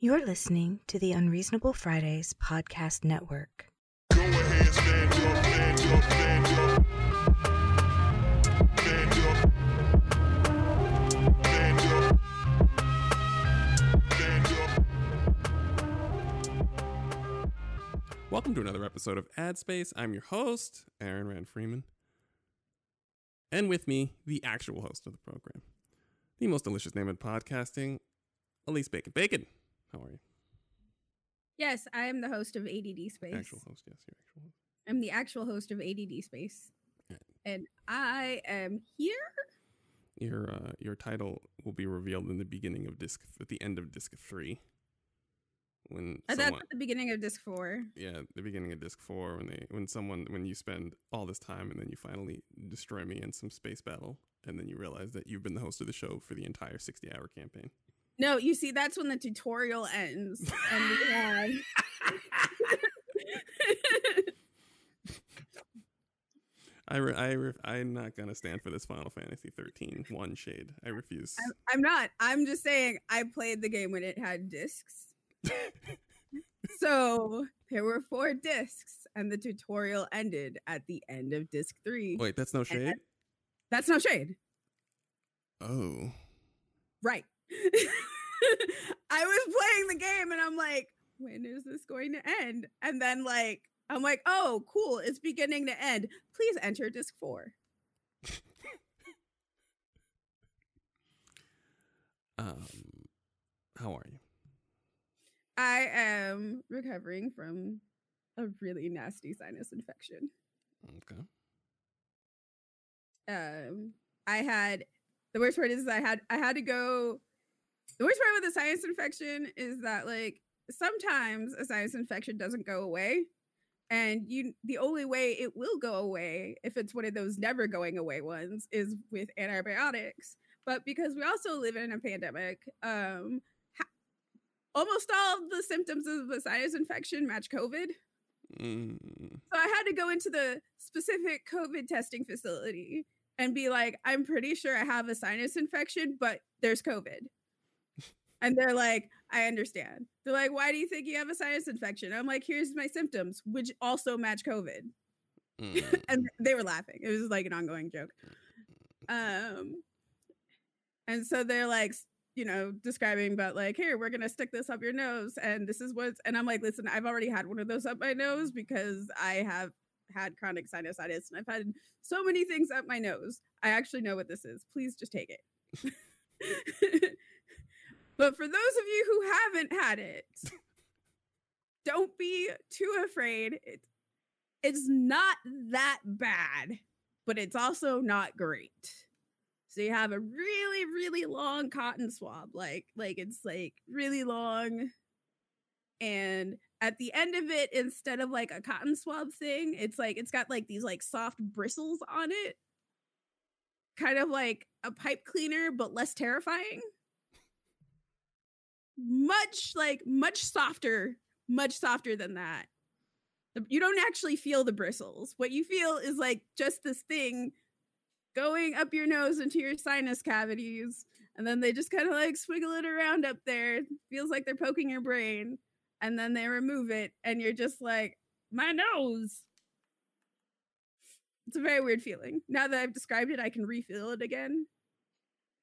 You're listening to the Unreasonable Fridays Podcast Network. Ahead. Stand up. Stand up. Stand up. Welcome to another episode of Ad Space. I'm your host, Aaron Rand Freeman. And with me, the actual host of the program, the most delicious name in podcasting, Elise Bacon. Bacon, how are you? Yes, I am the host of ADD Space. Actual host, yes, your actual host. I'm the actual host of ADD Space. Right. And I am here. Your uh, your title will be revealed in the beginning of disc at the end of disc three. When That's someone, at the beginning of disc four. yeah, the beginning of disc four when they when someone when you spend all this time and then you finally destroy me in some space battle and then you realize that you've been the host of the show for the entire sixty hour campaign. No, you see, that's when the tutorial ends. and we have. I, re- I re- I'm not gonna stand for this Final Fantasy 13 one shade. I refuse. I'm, I'm not. I'm just saying I played the game when it had discs. so there were four discs, and the tutorial ended at the end of disc three. Wait, that's no shade. That's no shade. Oh, Right. I was playing the game and I'm like, when is this going to end? And then like I'm like, oh, cool, it's beginning to end. Please enter disc four. um, how are you? I am recovering from a really nasty sinus infection. Okay. Um, I had the worst part is I had I had to go. The worst part with a sinus infection is that like sometimes a sinus infection doesn't go away, and you the only way it will go away if it's one of those never going away ones is with antibiotics. But because we also live in a pandemic, um, ha- almost all of the symptoms of a sinus infection match COVID. Mm, So I had to go into the specific COVID testing facility and be like, I'm pretty sure I have a sinus infection, but there's COVID. And they're like, I understand. They're like, why do you think you have a sinus infection? I'm like, here's my symptoms, which also match COVID. mm. and they were laughing. It was like an ongoing joke. Um, and so they're like, you know, describing about like, here, we're gonna stick this up your nose, and this is what's. And I'm like, listen, I've already had one of those up my nose because I have had chronic sinusitis, and I've had so many things up my nose. I actually know what this is. Please just take it. but for those of you who haven't had it, don't be too afraid. It, it's not that bad, but it's also not great. So you have a really, really long cotton swab, like like it's like really long. And at the end of it, instead of like a cotton swab thing, it's like it's got like these like soft bristles on it. Kind of like a pipe cleaner, but less terrifying. Much like much softer, much softer than that. You don't actually feel the bristles. What you feel is like just this thing going up your nose into your sinus cavities. And then they just kind of like swiggle it around up there. Feels like they're poking your brain. And then they remove it. And you're just like, my nose. It's a very weird feeling. Now that I've described it, I can refeel it again.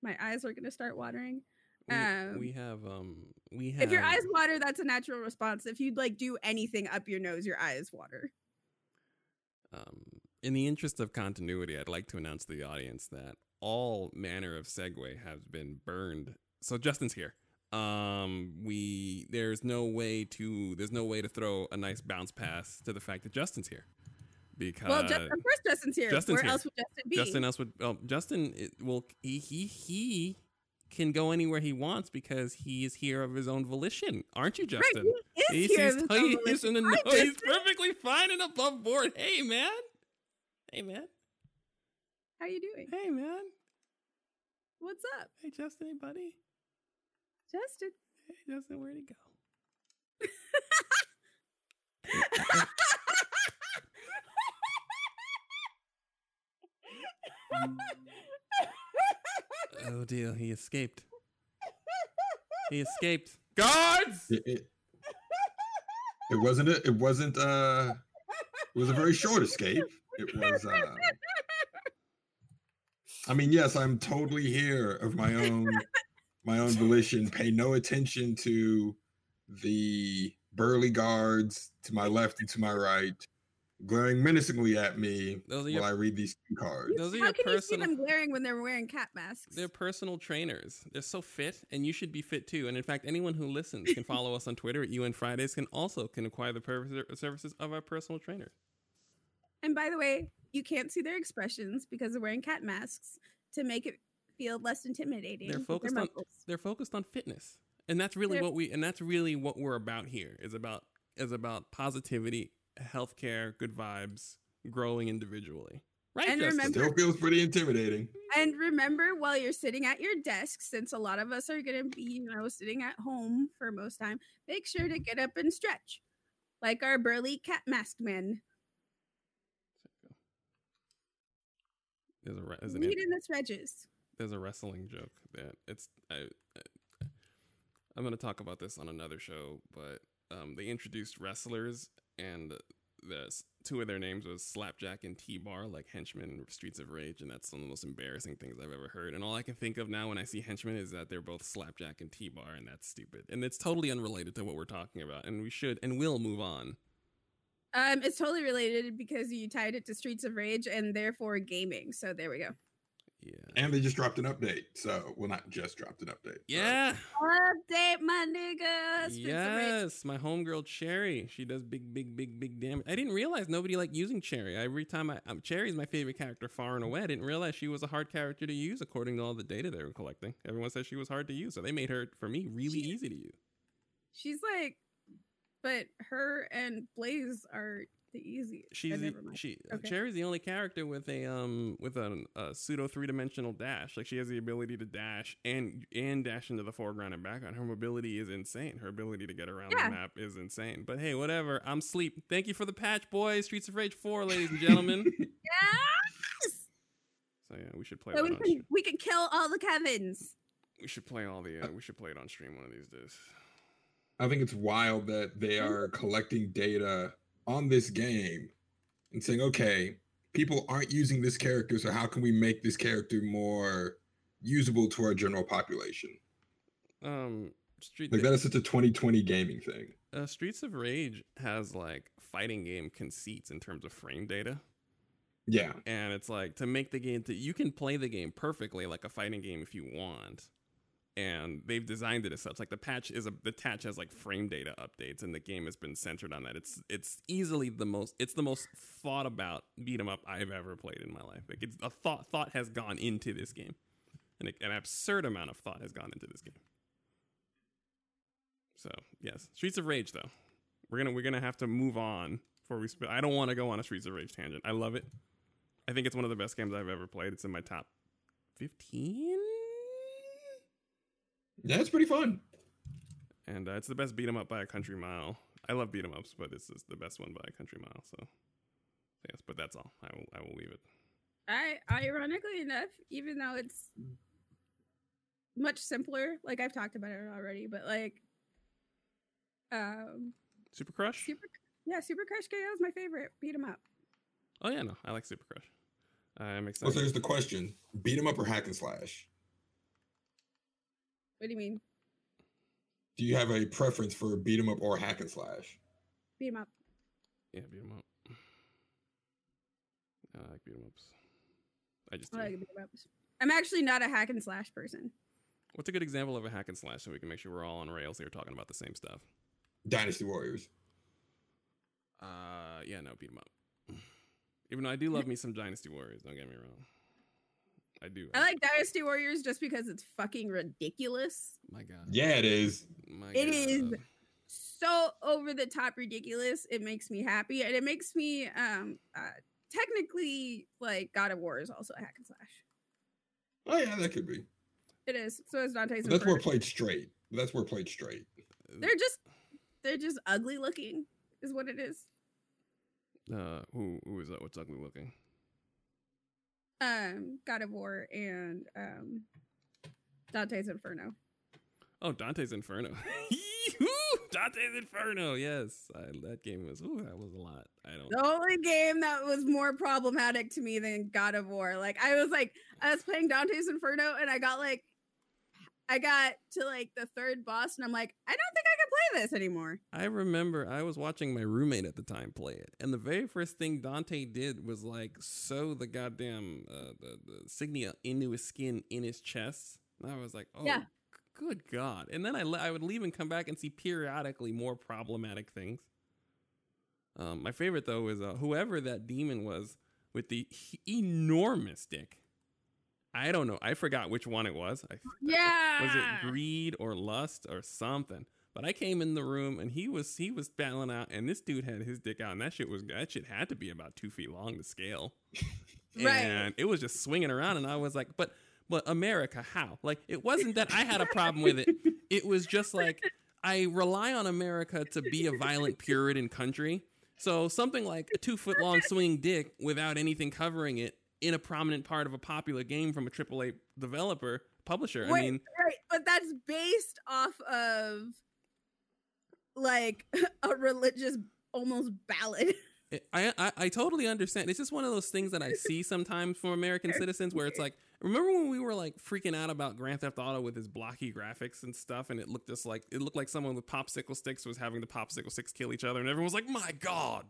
My eyes are going to start watering. We, Um, we have um we have If your eyes water, that's a natural response. If you'd like do anything up your nose, your eyes water. um in the interest of continuity, I'd like to announce to the audience that all manner of segue has been burned. So Justin's here. Um we there's no way to there's no way to throw a nice bounce pass to the fact that Justin's here. Because Well, Ju- of course, Justin's here. Justin's Where here. else would Justin be? Justin else would well Justin it, well he, he he can go anywhere he wants because he is here of his own volition, aren't you, Right, Justin? he is here. he's, of his own he's volition. He's perfectly fine and above board. Hey man. Hey man. How you doing? Hey man. What's up, Hey Justin, hey buddy. Justin? Hey Justin, where'd he go? Mm. Oh dear, he escaped. He escaped. Guards! It, it, it wasn't a, it wasn't uh it was a very short escape. It was uh I mean, yes, I'm totally here of my own my own volition. Pay no attention to the burly guards to my left and to my right, glaring menacingly at me Those are while your I read these cards. those are How your can you see personal them glaring when they're wearing cat masks? they're personal trainers. They're so fit, and you should be fit too. And in fact, anyone who listens can follow us on Twitter at UN Fridays. Can also can acquire the per- services of our personal trainer. And by the way, you can't see their expressions because they're wearing cat masks to make it feel less intimidating. They're with their focused on they're focused on fitness, and that's really They're- what we and that's really what we're about here. Is about is about positivity, healthcare, good vibes, growing individually. Right, And Justin? remember- Still feels pretty intimidating. And remember, while you're sitting at your desk, since a lot of us are going to be, you know, sitting at home for most time, make sure to get up and stretch, like our burly cat masked men. There's a re- there's an in the stretches. there's a wrestling joke that it's I, I I'm gonna talk about this on another show, but um, they introduced wrestlers and the two of their names was Slapjack and T Bar, like henchmen in Streets of Rage, and that's one of the most embarrassing things I've ever heard. And all I can think of now when I see henchmen is that they're both Slapjack and T Bar, and that's stupid. And it's totally unrelated to what we're talking about, and we should and will move on. Um, it's totally related because you tied it to Streets of Rage and therefore gaming. So there we go. Yeah. And they just dropped an update. So, well, not just dropped an update. but- Yeah. Update my nigga. Streets of Rage. Yes, my homegirl Cherry. She does big, big, big, big damage. I didn't realize nobody liked using Cherry. Every time I, um, Cherry's my favorite character far and away. I didn't realize she was a hard character to use according to all the data they were collecting. Everyone says she was hard to use, so they made her for me really She- easy to use. She's like, but her and Blaze are the easiest. She's the, she Okay. Cherry's the only character with a um with a, a pseudo three dimensional dash. Like she has the ability to dash and and dash into the foreground and background. Her mobility is insane. Her ability to get around Yeah. the map is insane. But hey, whatever. I'm sleep. Thank you for the patch, boys. Streets of Rage four, ladies and gentlemen. Yes! so yeah, we should play So that we on. can stream. we can kill all the Kevins. We should play all the. Uh, we should play it on stream one of these days. I think it's wild that they are collecting data on this game and saying, okay, people aren't using this character, so how can we make this character more usable to our general population? Um, Street. Like that is such a 2020 gaming thing. uh, Streets of Rage has like fighting game conceits in terms of frame data. Yeah. and it's like to make the game to you can play the game perfectly like a fighting game if you want and they've designed it as such. Like the patch is a the patch has like frame data updates and the game has been centered on that. It's it's easily the most it's the most thought about beat 'em up i've ever played in my life. Like it's a thought thought has gone into this game. And an absurd amount of thought has gone into this game. So yes. Streets of rage though. We're gonna we're gonna have to move on before we sp- i don't want to go on a streets of rage tangent. I love it. I think it's one of the best games I've ever played. It's in my top 15. Yeah, it's pretty fun. And uh, it's the best beat 'em up by a country mile. I love beat 'em ups, but this is the best one by a country mile. So, yes, but that's all. I will, I will leave it. I ironically enough, even though it's much simpler, like I've talked about it already, but like um Super Crush? Super yeah, Super Crush KO is my favorite. Beat 'em up. Oh, yeah, no. I like Super Crush. I'm excited. Well, excited. so here's the question: beat 'em up or hack and slash? What do you mean? Do you have a preference for beat 'em up or hack and slash? Beat 'em up. yeah, beat 'em up. I like beat 'em ups. I just I like beat 'em ups. I'm actually not a hack and slash person. What's a good example of a hack and slash so we can make sure we're all on rails here talking about the same stuff? Dynasty Warriors. Uh, yeah, no, beat 'em up. Even though I do love me some Dynasty Warriors, don't get me wrong. I do. I like Dynasty Warriors just because it's fucking ridiculous. My God. Yeah, it is. My It is God. so over the top ridiculous. It makes me happy, and it makes me um uh, technically like God of War is also a hack and slash. Oh yeah, that could be. It is. So is Dante's But that's more Inferno. played straight. That's more played straight. They're just they're just ugly looking, is what it is. Uh, who who is that? What's ugly looking? Um, God of War and um Dante's Inferno. Oh, Dante's Inferno. Dante's Inferno. Yes, I, that game was. Ooh, that was a lot. I don't. The only game that was more problematic to me than God of War. Like I was like, I was playing Dante's Inferno and I got like, I got to like the third boss and I'm like, I don't think I play this anymore. I remember I was watching my roommate at the time play it, and the very first thing Dante did was like sew the goddamn uh, the, the signia into his skin in his chest. And I was like, oh, Yeah. g- good god! And then I le- I would leave and come back and see periodically more problematic things. Um, my favorite though is uh, whoever that demon was with the h- enormous dick. I don't know. I forgot which one it was. I, Yeah. was it greed or lust or something? But I came in the room and he was he was battling out, and this dude had his dick out, and that shit was that shit had to be about two feet long to scale, Right. and it was just swinging around, and I was like, but but America, how? Like it wasn't that I had a problem with it. It was just like I rely on America to be a violent Puritan country. So something like a two foot long swinging dick without anything covering it in a prominent part of a popular game from a AAA developer publisher. I Wait, mean, right, but that's based off of like a religious almost ballad. Eh, I, I I totally understand. It's just one of those things that I see sometimes from American citizens where it's like, remember when we were like freaking out about Grand Theft Auto with his blocky graphics and stuff, and it looked just like it looked like someone with popsicle sticks was having the popsicle sticks kill each other, and everyone was like, my god.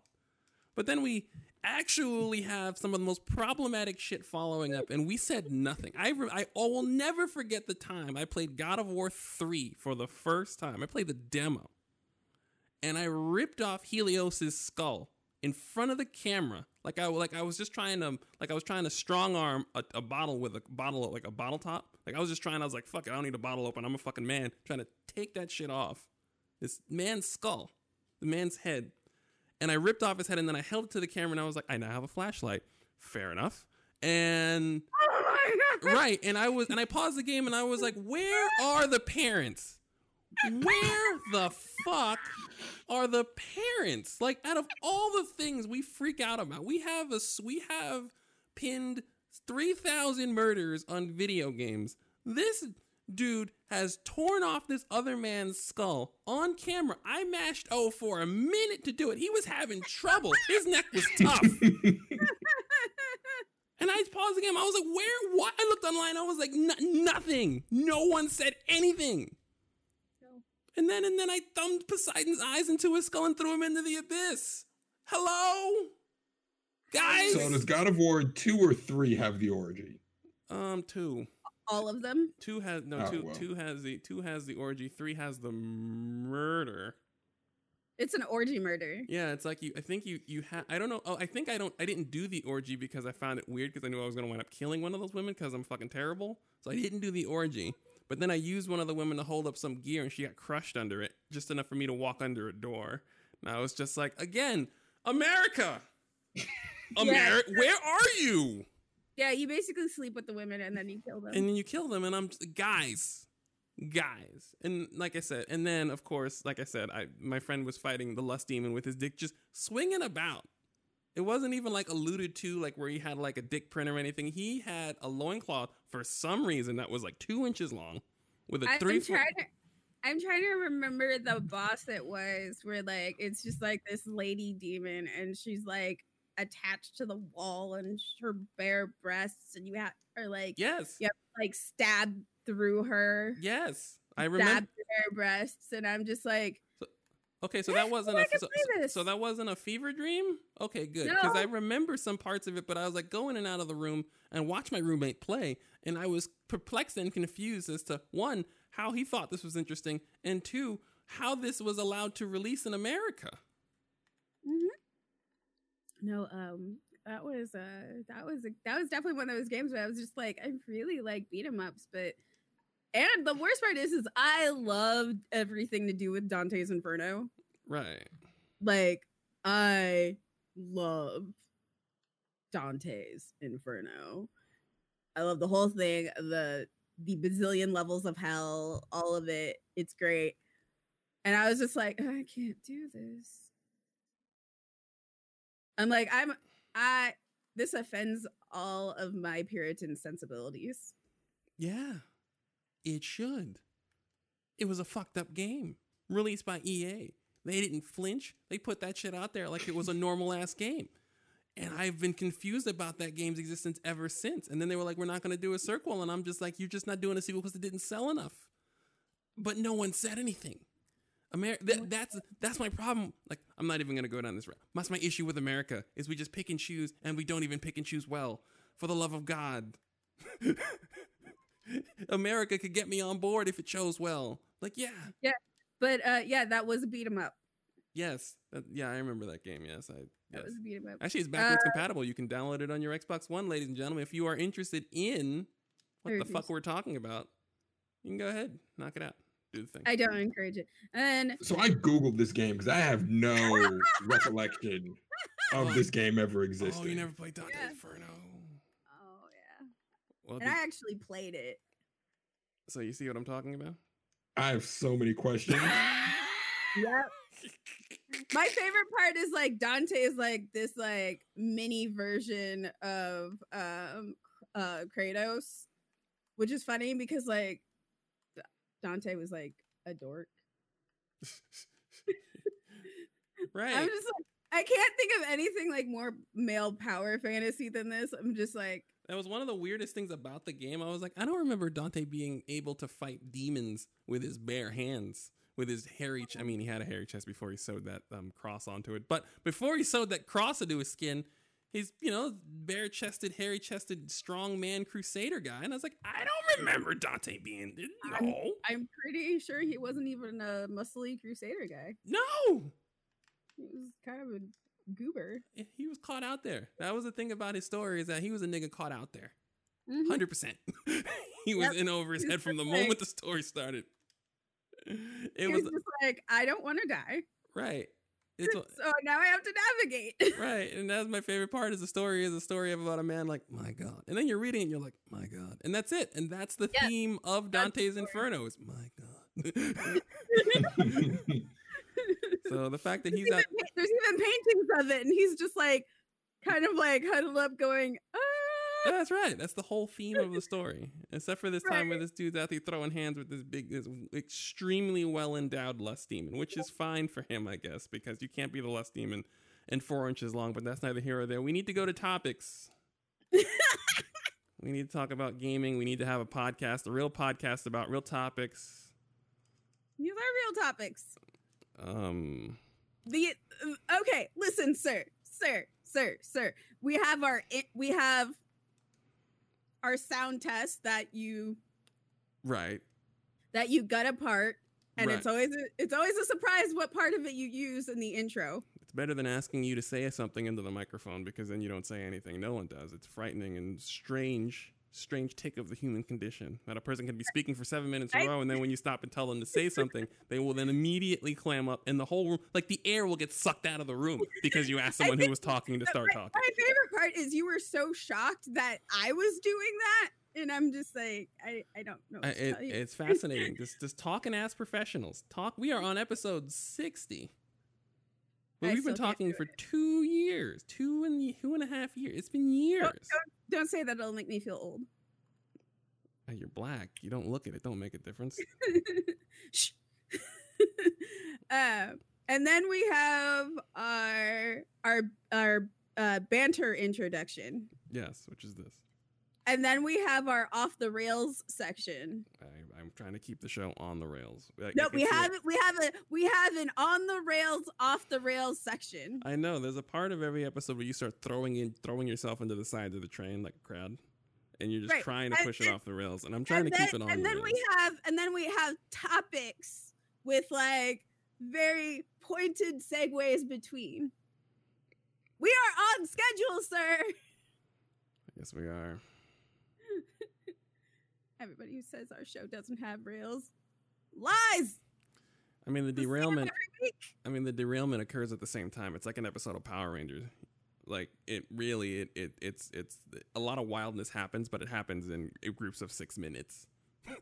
But then we actually have some of the most problematic shit following up, and we said nothing. I, re- I will never forget the time I played God of War 3 for the first time. I played the demo, and I ripped off Helios's skull in front of the camera, like I like I was just trying to like I was trying to strong arm a, a bottle with a bottle like a bottle top. Like I was just trying. I was like, fuck it, I don't need a bottle open. I'm a fucking man trying to take that shit off. This man's skull, the man's head, and I ripped off his head, and then I held it to the camera, and I was like, I now have a flashlight. Fair enough. And oh right, and I was, and I paused the game, and I was like, where are the parents? Where the fuck are the parents? Like, out of all the things we freak out about, we have a, we have pinned three thousand murders on video games. This dude has torn off this other man's skull on camera. I mashed O for a minute to do it. He was having trouble. His neck was tough. And I paused the game. I was like, where? What? I looked online. I was like, "N- nothing. No one said anything. And then and then I thumbed Poseidon's eyes into his skull and threw him into the abyss. Hello? Guys? so does God of War two or three have the orgy? um two. All of them. Two has no Oh, two well. two has the two has the orgy, three has the murder. It's an orgy murder. Yeah, it's like you I think you you had I don't know. Oh, I think I don't I didn't do the orgy because I found it weird because I knew I was gonna wind up killing one of those women because I'm fucking terrible. So I didn't do the orgy. But then I used one of the women to hold up some gear and she got crushed under it, just enough for me to walk under a door. And I was just like, again, America! America, where are you? Yeah, you basically sleep with the women and then you kill them. And then you kill them, and I'm guys, guys, and like I said, and then of course, like I said, I my friend was fighting the lust demon with his dick just swinging about. It wasn't even like alluded to, like where he had like a dick print or anything. He had a loincloth for some reason that was like two inches long with a I- three. I'm trying to I'm trying to remember the boss it was where like it's just like this lady demon and she's like attached to the wall and her bare breasts and you have or like yes, Yep. like stab through her yes, I remember. her breasts and I'm just like Okay, so that wasn't I a so, so- that wasn't a fever dream. Okay, good because I remember some parts of it, but I was like go in and out of the room and watch my roommate play, and I was perplexed and confused as to one how he thought this was interesting, and two how this was allowed to release in America. Mm-hmm. no um that was uh that was a, that was definitely one of those games where I was just like I really like beat 'em ups but and the worst part is is I loved everything to do with Dante's Inferno Right. like I love Dante's Inferno. I love the whole thing, the the bazillion levels of hell, all of it. It's great. And I was just like, I can't do this. I'm like, I'm I this offends all of my Puritan sensibilities. Yeah, it should. it was a fucked up game released by EA. They didn't flinch. They put that shit out there like it was a normal ass game. And I've been confused about that game's existence ever since. And then they were like, we're not going to do a sequel. And I'm just like, you're just not doing a sequel because it didn't sell enough. But no one said anything. Amer- that, that's that's my problem. Like, I'm not even going to go down this route. That's my issue with America is we just pick and choose, and we don't even pick and choose well. For the love of God, America could get me on board if it chose well. Like, yeah, Yeah. But uh, yeah, that was a beat 'em up. yes, that, yeah, I remember that game. Yes, I That yes. was a beat 'em up. Actually, it's backwards compatible. You can download it on your Xbox One, ladies and gentlemen. If you are interested in what the fuck we're talking about, you can go ahead, knock it out, do the thing. I don't encourage it. And So I googled this game because I have no recollection of this game ever existing. oh, you never played Dante Yeah. Inferno. Yeah, Well, and did- I actually played it. so you see what I'm talking about? I have so many questions. Yep. My favorite part is like Dante is like this like mini version of um uh Kratos, which is funny because like Dante was like a dork. right. I'm just like I can't think of anything like more male power fantasy than this. I'm just like That was one of the weirdest things about the game. I was like, I don't remember Dante being able to fight demons with his bare hands, with his hairy. Ch- I mean, he had a hairy chest before he sewed that um, cross onto it. But before he sewed that cross into his skin, he's you know bare chested, hairy chested, strong man crusader guy. And I was like, I don't remember Dante being I'm- no, I'm pretty sure he wasn't even a muscly crusader guy. no. He was kind of a goober. He was caught out there. That was the thing about his story is that he was a nigga caught out there. Mhm. Hundred percent. He was Yep. in over his head from the just like- moment the story started. It was was just like, I don't want to die. right. It's so now I have to navigate. right, and that's my favorite part. Is the story is a story about a man like my god, and then you're reading it, and you're like my god, and that's it, and that's the Yeah, theme of Dante's. Inferno is my god. So the fact that he's There's at even, there's even paintings of it, and he's just like, kind of like huddled up, going, ah. that's right. That's the whole theme of the story, except for this time where this dude's out there throwing hands with this big, this extremely well endowed lust demon, which is fine for him, I guess, because you can't be the lust demon and four inches long. But that's neither here or there. We need to go to topics. we need to talk about gaming. We need to have a podcast, a real podcast about real topics. These are real topics. Um, The uh, okay, listen, sir, sir, sir, sir. We have our we have our sound test that you right. that you gut apart, and Right. it's always a, it's always a surprise what part of it you use in the intro. It's better than asking you to say something into the microphone because then you don't say anything. No one does. It's frightening and strange, strange tick of the human condition that a person can be speaking for seven minutes in a row, and then when you stop and tell them to say something, they will then immediately clam up, and the whole room, like the air, will get sucked out of the room because you asked someone who was talking to start my, talking. my favorite part is you were so shocked that I was doing that, and I'm just like, I I don't know. I, what to it, tell you. it's fascinating. just just talking as professionals. Talk. We are on episode sixty. We've been talking for two years, two and two and a half years. It's been years. don't say that; it'll make me feel old. You're black. You don't look at it. Don't make a difference. Shh. uh, and then we have our our our uh, banter introduction, Yes, which is this. And then we have our off the rails section. I, I'm trying to keep the show on the rails. No, we see it. have we have a we have an on the rails, off the rails section. I know. There's a part of every episode where you start throwing in, throwing yourself into the sides of the train like a crowd, and you're just Right, trying to and push it off the rails. And I'm trying and to then, keep it on and the then rails. we have and then we have topics with like very pointed segues between. We are on schedule, sir. yes, we are. Everybody who says our show doesn't have rails lies. I mean, the The derailment. I mean, the derailment occurs at the same time. It's like an episode of Power Rangers. Like it really, it, it it's it's a lot of wildness happens, but it happens in groups of six minutes.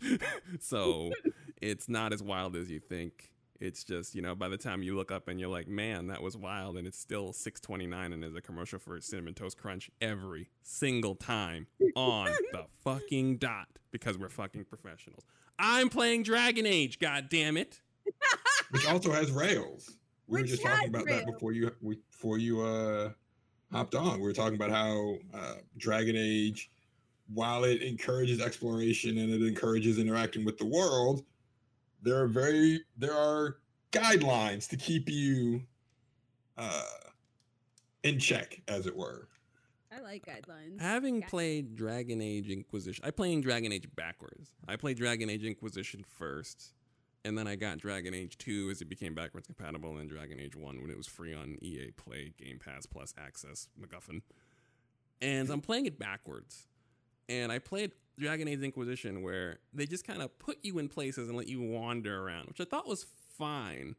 so it's not as wild as you think. It's just you know by the time you look up and you're like, man, that was wild, and it's still six twenty nine, and there's a commercial for cinnamon toast crunch every single time on the fucking dot because we're fucking professionals. I'm playing Dragon Age. God damn it! which also has rails. We were just talking about that before you before you uh hopped on. We were talking about how uh, Dragon Age, while it encourages exploration and it encourages interacting with the world, there are very there are guidelines to keep you uh in check, as it were. I like guidelines. Having Got- played Dragon Age Inquisition, I playing Dragon Age backwards. I played Dragon Age Inquisition first, and then I got Dragon Age 2 as it became backwards compatible, and Dragon Age 1 when it was free on EA Play, Game Pass Plus Access, MacGuffin. And I'm playing it backwards. And I played Dragon Age Inquisition where they just kind of put you in places and let you wander around, which I thought was fine.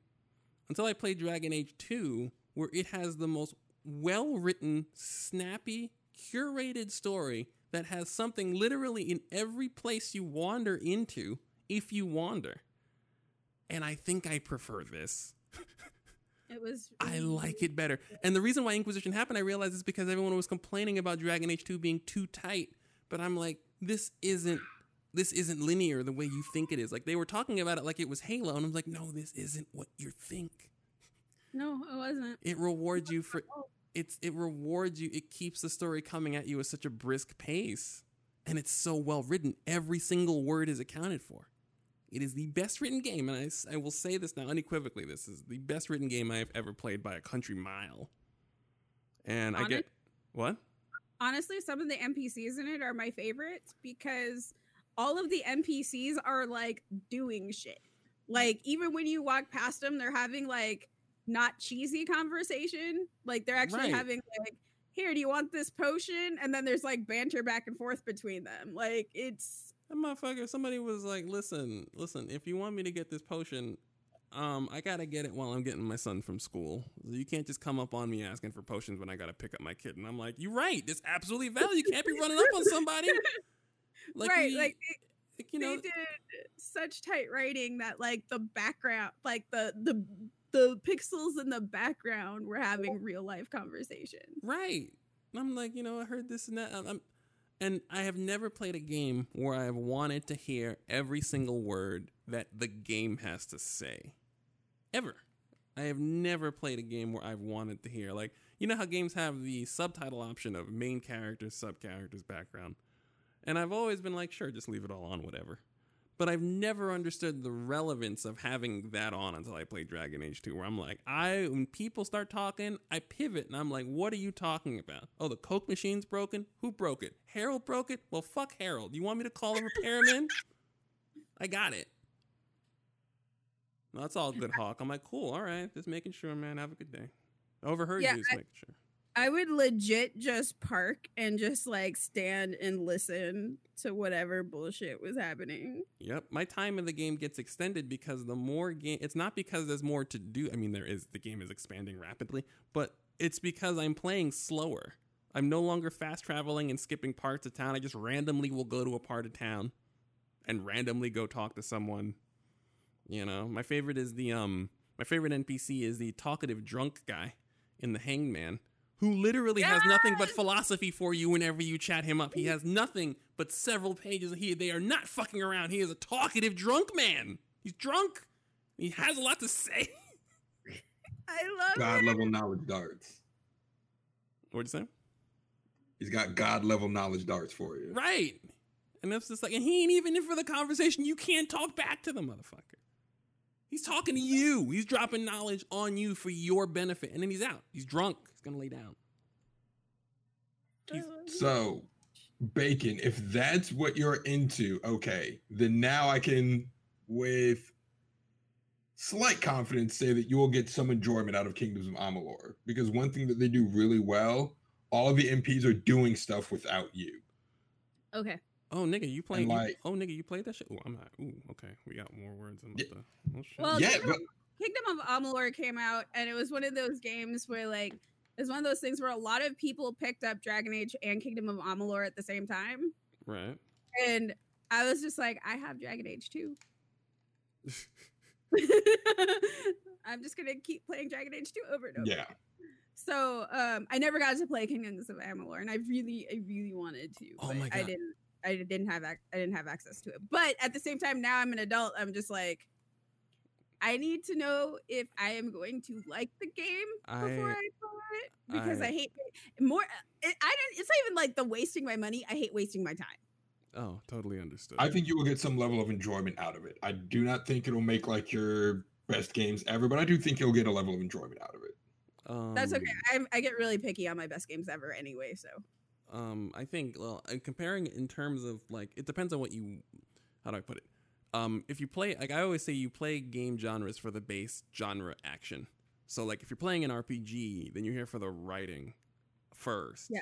Until I played Dragon Age 2, where it has the most well written, snappy, curated story that has something literally in every place you wander into if you wander. And I think I prefer this. It was. I like it better. And the reason why Inquisition happened, I realized, is because everyone was complaining about Dragon Age 2 being too tight. But I'm like, this isn't this isn't linear the way you think it is. Like they were talking about it like it was Halo, and I'm like, no, this isn't what you think. No, it wasn't. It rewards you for oh. it's it rewards you. It keeps the story coming at you at such a brisk pace, and it's so well written. Every single word is accounted for. It is the best written game, and I, I will say this now unequivocally. This is the best written game I have ever played by a country mile. And I get what? Honestly, some of the NPCs in it are my favorites because all of the NPCs are like doing shit. Like even when you walk past them, they're having like not cheesy conversation. Like they're actually Right. having like, "Here, do you want this potion?" And then there's like banter back and forth between them. Like it's That motherfucker, somebody was like, listen, listen, if you want me to get this potion, um, I gotta get it while I'm getting my son from school. You can't just come up on me asking for potions when I gotta pick up my kid. And I'm like, you're right. It's absolutely valid. You can't be running up on somebody. Like, right. we- like like, you know, they did such tight writing that like the background like the the the pixels in the background were having real life conversations right. And I'm like, you know, I heard this and that. I'm- and I have never played a game where I've wanted to hear every single word that the game has to say. Ever. I have never played a game where I've wanted to hear like you know how games have the subtitle option of main character, sub characters, background. And I've always been like, sure, just leave it all on, whatever. But I've never understood the relevance of having that on until I played Dragon Age 2, where I'm like, I when people start talking, I pivot and I'm like, what are you talking about? Oh, the Coke machine's broken? Who broke it? Harold broke it? Well, fuck Harold. You want me to call a repairman? I got it. That's all good, Hawke. I'm like, cool, all right. Just making sure, man. Have a good day. Overheard Yeah, you, just I- making sure. i would legit just park and just like stand and listen to whatever bullshit was happening Yep, my time in the game gets extended because the more game. It's not because there's more to do. I mean, there is. The game is expanding rapidly, but it's because I'm playing slower. I'm no longer fast traveling and skipping parts of town. I just randomly will go to a part of town, and randomly go talk to someone. You know, my favorite is the um. My favorite NPC is the talkative drunk guy in the Hanged Man, who literally has nothing but philosophy for you whenever you chat him up. He has nothing but several pages. He they are not fucking around. He is a talkative drunk man. He's drunk. He has a lot to say. i love God it level knowledge darts. What'd you say? He's got God level knowledge darts for you. Right. And it's just like, and he ain't even in for the conversation. You can't talk back to the motherfucker. He's talking to you. He's dropping knowledge on you for your benefit. And then he's out. He's drunk. He's gonna lay down. he's- So, Bacon, if that's what you're into, okay, then now I can, with slight confidence, say that you will get some enjoyment out of Kingdoms of Amalur. Because one thing that they do really well, all of the NPCs are doing stuff without you. okay Oh nigga, you playing? you- like- oh nigga, you played that shit? Oh, I'm not. Ooh, okay. We got more words. I'm Yeah. about to, oh shit. Well, yeah, Kingdom, but Kingdom of Amalur came out, and it was one of those games where, like, it's one of those things where a lot of people picked up Dragon Age and Kingdom of Amalur at the same time. right. And I was just like, I have Dragon Age too. I'm just gonna keep playing Dragon Age 2 over and over. yeah. So um I never got to play Kingdoms of Amalur, and I really, I really wanted to. Oh but my I God. didn't I didn't have ac- I didn't have access to it. But at the same time, now I'm an adult. I'm just like, I need to know if I am going to like the game before I, I- play it because I, I- hate more. It, I didn't. It's not even like the wasting my money. I hate wasting my time. Oh, totally understood. I think you will get some level of enjoyment out of it. I do not think it'll make like your best games ever, but I do think you'll get a level of enjoyment out of it. um, That's okay. I, I get really picky on my best games ever anyway. So um i think well uh, comparing in terms of like it depends on what you how do i put it um if you play like i always say you play game genres for the base genre action so like if you're playing an rpg then you're here for the writing first Yeah.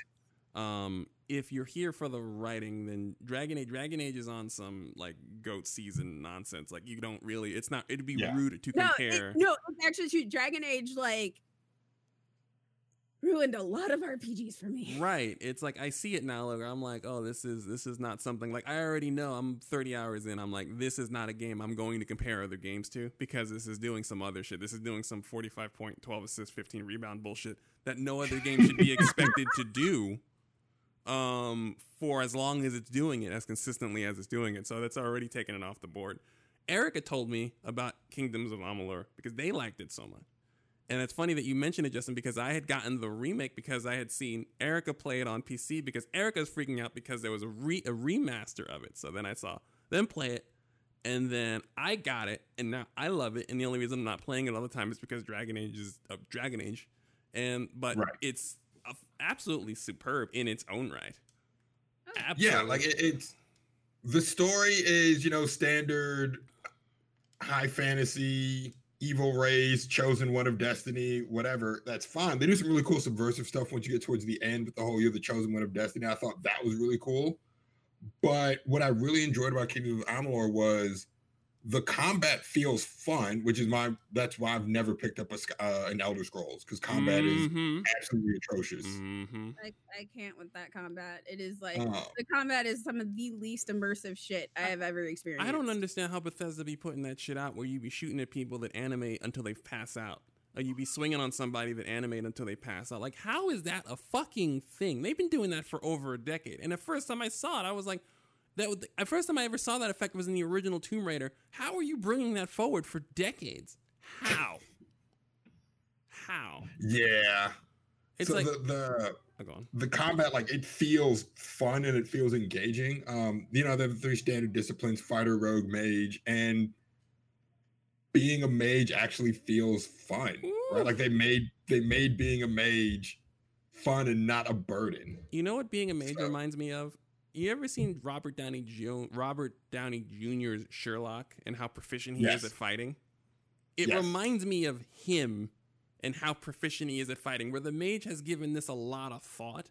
um if you're here for the writing then dragon age dragon age is on some like goat season nonsense like you don't really it's not it'd be Yeah. rude to no, it- compare no, it's actually true. Dragon Age like ruined a lot of RPGs for me. Right. It's like I see it now. Like I'm like, oh, this is this is not something like I already know. I'm 30 hours in. I'm like, this is not a game I'm going to compare other games to because this is doing some other shit. This is doing some 45 point, 12 assist, 15 rebound bullshit that no other game should be expected to do. Um, for as long as it's doing it as consistently as it's doing it. So that's already taken it off the board. Erica told me about Kingdoms of Amalur because they liked it so much. And it's funny that you mentioned it, Justin, because I had gotten the remake because I had seen Erica play it on PC because Erica's freaking out because there was a re a remaster of it. So then I saw them play it, and then I got it, and now I love it. And the only reason I'm not playing it all the time is because Dragon Age is uh, Dragon Age, and but Right. it's a- absolutely superb in its own right. Absolutely. Yeah, like it, it's the story is you know standard high fantasy evil rays, chosen one of destiny whatever that's fine. They do some really cool subversive stuff once you get towards the end with the whole you're the chosen one of destiny. I thought that was really cool. But what i really enjoyed about kingdom of amalur was the combat feels fun which is my that's why i've never picked up a uh, an elder scrolls because combat is Mhm. absolutely atrocious Mhm. I, I can't with that combat. It is like Uh, the combat is some of the least immersive shit I have ever experienced. I don't understand how Bethesda be putting that shit out where you be shooting at people that animate until they pass out. Or you be swinging on somebody that animate until they pass out. Like, how is that a fucking thing? They've been doing that for over a decade. And the first time I saw it, I was like, that. The first time I ever saw that effect was in the original Tomb Raider. How are you bringing that forward for decades? How? How? yeah It's so like, the, the oh, the combat like it feels fun and it feels engaging um you know the three standard disciplines fighter rogue mage and being a mage actually feels fun Ooh. right like they made they made being a mage fun and not a burden You know what being a mage So- reminds me of? You ever seen Robert Downey Robert Downey Jr.'s Sherlock and how proficient he Yes. is at fighting? It Yes. reminds me of him and how proficient he is at fighting, where the mage has given this a lot of thought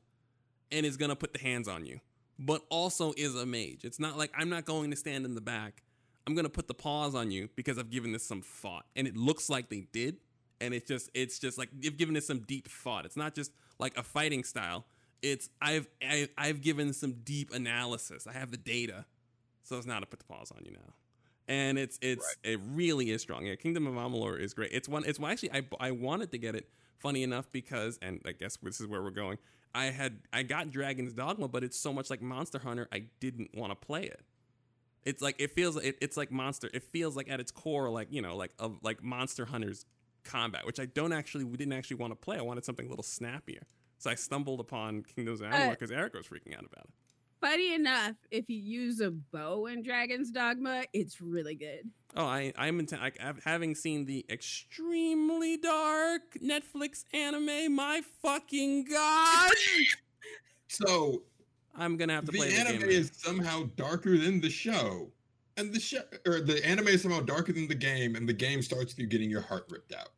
and is gonna put the hands on you, but also is a mage. It's not like I'm not going to stand in the back. I'm gonna put the paws on you because I've given this some thought, and it looks like they did. And it's just, it's just like you've given this some deep thought. It's not just like a fighting style. It's I've I, I've given some deep analysis. I have the data, so it's not to put the pause on you now. And it's it's it really is strong. Yeah, Kingdom of Amalur is great. It's one. It's actually I I wanted to get it. Funny enough, because and I guess this is where we're going. I had I got Dragon's Dogma, but it's so much like Monster Hunter. I didn't want to play it. It's like it feels it, it's like Monster. It feels like at its core like you know like of like Monster Hunter's combat, which I don't actually we didn't actually want to play. I wanted something a little snappier. So I stumbled upon Kingdoms of Amalur Uh, because Eric was freaking out about it. Funny enough, if you use a bow in Dragon's Dogma, it's really good. Oh, I I'm inten- I, I've- having seen the extremely dark Netflix anime. My fucking god! so I'm gonna have to play the play the anime game. is somehow darker than the show and the show or the anime is somehow darker than the game and the game starts with you getting your heart ripped out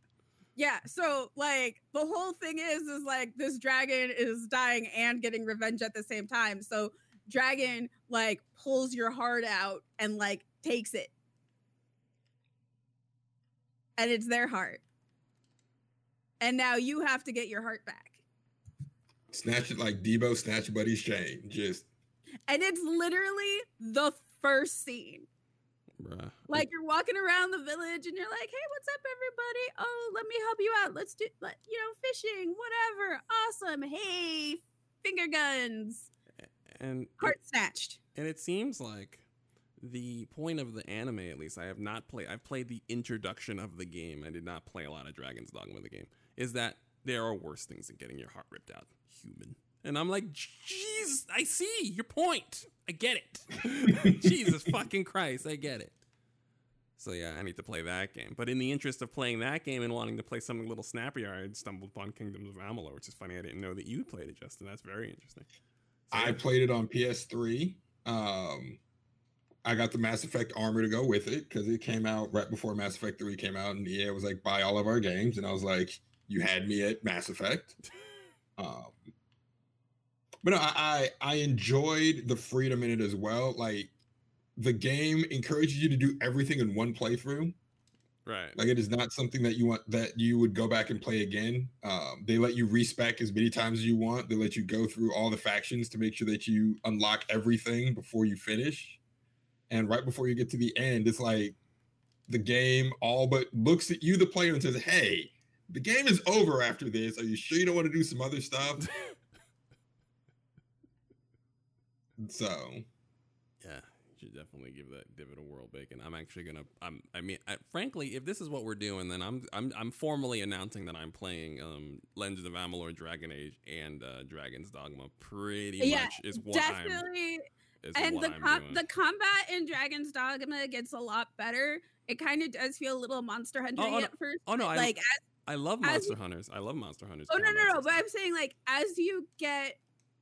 Yeah, so like the whole thing is is like this dragon is dying and getting revenge at the same time. So dragon like pulls your heart out and like takes it. And it's their heart. And now you have to get your heart back. snatch it like Deebo snatch buddy's chain just And it's literally the first scene. Bruh. Like you're walking around the village and you're like, "Hey, what's up, everybody? Oh, let me help you out. Let's do, let, you know, fishing, whatever. Awesome. Hey, finger guns, and heart snatched." And it seems like the point of the anime, at least, I have not played. I've played the introduction of the game. I did not play a lot of Dragon's Dogma, the game. Is that there are worse things than getting your heart ripped out, human. And I'm like, jeez, I see your point. I get it. Jesus fucking Christ, I get it. So yeah, I need to play that game. But in the interest of playing that game and wanting to play something a little snappier, I stumbled upon Kingdoms of Amalur, which is funny. I didn't know that you played it, Justin. That's very interesting. So, I yeah. played it on PS3. Um, I got the Mass Effect armor to go with it because it came out right before Mass Effect 3 came out, and EA was like, buy all of our games. And I was like, you had me at Mass Effect. Um, but no, I, I I enjoyed the freedom in it as well. Like the game encourages you to do everything in one playthrough. right. Like it is not something that you want that you would go back and play again. Um, they let you respec as many times as you want. They let you go through all the factions to make sure that you unlock everything before you finish. And right before you get to the end, it's like the game all but looks at you, the player, and says, "Hey, the game is over after this. Are you sure you don't want to do some other stuff?" so Yeah, you should definitely give that give it a whirl, bacon. I'm actually gonna. I'm. I mean, I, frankly, if this is what we're doing, then I'm. I'm. I'm formally announcing that I'm playing um Legends of Amalur: Dragon Age and uh, Dragon's Dogma. Pretty Yeah, much is what I'm. Definitely. Is and the com- the combat in Dragon's Dogma gets a lot better. It kind of does feel a little Monster Hunter oh, no. at first. oh no, I like as, I love Monster you- Hunters. I love Monster Hunters. oh no no combat no, but. I'm saying like as you get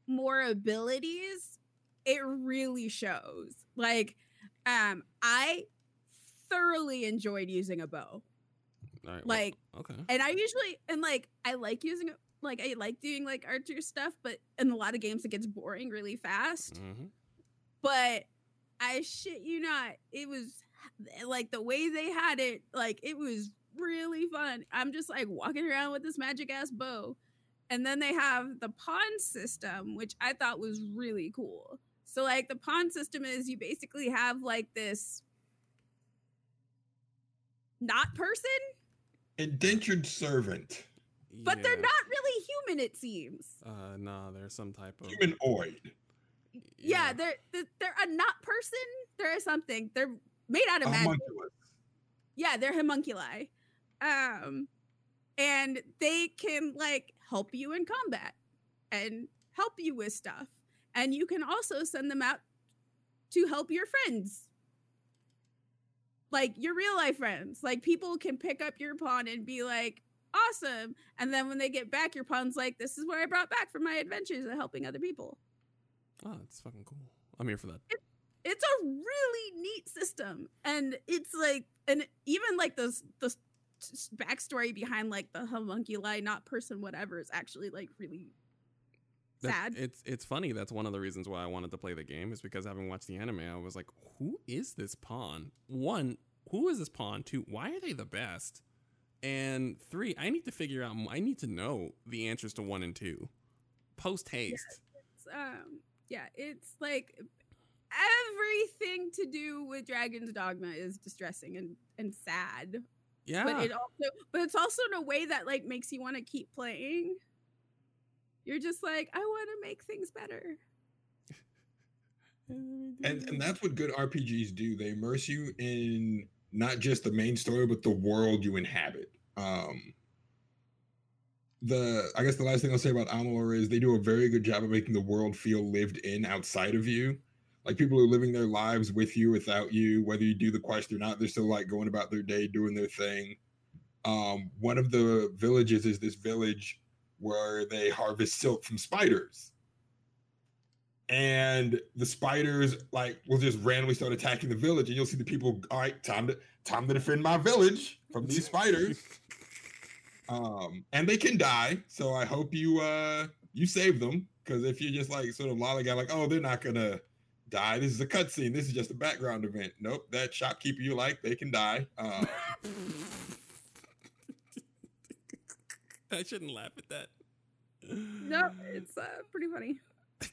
more abilities, it really shows. Like, um, I thoroughly enjoyed using a bow. Right, well, Like, okay. and I usually and like I like using it. Like I like doing like archer stuff, but in a lot of games it gets boring really fast. hmm but I shit you not, it was like the way they had it, like it was really fun. I'm just like walking around with this magic ass bow. And then they have the pawn system, which I thought was really cool. So, like, the pawn system is you basically have like this not person, indentured servant, but they're not really human, it seems. Uh, no, there's some type of. humanoid, Yeah, they're, they're they're a not person. They're something. They're made out of magic. Yeah, they're homunculi. Um, and they can like help you in combat and help you with stuff. And you can also send them out to help your friends. Like your real life friends. Like people can pick up your pawn and be like, awesome. And then when they get back, your pawn's like, this is what I brought back from my adventures of helping other people. Oh, it's fucking cool. I'm here for that. it's a really neat system and it's like and even like the the backstory behind like the homunculi not person whatever is actually like really sad It's it's funny. That's one of the reasons why I wanted to play the game is because having watched the anime, I was like, who is this pawn? One, who is this pawn? Two, why are they the best? And three, I need to figure out. I need to know the answers to one and two, post haste. It's, um yeah it's like everything to do with dragon's dogma is distressing and and sad Yeah, but it also but it's also in a way that like makes you want to keep playing you're just like i want to make things better and and that's what good RPGs do. They immerse you in not just the main story, but the world you inhabit. Um, the I guess the last thing I'll say about Amalur is they do a very good job of making the world feel lived in outside of you. Like people are living their lives with you, without you. Whether you do the quest or not, they're still like going about their day, doing their thing. Um, one of the villages is this village where they harvest silk from spiders. And the spiders like will just randomly start attacking the village and you'll see the people all right time to time to defend my village from these spiders. Um and they can die so i hope you uh you save them because if you're just like sort of lollygag like oh they're not gonna die. This is a cutscene. This is just a background event. Nope that shopkeeper you like they can die. Uh, I shouldn't laugh at that. no it's uh, pretty funny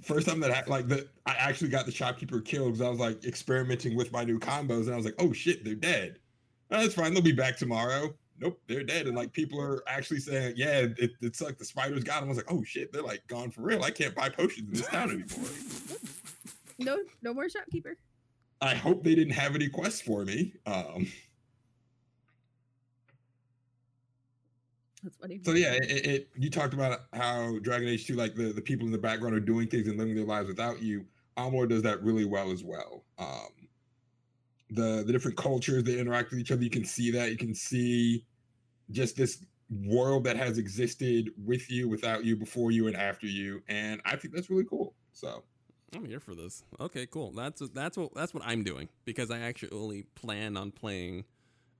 first time that I, like that I actually got the shopkeeper killed because I was like experimenting with my new combos and I was like, oh shit, they're dead. "Oh, that's fine, they'll be back tomorrow. Nope, they're dead. And like people are actually saying, yeah, it, it's like the spiders got them. I was like, oh shit, they're like gone for real. I can't buy potions in this town anymore. No, no more shopkeeper. I hope they didn't have any quests for me. Um, That's funny. so yeah, it, it you talked about how Dragon Age 2, like the, the people in the background are doing things and living their lives without you. Amalur does that really well as well. Um, the the different cultures that interact with each other, you can see that. You can see just this world that has existed with you, without you, before you, and after you. And I think that's really cool. So I'm here for this. Okay, cool. That's that's what that's what I'm doing because I actually only plan on playing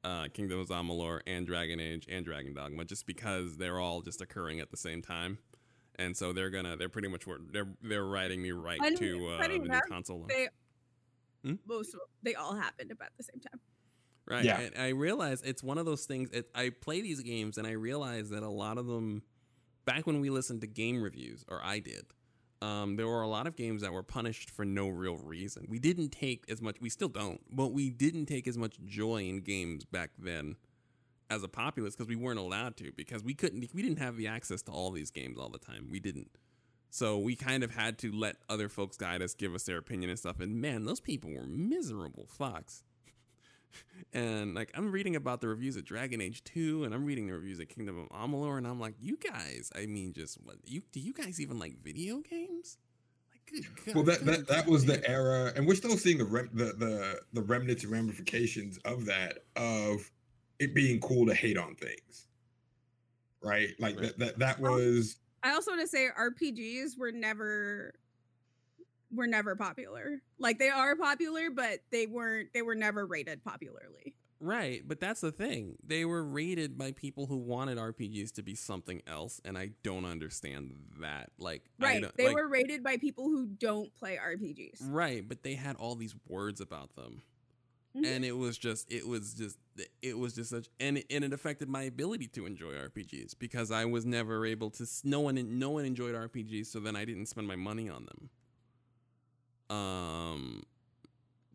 uh, Kingdom of Amalur and Dragon Age and Dragon Dogma just because they're all just occurring at the same time, and so they're gonna they're pretty much wor- they're they're riding me right Funny- to uh, the new enough, console. They Hmm? most they all happened about the same time. Right. Yeah. And I realize it's one of those things. It, I play these games and I realize that a lot of them, back when we listened to game reviews, or I did, um, there were a lot of games that were punished for no real reason. We didn't take as much, we still don't, but we didn't take as much joy in games back then as a populace because we weren't allowed to because we couldn't, we didn't have the access to all these games all the time. We didn't. So we kind of had to let other folks guide us, give us their opinion and stuff. And man, those people were miserable fucks. And like I'm reading about the reviews of Dragon Age 2 and I'm reading the reviews of Kingdom of Amalur and I'm like, you guys, I mean just what you do you guys even like video games? Like good God. well that that, that was the era and we're still seeing the rem- the, the the remnants and ramifications of that of it being cool to hate on things right like Right. that that that was I also want to say RPGs were never were never popular. Like they are popular, but they weren't they were never rated popularly. Right, but that's the thing. They were rated by people who wanted RPGs to be something else, and I don't understand that. Like, Right. They like- were rated by people who don't play RPGs. right, but they had all these words about them, Mhm. and it was just, it was just, it was just such, and it, and it affected my ability to enjoy RPGs because I was never able to. No one, no one enjoyed RPGs, so then I didn't spend my money on them. Um,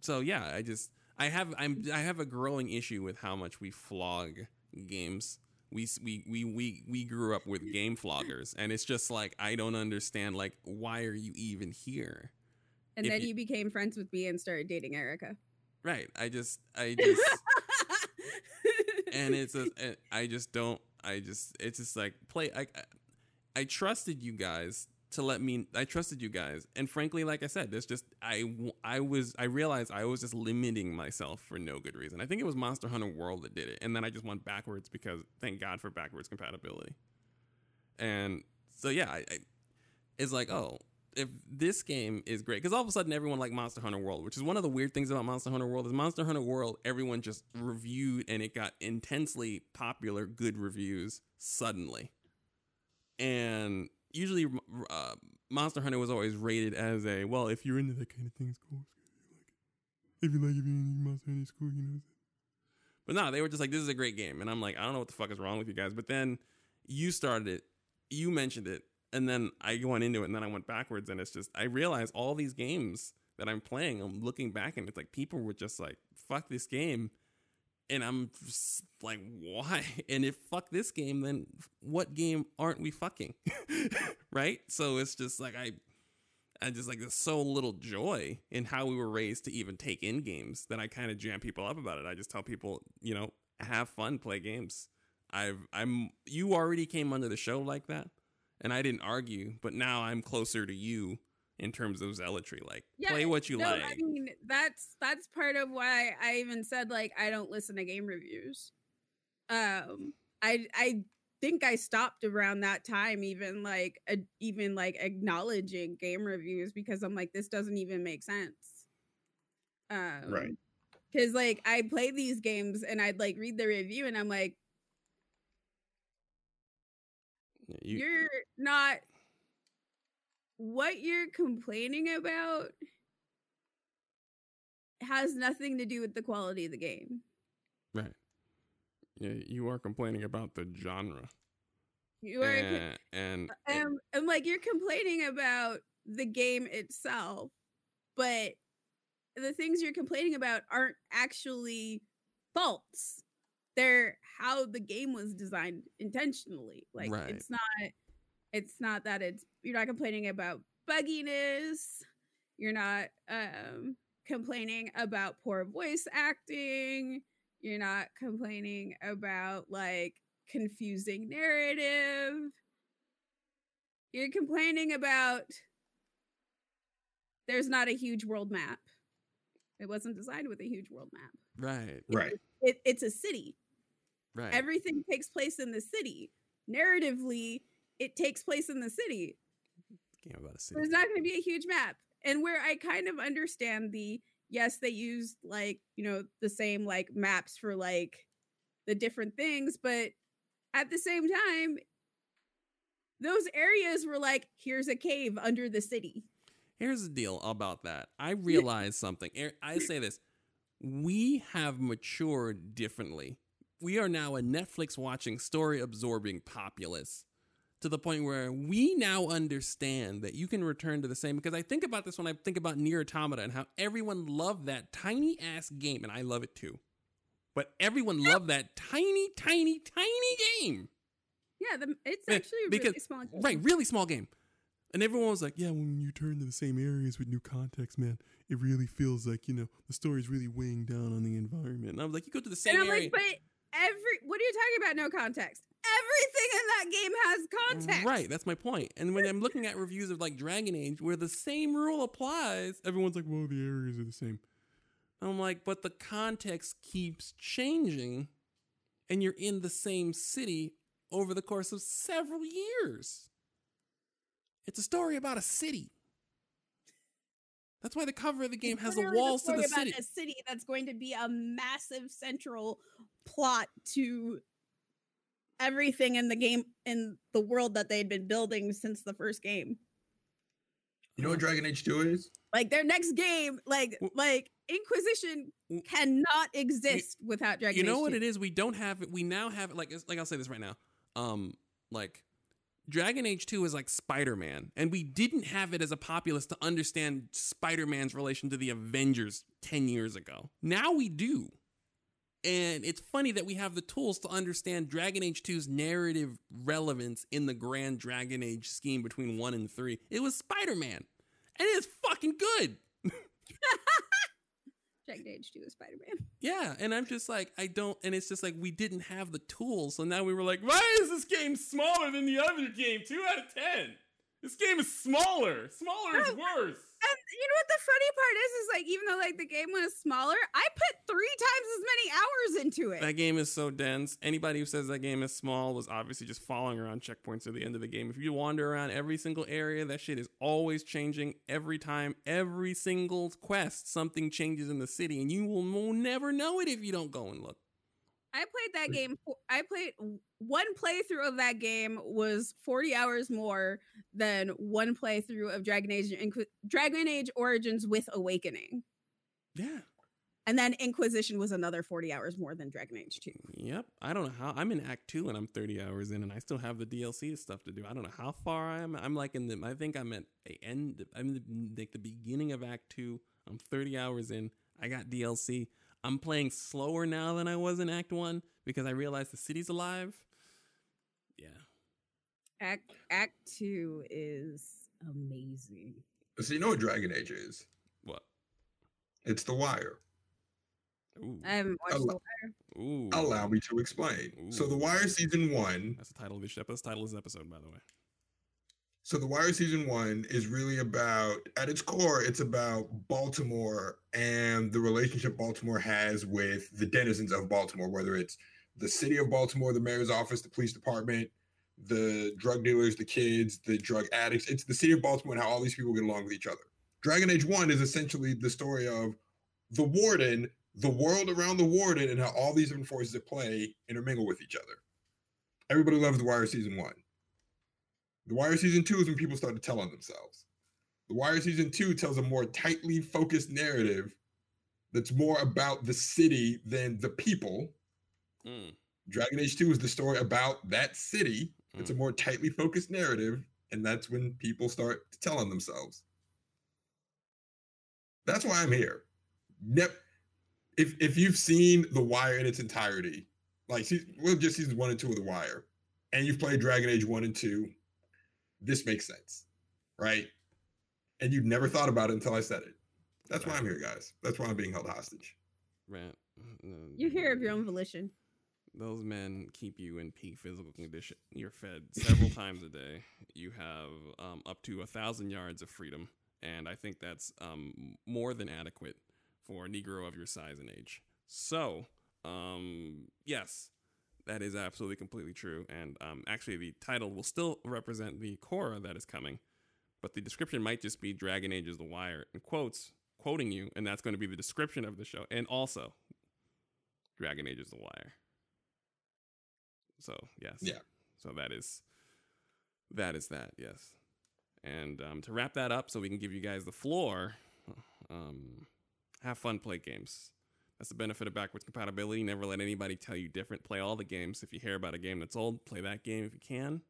so yeah, I just I have I'm I have a growing issue with how much we flog games. We we we we we grew up with game floggers, and it's just like I don't understand. Like, why are you even here? And if then you- you became friends with me and started dating Erica. Right? I just I just and it's a I just don't. I just it's just like play. I- I trusted you guys to let me. I trusted you guys, and frankly, like I said, there's just i i was I realized I was just limiting myself for no good reason. I think it was Monster Hunter World that did it, and then I just went backwards because thank God for backwards compatibility. And so yeah, I, I it's like oh. If this game is great, because all of a sudden everyone like Monster Hunter World, which is one of the weird things about Monster Hunter World, is Monster Hunter World everyone just reviewed and it got intensely popular, good reviews suddenly and usually uh, Monster Hunter was always rated as a well, if you're into that kind of thing, it's cool. If you like, if you like Monster Hunter, it's cool, you know. But no, they were just like, "This is a great game," and I'm like, "I don't know what the fuck is wrong with you guys." But then you started it, you mentioned it, and then I went into it, and then I went backwards, and it's just I realized all these games that I'm playing, I'm looking back, and it's like people were just like, "Fuck this game." And I'm like, why? And if fuck this game, then what game aren't we fucking? right? So it's just like I I just like there's so little joy in how we were raised to even take in games that I kind of jam people up about it. I just tell people, you know, have fun, play games. I've I'm you already came under the show like that, and I didn't argue, but now I'm closer to you in terms of zealotry. Like play what you no, like. I mean that's that's part of why I even said like I don't listen to game reviews. Um, I I think I stopped around that time, even like a, even like acknowledging game reviews because I'm like this doesn't even make sense. Um, Right. Because like I play these games and I'd like read the review and I'm like you, you're not what you're complaining about has nothing to do with the quality of the game. right. Yeah, you are complaining about the genre. You are and, and um, and like you're complaining about the game itself, but the things you're complaining about aren't actually faults. They're how the game was designed intentionally. Like Right. it's not it's not that it's you're not complaining about bugginess. You're not um complaining about poor voice acting. You're not complaining about like confusing narrative. You're complaining about there's not a huge world map. It wasn't designed with a huge world map. Right. Right. It, it's a city. Right. Everything takes place in the city. Narratively, it takes place in the city. Game about a city. There's not going to be a huge map. And where I kind of understand the yes, they used like, you know, the same like maps for like the different things, but at the same time, those areas were like, here's a cave under the city. Here's the deal about that. I realize something. I say this. We have matured differently. We are now a Netflix watching, story absorbing populace to the point where we now understand that you can return to the same. Because I think about this when I think about NieR: Automata and how everyone loved that tiny ass game, and I love it too. But everyone loved that tiny, tiny, tiny game. Yeah, the, it's actually because- really small. game. Right, really small game. And everyone was like, yeah, when you turn to the same areas with new context, man, it really feels like, you know, the story's really weighing down on the environment. And I was like, you go to the same And I'm area. like, but every what are you talking about? No context. Everything in that game has context. Right, that's my point. And when I'm looking at reviews of like Dragon Age where the same rule applies, everyone's like, well, the areas are the same. I'm like, but the context keeps changing and you're in the same city over the course of several years. It's a story about a city. That's why the cover of the game It's has the walls to story the about city. A city that's going to be a massive central plot to everything in the game in the world that they'd been building since the first game. You know what Dragon Age 2 is? Like their next game, like like Inquisition cannot exist without Dragon you know Age what 2. it is we don't have it we now have it like like i'll say this right now um like dragon age 2 is like spider-man and we didn't have it as a populace to understand spider-man's relation to the avengers 10 years ago now we do and it's funny that we have the tools to understand dragon age 2's narrative relevance in the grand dragon age scheme between 1 and 3 it was spider-man and it's fucking good Dragon Age 2 is Spider-Man. Yeah, and I'm just like, I don't, and it's just like we didn't have the tools, so now we were like, why is this game smaller than the other game? Two out of ten. This game is smaller. Smaller is worse. And you know what the funny part is? Is like even though like the game was smaller, I put three times as many hours into it. That game is so dense. Anybody who says that game is small was obviously just following around checkpoints at the end of the game. If you wander around every single area, that shit is always changing every time. Every single quest, something changes in the city, and you will, will never know it if you don't go and look. I played that game. I played one playthrough of that game was 40 hours more than one playthrough of Dragon Age Dragon Age Origins with Awakening. Yeah. And then Inquisition was another 40 hours more than Dragon Age 2. Yep. I don't know how I'm in Act Two and I'm 30 hours in, and I still have the DLC stuff to do. I don't know how far I am. I'm like in the. I think I'm at the end. I'm the, like the beginning of Act Two. I'm 30 hours in. I got DLC. I'm playing slower now than I was in Act One because I realized the city's alive. Yeah. Act Act 2 is amazing. So you know what Dragon Age is? What? It's The Wire. Ooh. I haven't watched Allo- the Ooh. Allow me to explain. Ooh. So The Ooh. Wire season one. That's the title of this episode. That's the title of this episode, by the way. So The Wire season one is really about, at its core, it's about Baltimore and the relationship Baltimore has with the denizens of Baltimore, whether it's the city of Baltimore, the mayor's office, the police department, the drug dealers, the kids, the drug addicts. It's the city of Baltimore and how all these people get along with each other. Dragon Age 1 is essentially the story of the warden, the world around the warden, and how all these different forces at play intermingle with each other. Everybody loves The Wire season one. The Wire season two is when people start to tell on themselves. The Wire season two tells a more tightly focused narrative that's more about the city than the people. Mm. Dragon Age 2 is the story about that city. It's a more tightly focused narrative, and that's when people start to tell on themselves. That's why I'm here. Nep- if if you've seen The Wire in its entirety, like well, just seasons one and two of The Wire, and you've played Dragon Age one and two, this makes sense, right? and you never thought about it until I said it. That's why I'm here, guys. That's why I'm being held hostage. Rant. You're here of your own volition. Those men keep you in peak physical condition. You're fed several times a day. You have um, up to a thousand yards of freedom, and I think that's um, more than adequate for a Negro of your size and age. So, um, yes, that is absolutely completely true. And um, actually, the title will still represent the Korra that is coming, but the description might just be Dragon Age is the Wire in quotes, quoting you, and that's going to be the description of the show. And also, Dragon Age is the Wire. So yes, Yeah. So that is that is that. Yes, and um, to wrap that up, so we can give you guys the floor. Um, have fun, play games. That's the benefit of backwards compatibility. Never let anybody tell you different. Play all the games. If you hear about a game that's old, play that game if you can.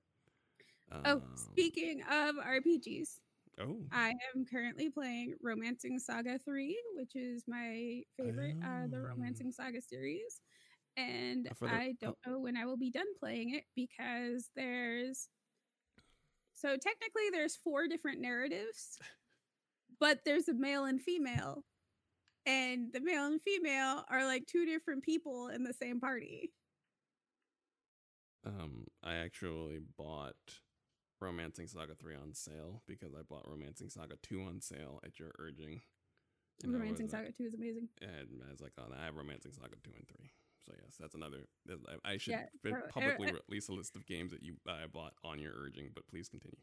Oh, Um, speaking of RPGs, Oh, I am currently playing Romancing Saga 3, which is my favorite uh the Oh. Romancing Saga series. And the- I don't know when I will be done playing it because there's so technically there's four different narratives, but there's a male and female. And the male and female are like two different people in the same party. um, I actually bought Romancing Saga 3 on sale because I bought Romancing Saga 2 on sale at your urging. And Romancing was like- Saga 2 is amazing. And I was like, oh, I have Romancing Saga 2 and 3. So, yes, that's another. I- I should Yeah, publicly release a list of games that you I bought on your urging, but please continue.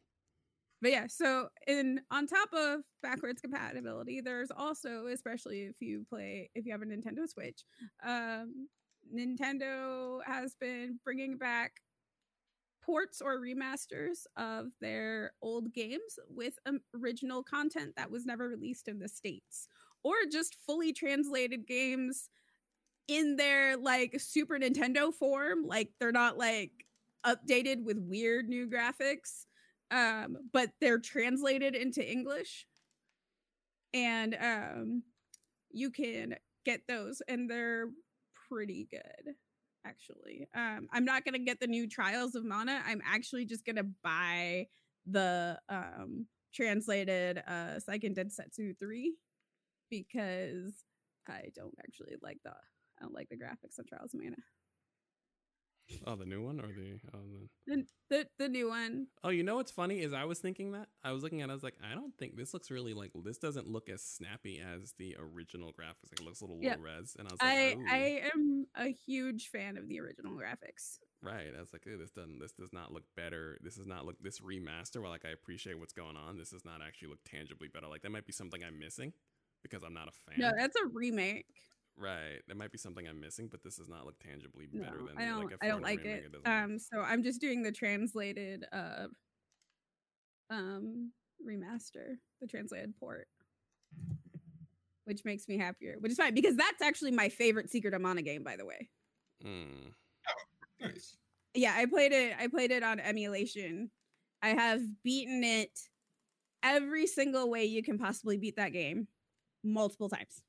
But yeah, so in on top of backwards compatibility, there's also, especially if you play if you have a Nintendo Switch, um, Nintendo has been bringing back ports or remasters of their old games with um, original content that was never released in the states, or just fully translated games in their like Super Nintendo form, like they're not like updated with weird new graphics um but they're translated into english. And um you can get those and they're pretty good actually. Um i'm not gonna get the new trials of mana. I'm actually just gonna buy the um translated uh Seiken Densetsu 3 because i don't actually like the i don't like the graphics of trials of mana Oh, the new one or the. Oh, the the, the, the new one Oh, you know what's funny is I was thinking that I was looking at. it, I was like, I don't think this looks really like this doesn't look as snappy as the original graphics. Like it looks a little Yeah. low res, and I was like, I "Ooh." I am a huge fan of the original graphics. right. I was like, this doesn't. This does not look better. This does not look this remaster. While like I appreciate what's going on, this does not actually look tangibly better. Like that might be something I'm missing because I'm not a fan. No, that's a remake. Right. That might be something I'm missing, but this does not look tangibly No, better than I don't. like a I don't like remake. it. Um, so I'm just doing the translated uh, um, remaster, the translated port, which makes me happier. Which is fine because that's actually my favorite Secret of Mana game, by the way. Mm. Nice. Yeah, I played it. I played it on emulation. I have beaten it every single way you can possibly beat that game, multiple times.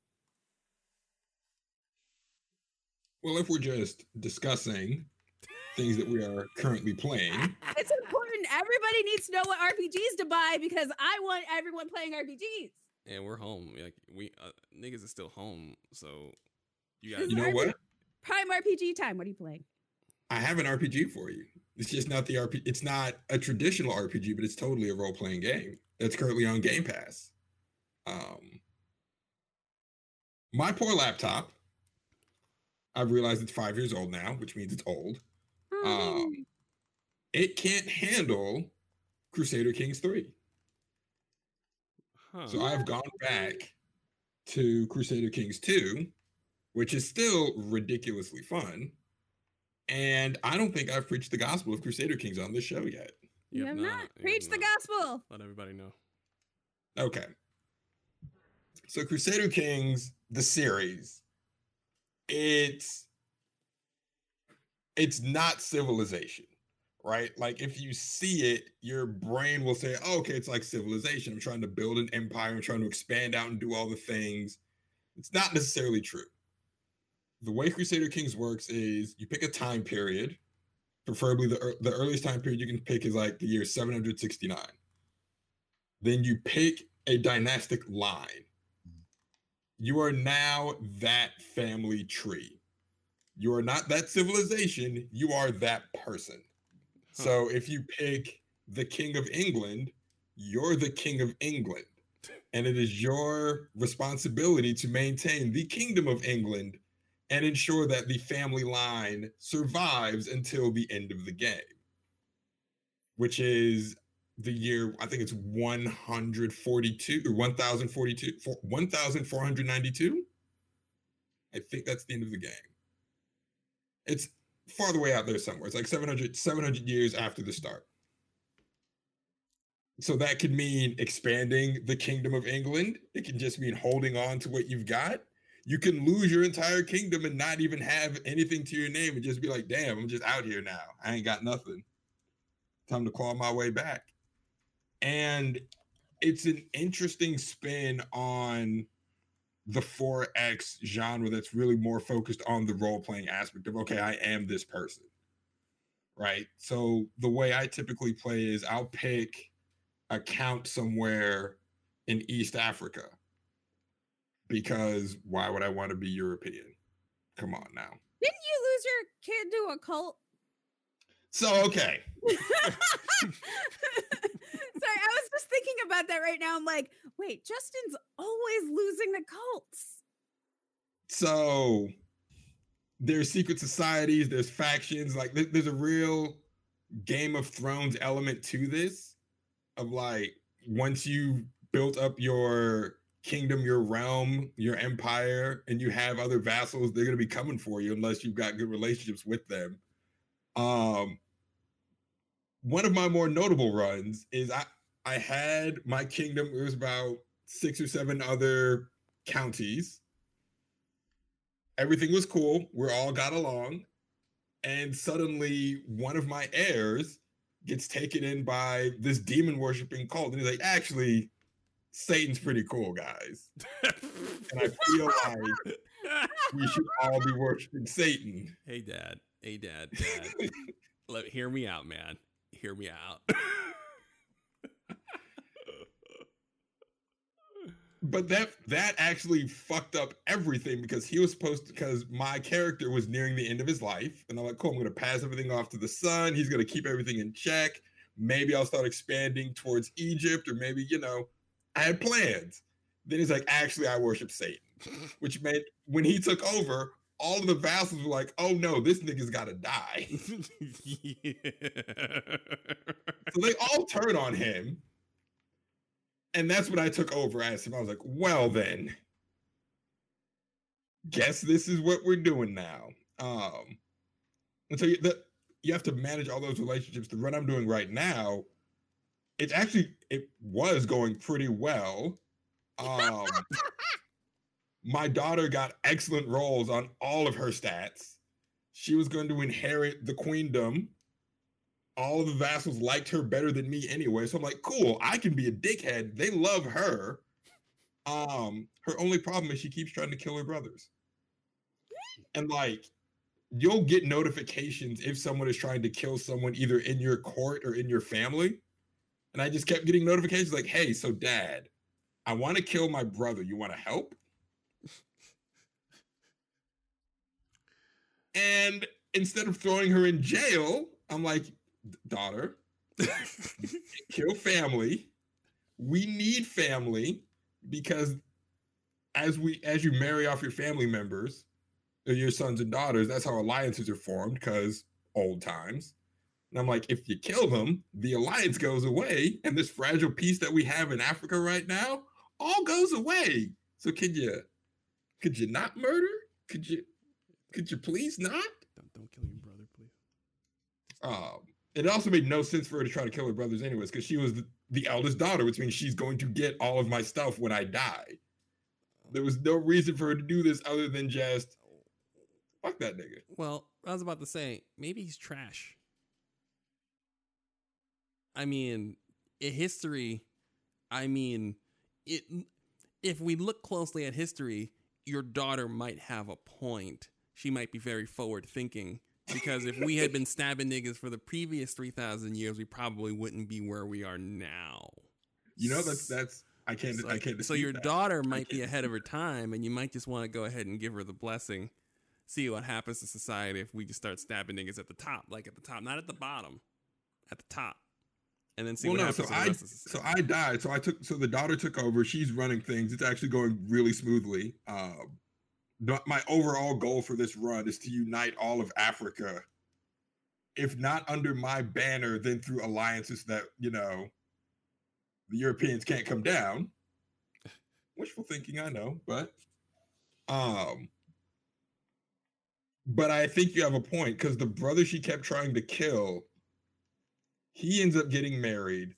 Well, if we're just discussing things that we are currently playing, It's important. Everybody needs to know what RPGs to buy because I want everyone playing RPGs. And we're home. Like we uh, niggas is still home, so you got. you know what? Prime RPG time. What are you playing? I have an RPG for you. It's just not the RPG. It's not a traditional RPG, but it's totally a role playing game that's currently on Game Pass. Um, my poor laptop. I've realized it's five years old now, which means it's old. Um, It can't handle Crusader Kings 3. Huh. So I've gone back to Crusader Kings 2, which is still ridiculously fun. And I don't think I've preached the gospel of Crusader Kings on this show yet. you have not. you have Preach the not. gospel. Let everybody know. Okay. So Crusader Kings, the series, it's it's not civilization, right? Like if you see it, your brain will say, oh, okay, it's like civilization. I'm trying to build an empire, I'm trying to expand out and do all the things. It's not necessarily true. The way Crusader Kings works is you pick a time period, preferably the, the earliest time period you can pick is like the year 769 then you pick a dynastic line. You are now that family tree. You are not that civilization, you are that person. Huh. So if you pick the King of England, you're the King of England. And it is your responsibility to maintain the Kingdom of England and ensure that the family line survives until the end of the game, which is the year, I think it's 142 or 1042 1492. I think that's the end of the game. It's far the way out there somewhere. It's like 700, 700 years after the start. So that could mean expanding the kingdom of England. It can just mean holding on to what you've got. You can lose your entire kingdom and not even have anything to your name and just be like, damn, I'm just out here now. I ain't got nothing. Time to claw my way back. And it's an interesting spin on the 4X genre that's really more focused on the role playing aspect of, okay, I am this person. Right. So the way I typically play is I'll pick a count somewhere in East Africa because why would I want to be European? Come on now. Didn't you lose your kid to a cult? So, okay. Sorry, I was just thinking about that right now. I'm like, wait, Justin's always losing the cults. So there's secret societies, there's factions, like there's a real Game of Thrones element to this of like once you built up your kingdom, your realm, your empire, and you have other vassals, they're gonna be coming for you unless you've got good relationships with them. Um one of my more notable runs is I I had my kingdom, it was about six or seven other counties everything was cool. We all got along. And suddenly one of my heirs gets taken in by this demon worshiping cult. And he's like, actually, Satan's pretty cool, guys. And I feel like we should all be worshiping Satan. hey, dad. Hey, dad. Dad. Let, hear me out, man. Hear me out. but that that actually fucked up everything because he was supposed to because my character was nearing the end of his life and i'm like cool i'm gonna pass everything off to the son he's gonna keep everything in check. Maybe i'll start expanding towards egypt or maybe you know i had plans. Then he's like actually i worship satan which meant when he took over all of the vassals were like oh no this nigga's gotta die so they all turn on him and that's what I took over as him. I was like, well then, guess this is what we're doing now. Um, and so you, the, you have to manage all those relationships. The run I'm doing right now, it's actually it was going pretty well. Um, my daughter got excellent rolls on all of her stats. She was going to inherit the queendom all of the vassals liked her better than me anyway. So I'm like, cool, I can be a dickhead. They love her. Um, her only problem is she keeps trying to kill her brothers. And like, you'll get notifications if someone is trying to kill someone either in your court or in your family. And I just kept getting notifications like, hey, so dad, I want to kill my brother. You want to help? And instead of throwing her in jail, I'm like, daughter, kill family. We need family because as we as you marry off your family members, or your sons and daughters, that's how alliances are formed because old times. And I'm like, if you kill them, the alliance goes away, and this fragile peace that we have in Africa right now all goes away. So could you could you not murder? Could you could you please not? don't, don't kill your brother, please. Um, it also made no sense for her to try to kill her brothers anyways, because she was the, the eldest daughter, which means she's going to get all of my stuff when I die. There was no reason for her to do this other than just fuck that nigga. Well, I was about to say, maybe he's trash. I mean, in history, I mean, it. If we look closely at history, your daughter might have a point. She might be very forward thinking. Because if we had been stabbing niggas for the previous three thousand years, we probably wouldn't be where we are now. You know that's that's I can't. So, I can't. so your that. daughter might be ahead of her time, and you might just want to go ahead and give her the blessing. See what happens to society if we just start stabbing niggas at the top, like at the top, not at the bottom, at the top, and then see well, what no. happens So I, so. I died. So I took. So the daughter took over. She's running things. It's actually going really smoothly. Um, but my overall goal for this run is to unite all of Africa. If not under my banner, then through alliances that you know the Europeans can't come down. Wishful thinking, I know, but um, but I think you have a point because the brother she kept trying to kill, he ends up getting married.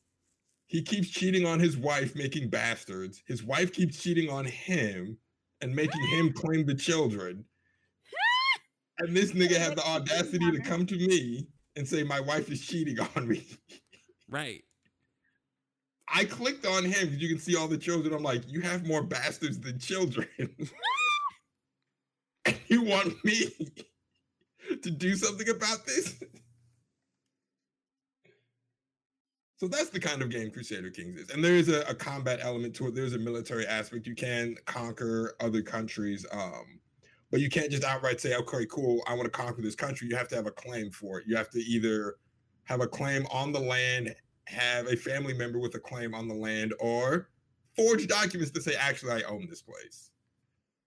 He keeps cheating on his wife, making bastards. His wife keeps cheating on him and making him claim the children. And this nigga had the audacity to come to me and say, My wife is cheating on me. right. I clicked on him because you can see all the children. I'm like, You have more bastards than children. and you want me to do something about this? So that's the kind of game Crusader Kings is. And there is a, a combat element to it. There's a military aspect. You can conquer other countries. Um, but you can't just outright say, okay, cool, I want to conquer this country. You have to have a claim for it. You have to either have a claim on the land, have a family member with a claim on the land, or forge documents to say, actually, I own this place.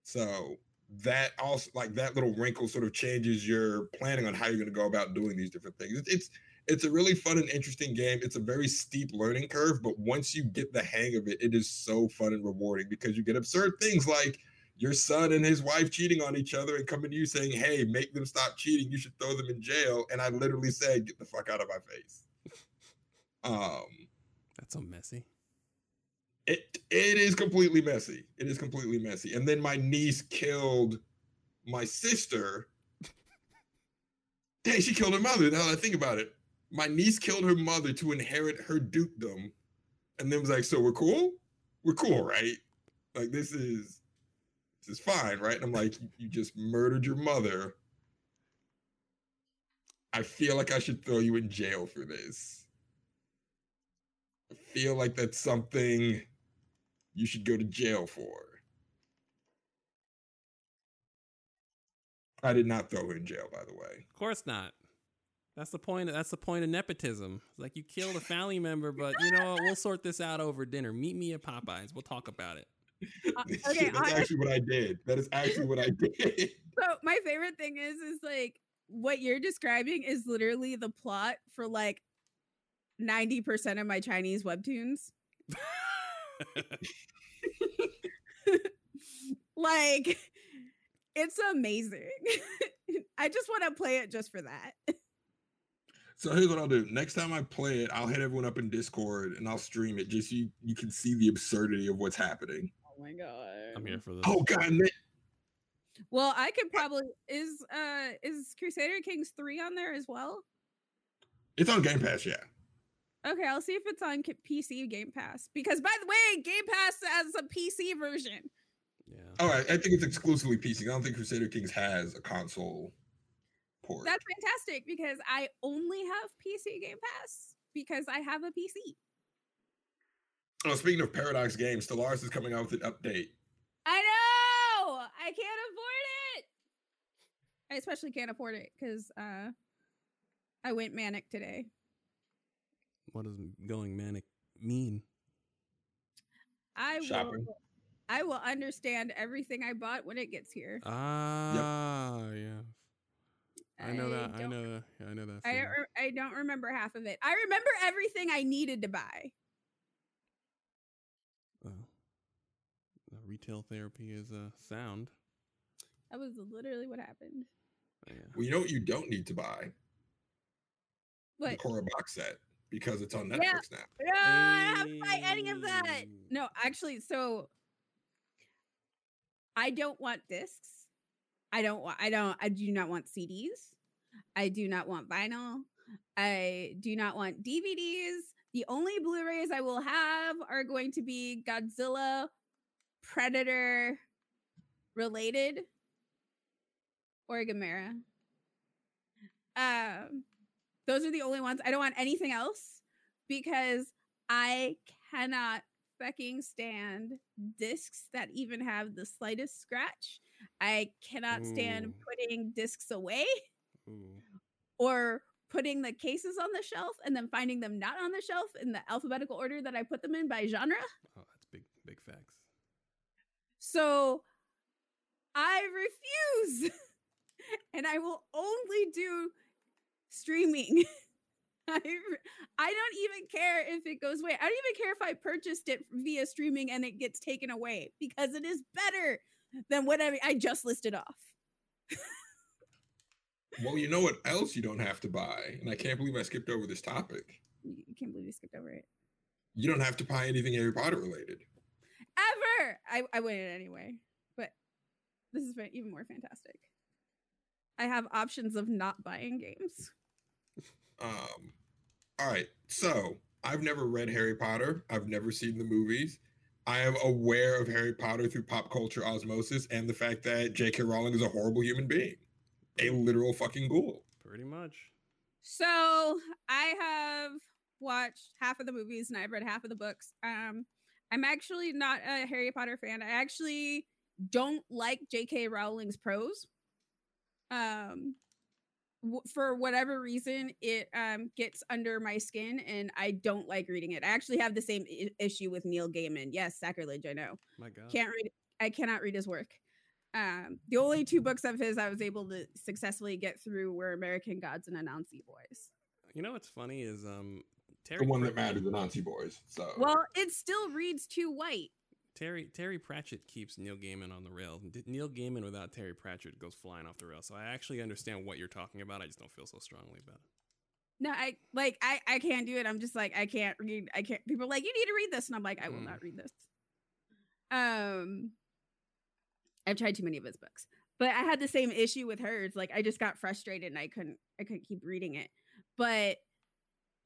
So that also like that little wrinkle sort of changes your planning on how you're going to go about doing these different things. It's, it's it's a really fun and interesting game. It's a very steep learning curve, but once you get the hang of it, it is so fun and rewarding because you get absurd things like your son and his wife cheating on each other and coming to you saying, "Hey, make them stop cheating. You should throw them in jail." And I literally said, "Get the fuck out of my face." Um, That's so messy. it it is completely messy. It is completely messy. And then my niece killed my sister. Dang, she killed her mother. Now that I think about it, my niece killed her mother to inherit her dukedom, and then was like, "So we're cool? We're cool, right? Like this is this is fine, right?" And I'm like, "You- "You just murdered your mother. I feel like I should throw you in jail for this. I feel like that's something." you should go to jail for. I did not throw her in jail, by the way. Of course not. That's the point. That's the point of nepotism. Like you killed a family member, but you know what? We'll sort this out over dinner. Meet me at Popeyes. We'll talk about it. Uh, Shit, okay, that's I- actually what I did. That is actually what I did. So my favorite thing is is like what you're describing is literally the plot for like 90% of my Chinese webtoons. Like it's amazing. I just want to play it just for that. So here's what I'll do. Next time I play it, I'll hit everyone up in Discord and I'll stream it just so you, you can see the absurdity of what's happening. Oh my god. I'm here for this. Oh god, and then- Well, I could probably is uh is Crusader Kings 3 on there as well? it's on Game Pass, yeah. Okay, I'll see if it's on PC Game Pass. Because by the way, Game Pass has a PC version. Yeah. All right, I think it's exclusively PC. I don't think Crusader Kings has a console port. That's fantastic because I only have PC Game Pass because I have a PC. oh, speaking of Paradox Games, Stellaris is coming out with an update. I know. I can't afford it. I especially can't afford it because uh, I went manic today. What does going manic mean? I Shopping. will. I will understand everything I bought when it gets here. Ah, yeah. I know that. I don't- know that. Yeah, I know that. I don't, re- I don't remember half of it. I remember everything I needed to buy. Uh, retail therapy is uh, sound. That was literally what happened. Yeah. Well, you know what you don't need to buy? What? The What? Korra box set because it's on Netflix Yeah. now. No, I don't have to buy any of that. No, actually, so I don't want discs. I don't want. I don't. I do not want CDs. I do not want vinyl. I do not want DVDs. The only Blu-rays I will have are going to be Godzilla, Predator related, or Gamera. Um, those are the only ones. I don't want anything else because I cannot fucking stand discs that even have the slightest scratch. I cannot stand Ooh. putting discs away Ooh. or putting the cases on the shelf and then finding them not on the shelf in the alphabetical order that I put them in by genre. Oh, that's big, big facts. So I refuse. and I will only do streaming. I, I don't even care if it goes away. I don't even care if I purchased it via streaming and it gets taken away because it is better than whatever I just listed off. Well, you know what else you don't have to buy? And I can't believe I skipped over this topic. You can't believe you skipped over it. You don't have to buy anything Harry Potter related. Ever! I, I wouldn't anyway. But this is even more fantastic. I have options of not buying games. Um, all right. So I've never read Harry Potter. I've never seen the movies. I am aware of Harry Potter through pop culture osmosis and the fact that J.K. Rowling is a horrible human being, a literal fucking ghoul. Pretty much. So I have watched half of the movies and I've read half of the books. Um, I'm actually not a Harry Potter fan. I actually don't like J.K. Rowling's prose. Um, w- for whatever reason, it um gets under my skin, and I don't like reading it. I actually have the same I- issue with Neil Gaiman. Yes, sacrilege. I know. My God. Can't read. I cannot read his work. Um, the only two books of his I was able to successfully get through were American Gods and Anansi Boys. You know what's funny is um Terry The one Prat- that mattered, the Nazi boys. So Well, it still reads too white. Terry Terry Pratchett keeps Neil Gaiman on the rail. Neil Gaiman without Terry Pratchett goes flying off the rail. So I actually understand what you're talking about. I just don't feel so strongly about it. No, I like I I can't do it. I'm just like I can't read. I can't. People are like you need to read this, and I'm like I will Mm. not read this. Um, I've tried too many of his books, but I had the same issue with hers. Like I just got frustrated and I couldn't I couldn't keep reading it. But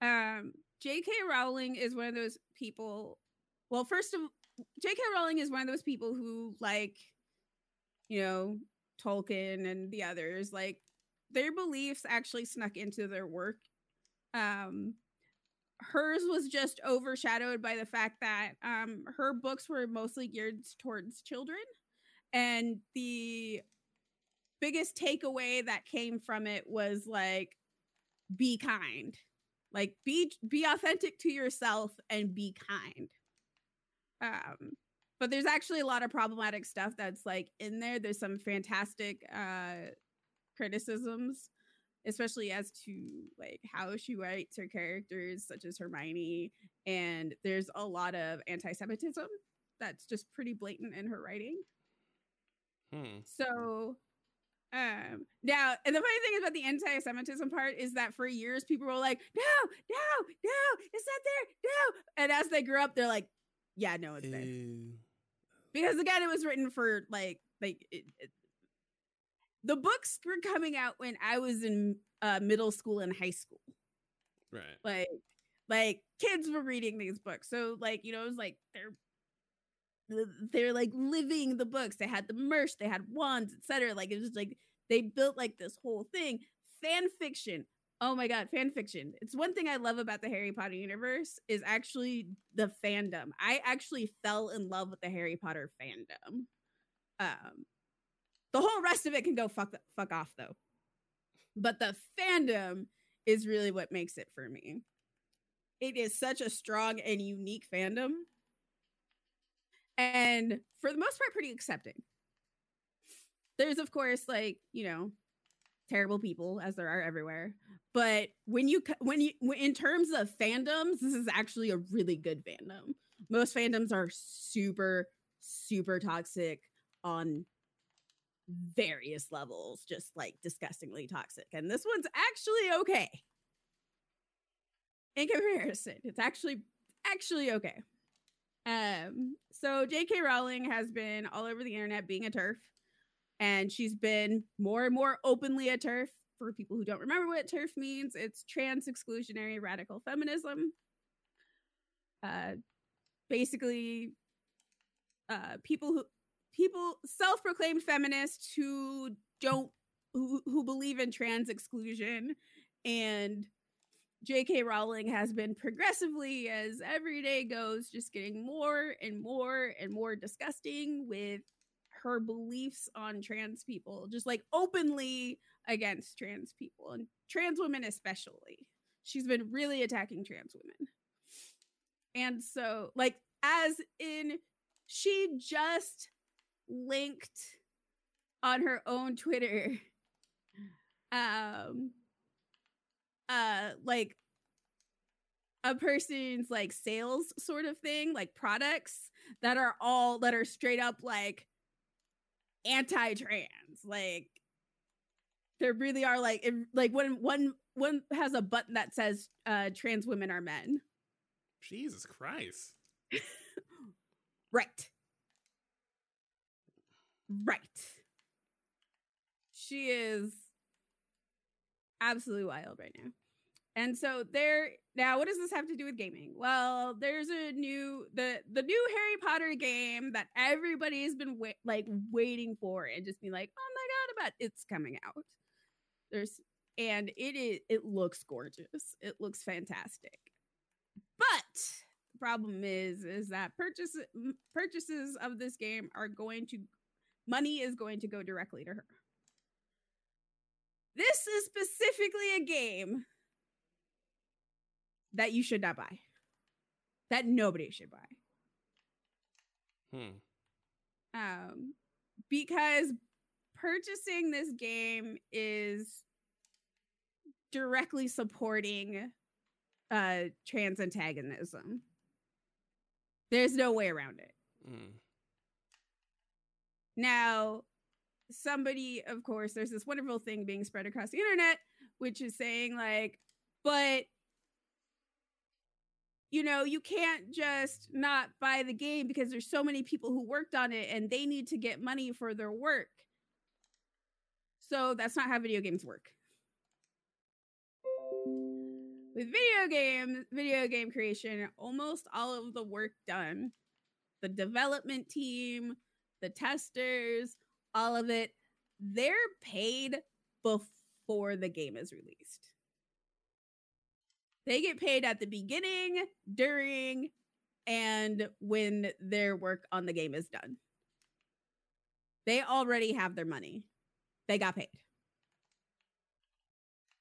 um, J.K. Rowling is one of those people. Well, first of J.K. Rowling is one of those people who like, you know, Tolkien and the others like their beliefs actually snuck into their work um hers was just overshadowed by the fact that um her books were mostly geared towards children and the biggest takeaway that came from it was like be kind like be be authentic to yourself and be kind um but there's actually a lot of problematic stuff that's like in there there's some fantastic uh criticisms especially as to like how she writes her characters such as hermione and there's a lot of anti-semitism that's just pretty blatant in her writing Hmm. so um now and the funny thing about the anti-Semitism part is that for years people were like, no, no, no, it's not there, no. And as they grew up, they're like, yeah, no, it's there. Ew. Because again, it was written for like like it, it- the books were coming out when I was in uh, middle school and high school. Right. Like like kids were reading these books. So like, you know, it was like they're they're like living the books. They had the merch, they had wands, etc. Like it was like they built like this whole thing. Fan fiction. Oh my god, fan fiction. It's one thing I love about the Harry Potter universe is actually the fandom. I actually fell in love with the Harry Potter fandom. Um the whole rest of it can go fuck fuck off though. But the fandom is really what makes it for me. It is such a strong and unique fandom. And for the most part, pretty accepting. There's, of course, like, you know, terrible people as there are everywhere. But when you, when you, in terms of fandoms, this is actually a really good fandom. Most fandoms are super, super toxic on various levels, just like disgustingly toxic. And this one's actually okay. In comparison, it's actually actually okay. Um, so J.K. Rowling has been all over the internet being a TERF, and she's been more and more openly a TERF. For people who don't remember what TERF means, it's trans exclusionary radical feminism. Uh, basically, uh, people who people self-proclaimed feminists who don't who, who believe in trans exclusion and J.K. Rowling has been progressively, as every day goes, just getting more and more and more disgusting with her beliefs on trans people, just like openly against trans people and trans women, especially. She's been really attacking trans women. And so, like, as in, she just linked on her own Twitter um uh like a person's like sales sort of thing like products that are all that are straight up like anti-trans. Like there really are like like when one one has a button that says uh trans women are men? Jesus Christ. right. Right. She is absolutely wild right now and so there now what does this have to do with gaming? Well there's a new the the new harry potter game that everybody's been wait, like waiting for and just be like oh my god about it's coming out. There's and it is it looks gorgeous. It looks fantastic. But the problem is is that purchase purchases of this game are going to money is going to go directly to her. This is specifically a game that you should not buy. That nobody should buy. Hmm. Um because purchasing this game is directly supporting uh trans antagonism. There's no way around it. Hmm. Now, somebody, of course, there's this wonderful thing being spread across the internet, which is saying, like, but you know, you can't just not buy the game because there's so many people who worked on it and they need to get money for their work. So that's not how video games work. With video games, video game creation, almost all of the work done, the development team, the testers, all of it, they're paid before the game is released. They get paid at the beginning, during, and when their work on the game is done. They already have their money. They got paid.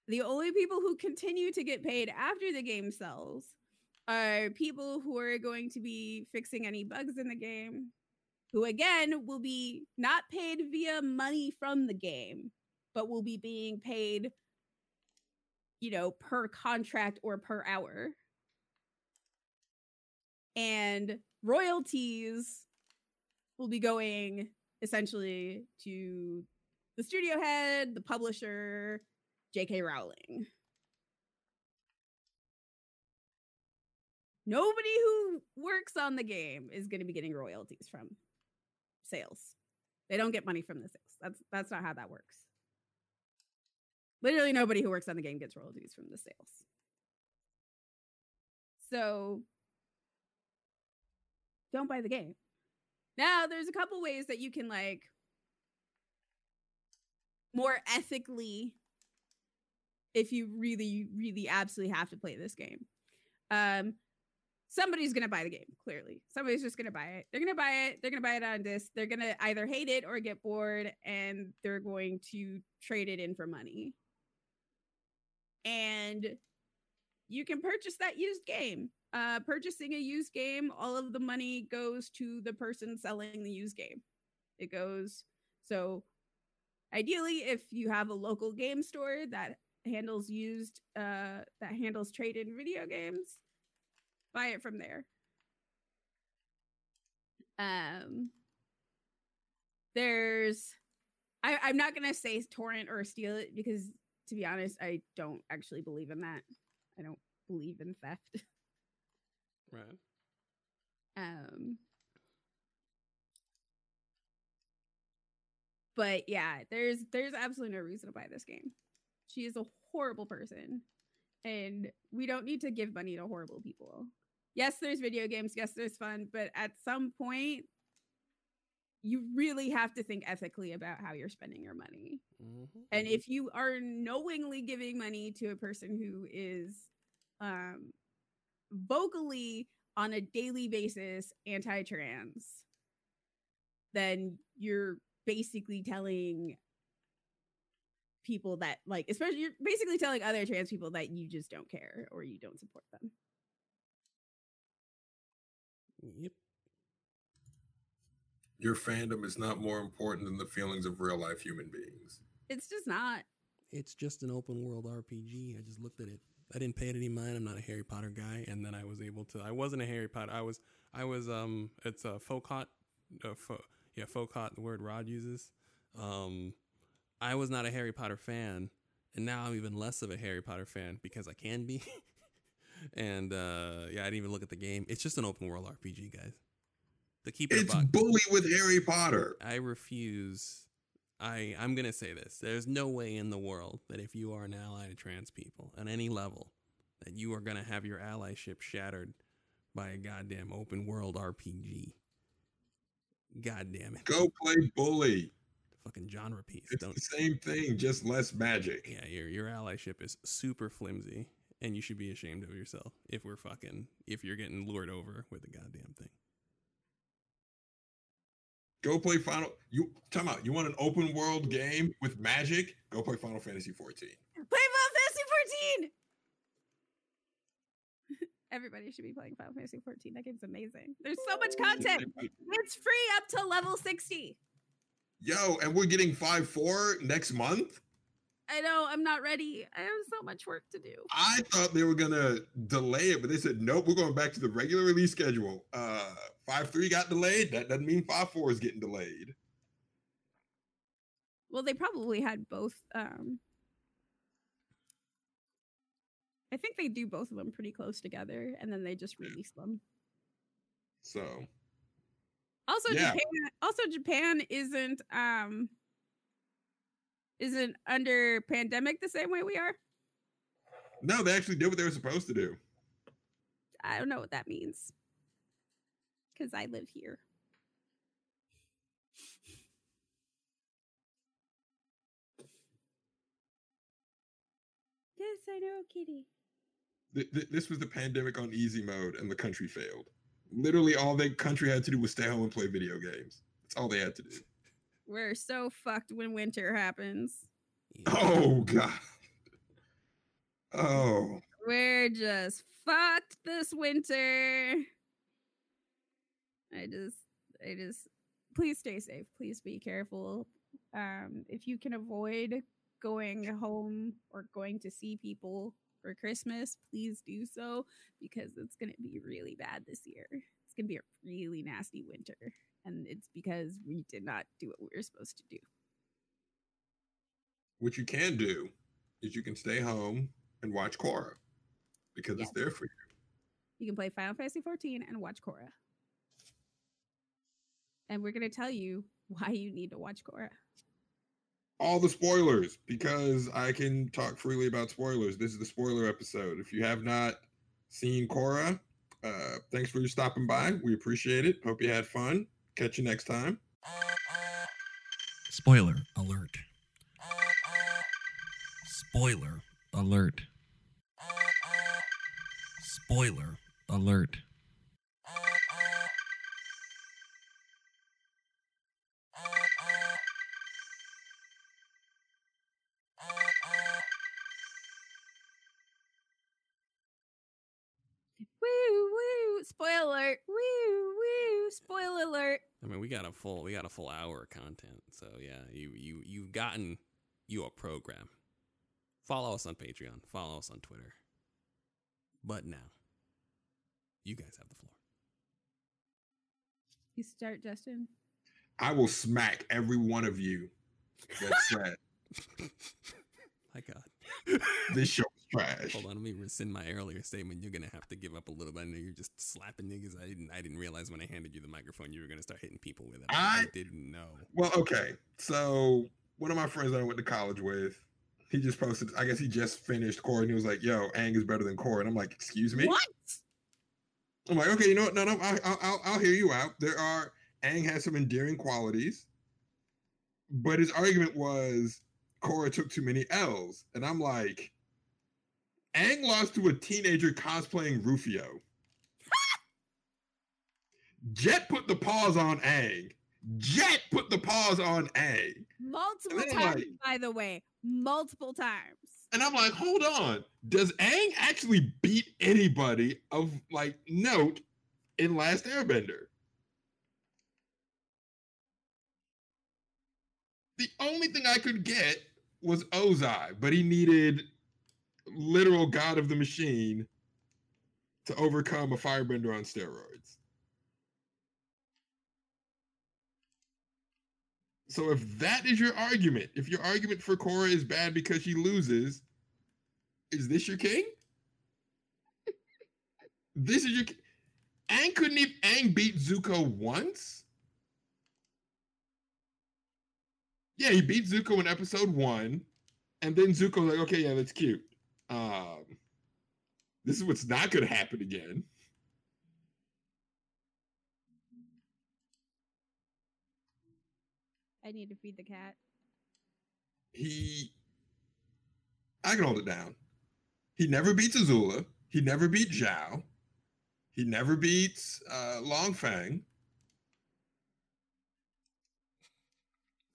The only people who continue to get paid after the game sells are people who are going to be fixing any bugs in the game, who again will be not paid via money from the game, but will be being paid, you know, per contract or per hour. And royalties will be going essentially to the studio head, the publisher, J.K. Rowling. Nobody who works on the game is going to be getting royalties from sales. They don't get money from the sales. That's that's not how that works. Literally nobody who works on the game gets royalties from the sales. So don't buy the game. Now, there's a couple ways that you can like more ethically if you really really absolutely have to play this game. Um somebody's going to buy the game, clearly. Somebody's just going to buy it. They're going to buy it. They're going to buy it on disc. They're going to either hate it or get bored and they're going to trade it in for money. And you can purchase that used game. Uh, purchasing a used game, all of the money goes to the person selling the used game. It goes so ideally if you have a local game store that handles used uh that handles trade in video games, buy it from there. Um there's I, I'm not gonna say torrent or steal it because to be honest, I don't actually believe in that. I don't believe in theft. Right. Um but yeah, there's there's absolutely no reason to buy this game. She is a horrible person. And we don't need to give money to horrible people. Yes, there's video games, yes, there's fun, but at some point you really have to think ethically about how you're spending your money. Mhm. And if you are knowingly giving money to a person who is um vocally on a daily basis anti-trans, then you're basically telling people that like especially you're basically telling other trans people that you just don't care or you don't support them. Yep. Your fandom is not more important than the feelings of real life human beings. It's just not. It's just an open world RPG. I just looked at it. I didn't pay it any mind. I'm not a Harry Potter guy, and then I was able to. I wasn't a Harry Potter. I was. I was. Um. It's a Focot. Uh, fo- yeah, Focot. The word Rod uses. Um. I was not a Harry Potter fan, and now I'm even less of a Harry Potter fan because I can be. and uh yeah, I didn't even look at the game. It's just an open world RPG, guys. To keep it a It's buck. bully with Harry Potter. I refuse. I I'm gonna say this. There's no way in the world that if you are an ally to trans people at any level, that you are gonna have your allyship shattered by a goddamn open world RPG. God damn it. Go play bully. Fucking genre piece. It's Don't the same thing, just less magic. yeah, your your allyship is super flimsy and you should be ashamed of yourself if we're fucking if you're getting lured over with the goddamn thing. Go play Final. You time out. You want an open world game with magic? Go play Final Fantasy 14. Play Final Fantasy 14. Everybody should be playing Final Fantasy 14. That game's amazing. There's so much content. It's free up to level 60. Yo, and we're getting 5 4 next month? I know I'm not ready. I have so much work to do. I thought they were gonna delay it, but they said nope, we're going back to the regular release schedule. Uh 5 3 got delayed. That doesn't mean 5 4 is getting delayed. Well, they probably had both. Um, I think they do both of them pretty close together, and then they just release them. So Also, Yeah. Japan. Also, Japan isn't um isn't under pandemic the same way we are. no, they actually did what they were supposed to do. I don't know what that means because I live here. Yes, I know, Kitty. Th- th- this was the pandemic on easy mode, and the country failed. Literally, all the country had to do was stay home and play video games. That's all they had to do. We're so fucked when winter happens. Oh god. Oh, We're just fucked this winter. I just, I just, please stay safe. Please be careful. Um, if you can avoid going home or going to see people for Christmas, please do so because it's going to be really bad this year. It's going to be a really nasty winter. And it's because we did not do what we were supposed to do. what you can do is you can stay home and watch Korra because it's there for you. You can play Final Fantasy 14 and watch Korra. And we're going to tell you why you need to watch Korra. All the spoilers because I can talk freely about spoilers. This is the spoiler episode. If you have not seen Korra, uh, thanks for stopping by. We appreciate it. Hope you had fun. Catch you next time. Spoiler alert. Spoiler alert. Spoiler alert. Got a full we got a full hour of content. So yeah, you you you've gotten you a program. Follow us on Patreon. Follow us on Twitter. But now, you guys have the floor. You start, Justin. I will smack every one of you that said My God. this show is trash. Hold on, let me rescind my earlier statement. You're gonna have to give up a little bit. I know you're just slapping niggas. I didn't. I didn't realize when I handed you the microphone, you were gonna start hitting people with it. I, I- didn't know. Well, okay. So one of my friends that I went to college with, he just posted. I guess he just finished Korra, and he was like, "Yo, Aang is better than Korra," and I'm like, "Excuse me." What? I'm like, okay, you know what? No, no, I'll, I'll, I'll, I'll hear you out. There are Aang has some endearing qualities, but his argument was Korra took too many L's, and I'm like, Aang lost to a teenager cosplaying Rufio. Jet put the pause on Aang. Jet put the pause on Aang. Multiple times, like- by the way. Multiple times. And I'm like, hold on. Does Aang actually beat anybody of like note in Last Airbender? The only thing I could get was Ozai, but he needed literal God of the Machine to overcome a firebender on steroids. So if that is your argument, if your argument for Korra is bad because she loses, is this your king? this is your ki- Aang couldn't even Aang beat Zuko once. Yeah, he beat Zuko in episode one, and then Zuko's like, okay, yeah, that's cute. Um, this is what's not gonna happen again. I need to feed the cat. he I can hold it down. He never beats Azula. He never beat Zhao. He never beats uh, Long Feng.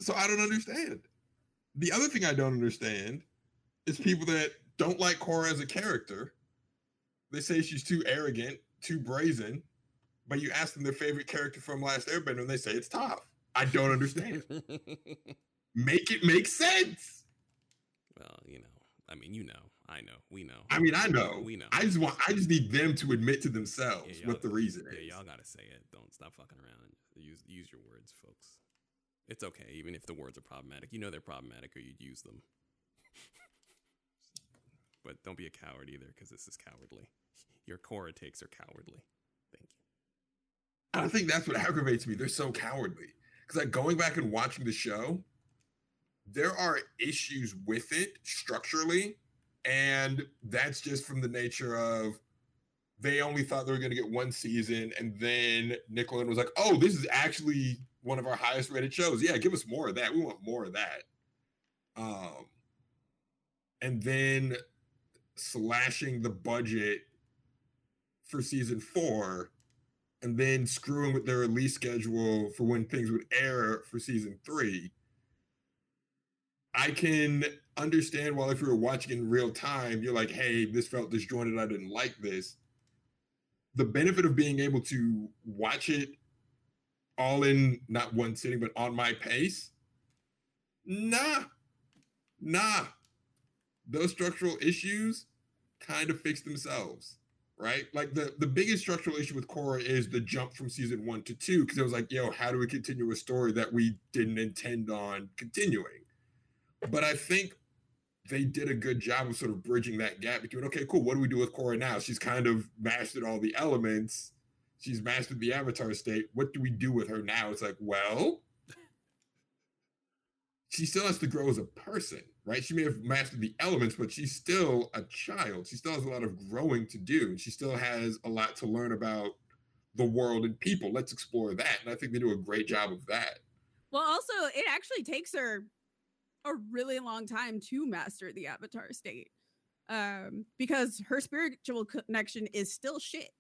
So I don't understand. The other thing I don't understand is people that don't like Korra as a character. They say she's too arrogant, too brazen, but you ask them their favorite character from Last Airbender and they say it's Toph. I don't understand. Make it make sense. well, you know, I mean, you know, I know, we know. I mean, I know. We know. I just want. I just need them to admit to themselves Yeah, what the reason Yeah, is. y'all gotta say it. Don't stop fucking around. Use use your words, folks. It's okay, even if the words are problematic. You know they're problematic, or you'd use them. but don't be a coward either, because this is cowardly. Your Korra takes are cowardly. Thank you. I think that's what aggravates me. They're so cowardly. Because like going back and watching the show, there are issues with it structurally, and that's just from the nature of they only thought they were going to get one season, and then Nickelodeon was like, "Oh, this is actually one of our highest rated shows. Yeah, give us more of that. We want more of that." Um, and then slashing the budget for season four and then screwing with their release schedule for when things would air for season three. I can understand while if you were watching in real time, you're like, hey, this felt disjointed. I didn't like this. The benefit of being able to watch it all in not one sitting, but on my pace. Nah, nah. Those structural issues kind of fix themselves right? Like the the biggest structural issue with Korra is the jump from season one to two because it was like, yo, how do we continue a story that we didn't intend on continuing? But I think they did a good job of sort of bridging that gap between, okay, cool, what do we do with Korra now? She's kind of mastered all the elements. She's mastered the avatar state. What do we do with her now? It's like, well, she still has to grow as a person, right? She may have mastered the elements, but she's still a child. She still has a lot of growing to do. And she still has a lot to learn about the world and people. Let's explore that. And I think they do a great job of that. Well, also, it actually takes her a really long time to master the avatar state um, because her spiritual connection is still shit.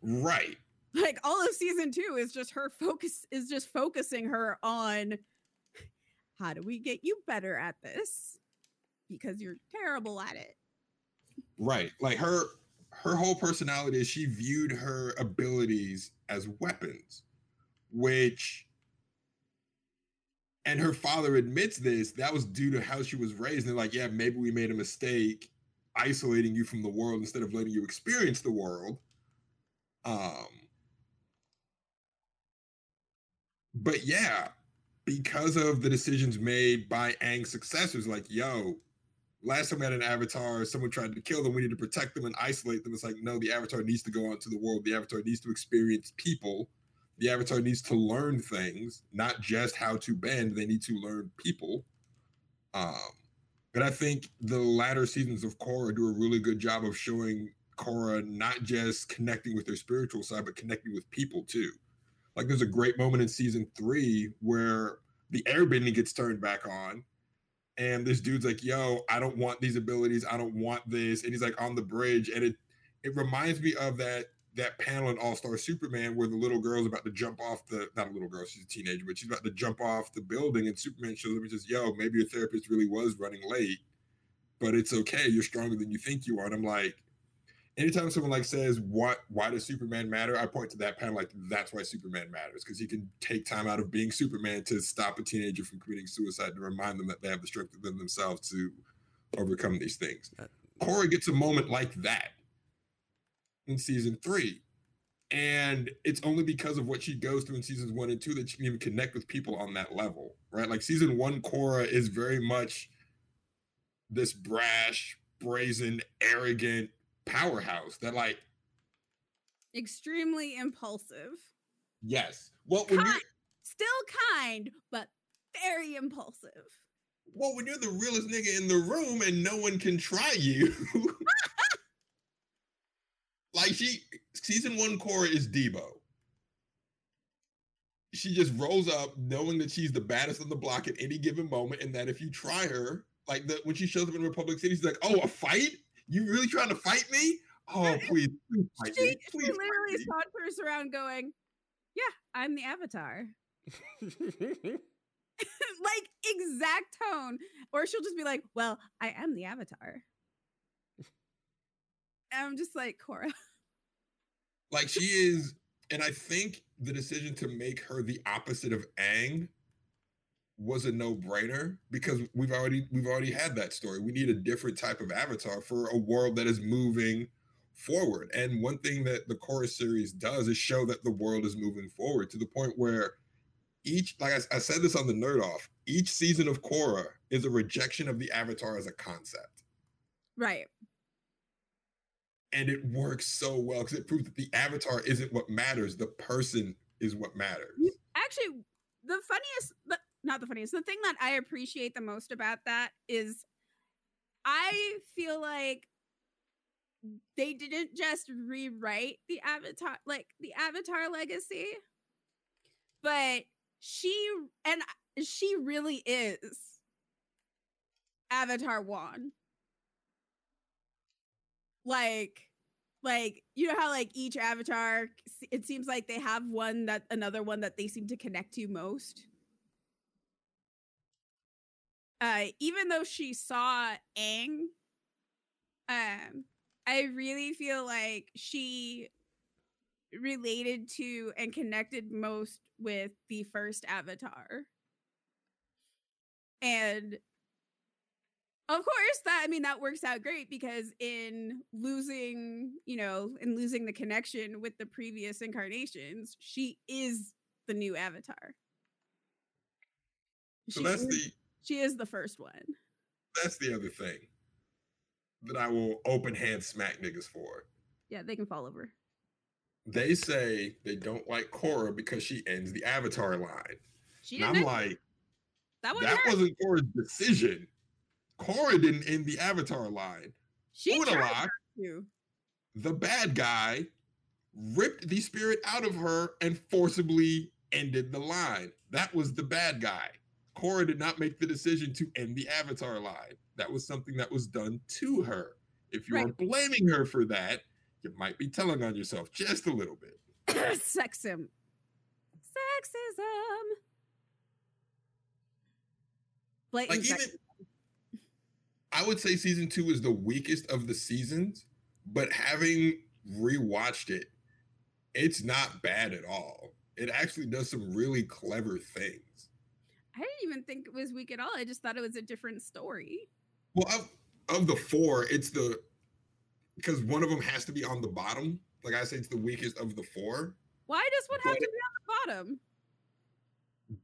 Right. Like all of season two is just her focus is just focusing her on how do we get you better at this because you're terrible at it. Right. Like her her whole personality is she viewed her abilities as weapons, which and her father admits this, that was due to how she was raised. And they're like, yeah, maybe we made a mistake isolating you from the world instead of letting you experience the world. Um but yeah, because of the decisions made by Aang's successors, like, yo, last time we had an avatar, someone tried to kill them. We need to protect them and isolate them. It's like, no, the avatar needs to go out to the world. The avatar needs to experience people. The avatar needs to learn things, not just how to bend. They need to learn people. Um, but I think the latter seasons of Korra do a really good job of showing Korra not just connecting with their spiritual side, but connecting with people too. Like there's a great moment in season three where the airbending gets turned back on and this dude's like, "Yo, I don't want these abilities. I don't want this." And he's like on the bridge, and it it reminds me of that that panel in All Star Superman where the little girl's about to jump off the not a little girl, she's a teenager, but she's about to jump off the building, and Superman shows up and says, "Yo, maybe your therapist really was running late, but it's okay. You're stronger than you think you are." And I'm like, anytime someone like says, "What? Why does Superman matter?" I point to that panel like that's why Superman matters because he can take time out of being Superman to stop a teenager from committing suicide to remind them that they have the strength within themselves to overcome these things. Uh, Korra gets a moment like that in season three. And it's only because of what she goes through in seasons one and two that she can even connect with people on that level, right? Like season one, Korra is very much this brash, brazen, arrogant powerhouse that, like, Extremely impulsive. yes. Well, when Kind, still kind, but very impulsive. well, when you're the realest nigga in the room and no one can try you. like she season one Korra is Deebo. She just rolls up knowing that she's the baddest on the block at any given moment, and that if you try her, like the when she shows up in Republic City, she's like, "Oh, a fight? You really trying to fight me? Oh, please, please fight She, me, she please." fight literally me." saunters around going, Yeah, I'm the avatar. like exact tone. Or she'll just be like, Well, I am the avatar. And I'm just like, Korra. like she is and i think the decision to make her the opposite of Aang was a no-brainer because we've already we've already had that story. We need a different type of avatar for a world that is moving forward. And one thing that the Korra's series does is show that the world is moving forward to the point where each like i, I said this on the nerd off each season of Korra is a rejection of the avatar as a concept. Right. and it works so well because it proves that the avatar isn't what matters. The person is what matters. Actually, the funniest, the, not the funniest, the thing that I appreciate the most about that is I feel like they didn't just rewrite the avatar, like the avatar legacy, but she, and she really is Avatar One. Like, like you know how like each avatar it seems like they have one that another one that they seem to connect to most uh even though she saw Aang um I really feel like she related to and connected most with the first avatar. And of course that i mean that works out great because in losing you know in losing the connection with the previous incarnations she is the new avatar. So she, that's is, the she is the first one. That's the other thing that i will open hand smack niggas for. Yeah they can fall over. They say they don't like Korra because she ends the avatar line. She i'm like that, that wasn't Korra's decision. Korra didn't end the avatar line. She Unalak, the bad guy ripped the spirit out of her and forcibly ended the line. That was the bad guy. Korra did not make the decision to end the avatar line. That was something that was done to her. If you are Right. blaming her for that, you might be telling on yourself just a little bit. sexism sexism blatant Like even sexism. I would say season two is the weakest of the seasons, but having rewatched it, it's not bad at all. It actually does some really clever things. I didn't even think it was weak at all. I just thought it was a different story. Well, of, of the four, it's the because one of them has to be on the bottom. Like I say, it's the weakest of the four Why does one have But- to be on the bottom?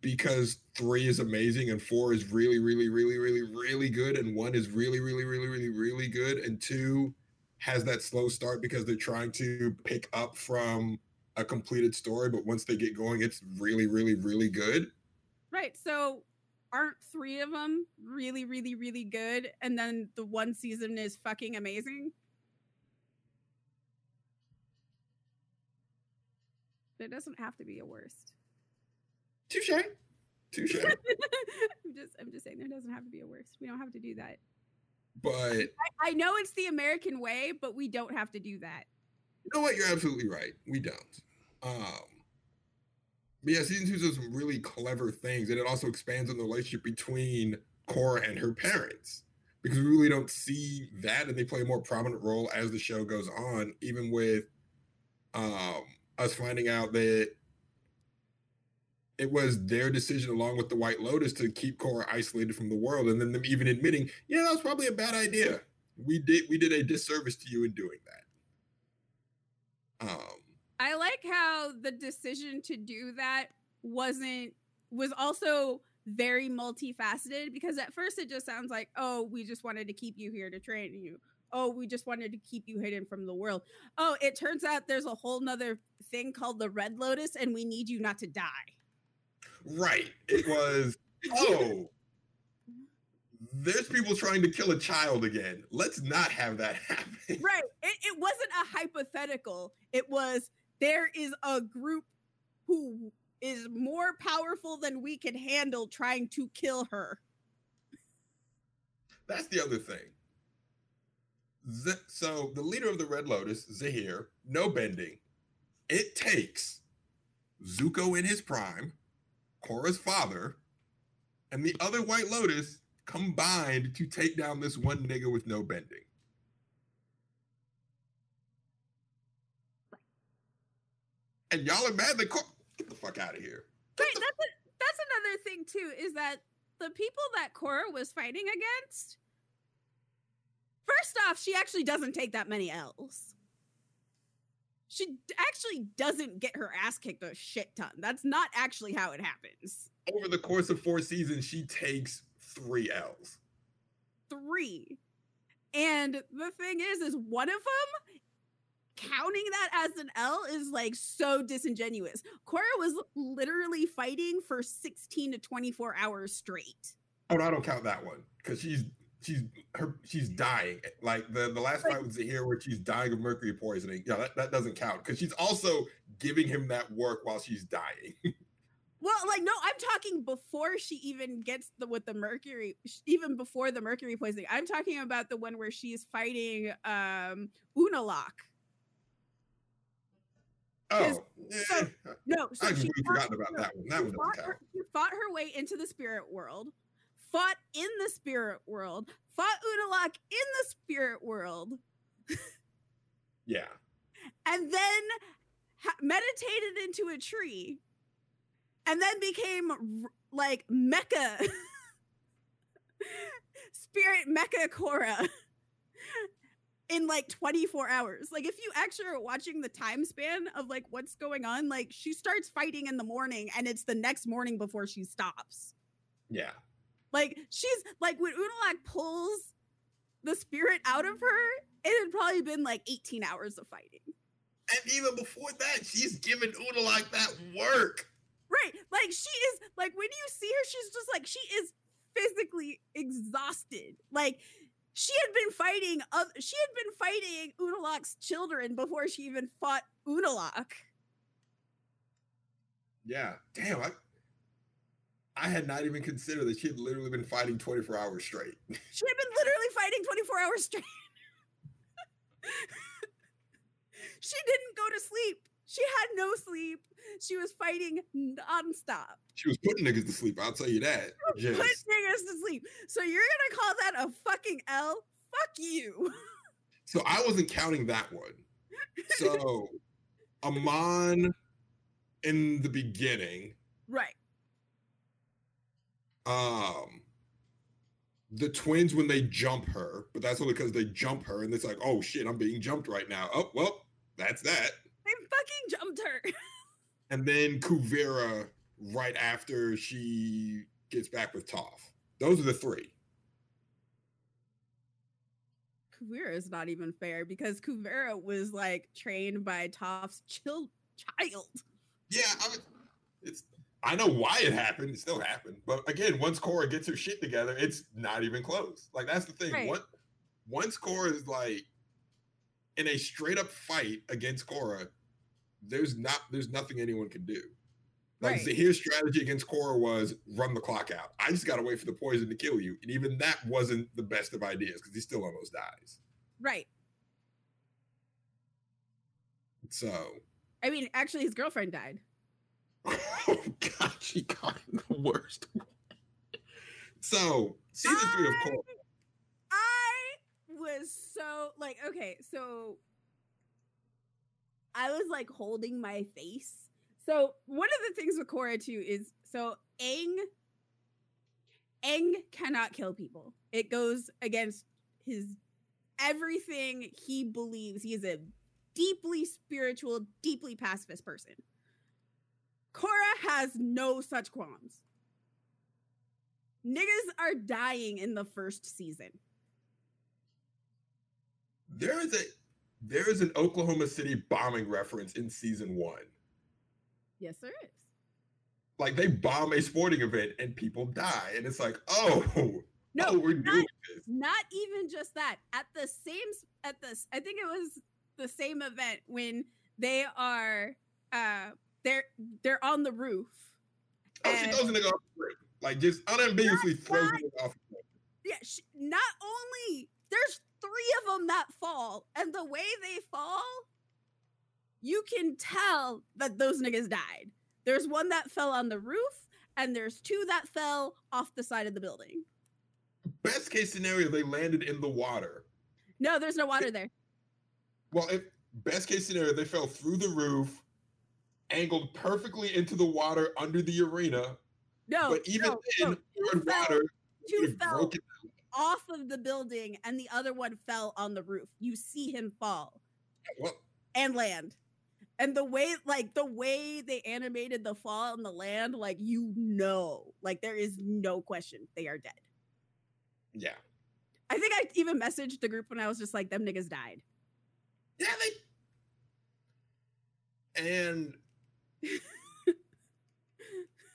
because three is amazing and four is really, really, really, really, really good, and one is really, really, really, really, really good, and two has that slow start because they're trying to pick up from a completed story, but once they get going, it's really, really, really good. Right. So aren't three of them really, really, really good? And then the one season is fucking amazing? There doesn't have to be a worst. Touche, touche. I'm just I'm just saying there doesn't have to be a worst. We don't have to do that. But I, I know it's the American way, but we don't have to do that. you know what? You're absolutely right. We don't. Um, but yeah, season two does some really clever things, and it also expands on the relationship between Korra and her parents because we really don't see that, and they play a more prominent role as the show goes on. Even with um, us finding out that it was their decision, along with the White Lotus, to keep Korra isolated from the world, and then them even admitting, "Yeah, that was probably a bad idea. We did we did a disservice to you in doing that." Um, I like how the decision to do that wasn't was also very multifaceted because at first it just sounds like, oh, we just wanted to keep you here to train you. Oh, we just wanted to keep you hidden from the world. Oh, it turns out there's a whole nother thing called the Red Lotus, and we need you not to die. Right. It was, oh, there's people trying to kill a child again. Let's not have that happen. Right. It, it wasn't a hypothetical. It was there is a group who is more powerful than we can handle trying to kill her. That's the other thing. So the leader of the Red Lotus, Zahir, no bending. It takes Zuko in his prime, Korra's father, and the other White Lotus combined to take down this one nigga with no bending. And y'all are mad that Cor- get the fuck out of here. Right. That's a, that's another thing too. Is that the people that Korra was fighting against? First off, she actually doesn't take that many L's. She actually doesn't get her ass kicked a shit ton. That's not actually how it happens. Over the course of four seasons, she takes three L's. Three. And the thing is, is one of them counting that as an L is like so disingenuous. Korra was literally fighting for 16 to 24 hours straight. Oh, no, I don't count that one because she's she's her she's dying. Like the the last fight was here where she's dying of mercury poisoning. Yeah, that, that doesn't count because she's also giving him that work while she's dying. Well, like no, I'm talking before she even gets the with the mercury, even before the mercury poisoning. I'm talking about the one where she's fighting um Unalak. Oh, so- eh, No, so I she completely forgotten about no, that one. That one fought her, she fought her way into the spirit world, fought in the spirit world, fought Unalak in the spirit world, Yeah, and then ha- meditated into a tree, and then became like mecha. spirit mecha Korra. In like 24 hours. Like, if you actually are watching the time span of like what's going on, like she starts fighting in the morning and it's the next morning before she stops. yeah. Like, she's like when Unalak pulls the spirit out of her, it had probably been like 18 hours of fighting. And even before that, she's giving Unalak that work. Right. Like she is like when you see her, she's just like she is physically exhausted. Like she had been fighting oth- she had been fighting Unalak's children before she even fought Unalak. Yeah, damn. I, I had not even considered that she had literally been fighting 24 hours straight. She had been literally fighting 24 hours straight. she didn't go to sleep. She had no sleep. She was fighting nonstop. She was putting niggas to sleep. I'll tell you that. Put Just, niggas to sleep. So you're gonna call that a fucking L? Fuck you. so I wasn't counting that one. So Amon in the beginning, Right. um, the twins when they jump her, but that's only because they jump her, and it's like, oh shit, I'm being jumped right now. Oh well, that's that. Fucking jumped her. And then Kuvira right after she gets back with Toph. Those are the three. Kuvira is not even fair because Kuvira was like trained by Toph's chil- child. Yeah, I mean, it's I know why it happened. It still happened, but again, once Korra gets her shit together, it's not even close. Like that's the thing. Right. Once once Korra is like in a straight up fight against Korra, there's not there's nothing anyone can do. Like Right. Zahir's strategy against Korra was run the clock out. I just gotta wait for the poison to kill you. And even that wasn't the best of ideas because he still almost dies. Right. So I mean, actually, his girlfriend died. Oh god, she got the worst. So season three of I- Korra. I was so like, okay, so I was like holding my face. So one of the things with Korra too is so Aang Aang cannot kill people. It goes against his everything he believes. He is a deeply spiritual, deeply pacifist person. Korra has no such qualms. Niggas are dying in the first season. There is a there is an Oklahoma City bombing reference in season one. Yes, there is. Like they bomb a sporting event and people die, and it's like, oh, No, oh, we're not, doing this. not even just that. At the same at this, I think it was the same event when they are uh they're they're on the roof. Oh, she throws a nigga off the roof. Like just unambiguously throws nigga off the roof. Yeah, sh- not only there's three of them that fall, and the way they fall, you can tell that those niggas died. There's one that fell on the roof, and there's two that fell off the side of the building. Best case scenario, they landed in the water. No, there's no water there. Well, if best case scenario, they fell through the roof, angled perfectly into the water under the arena. No, but even no, then, no. fell- water have fell broken. Off of the building, and the other one fell on the roof. You see him fall Well, and land. And the way, like the way they animated the fall and the land, like you know, like there is no question they are dead. yeah, I think I even messaged the group when I was just like, them niggas died. yeah, they. And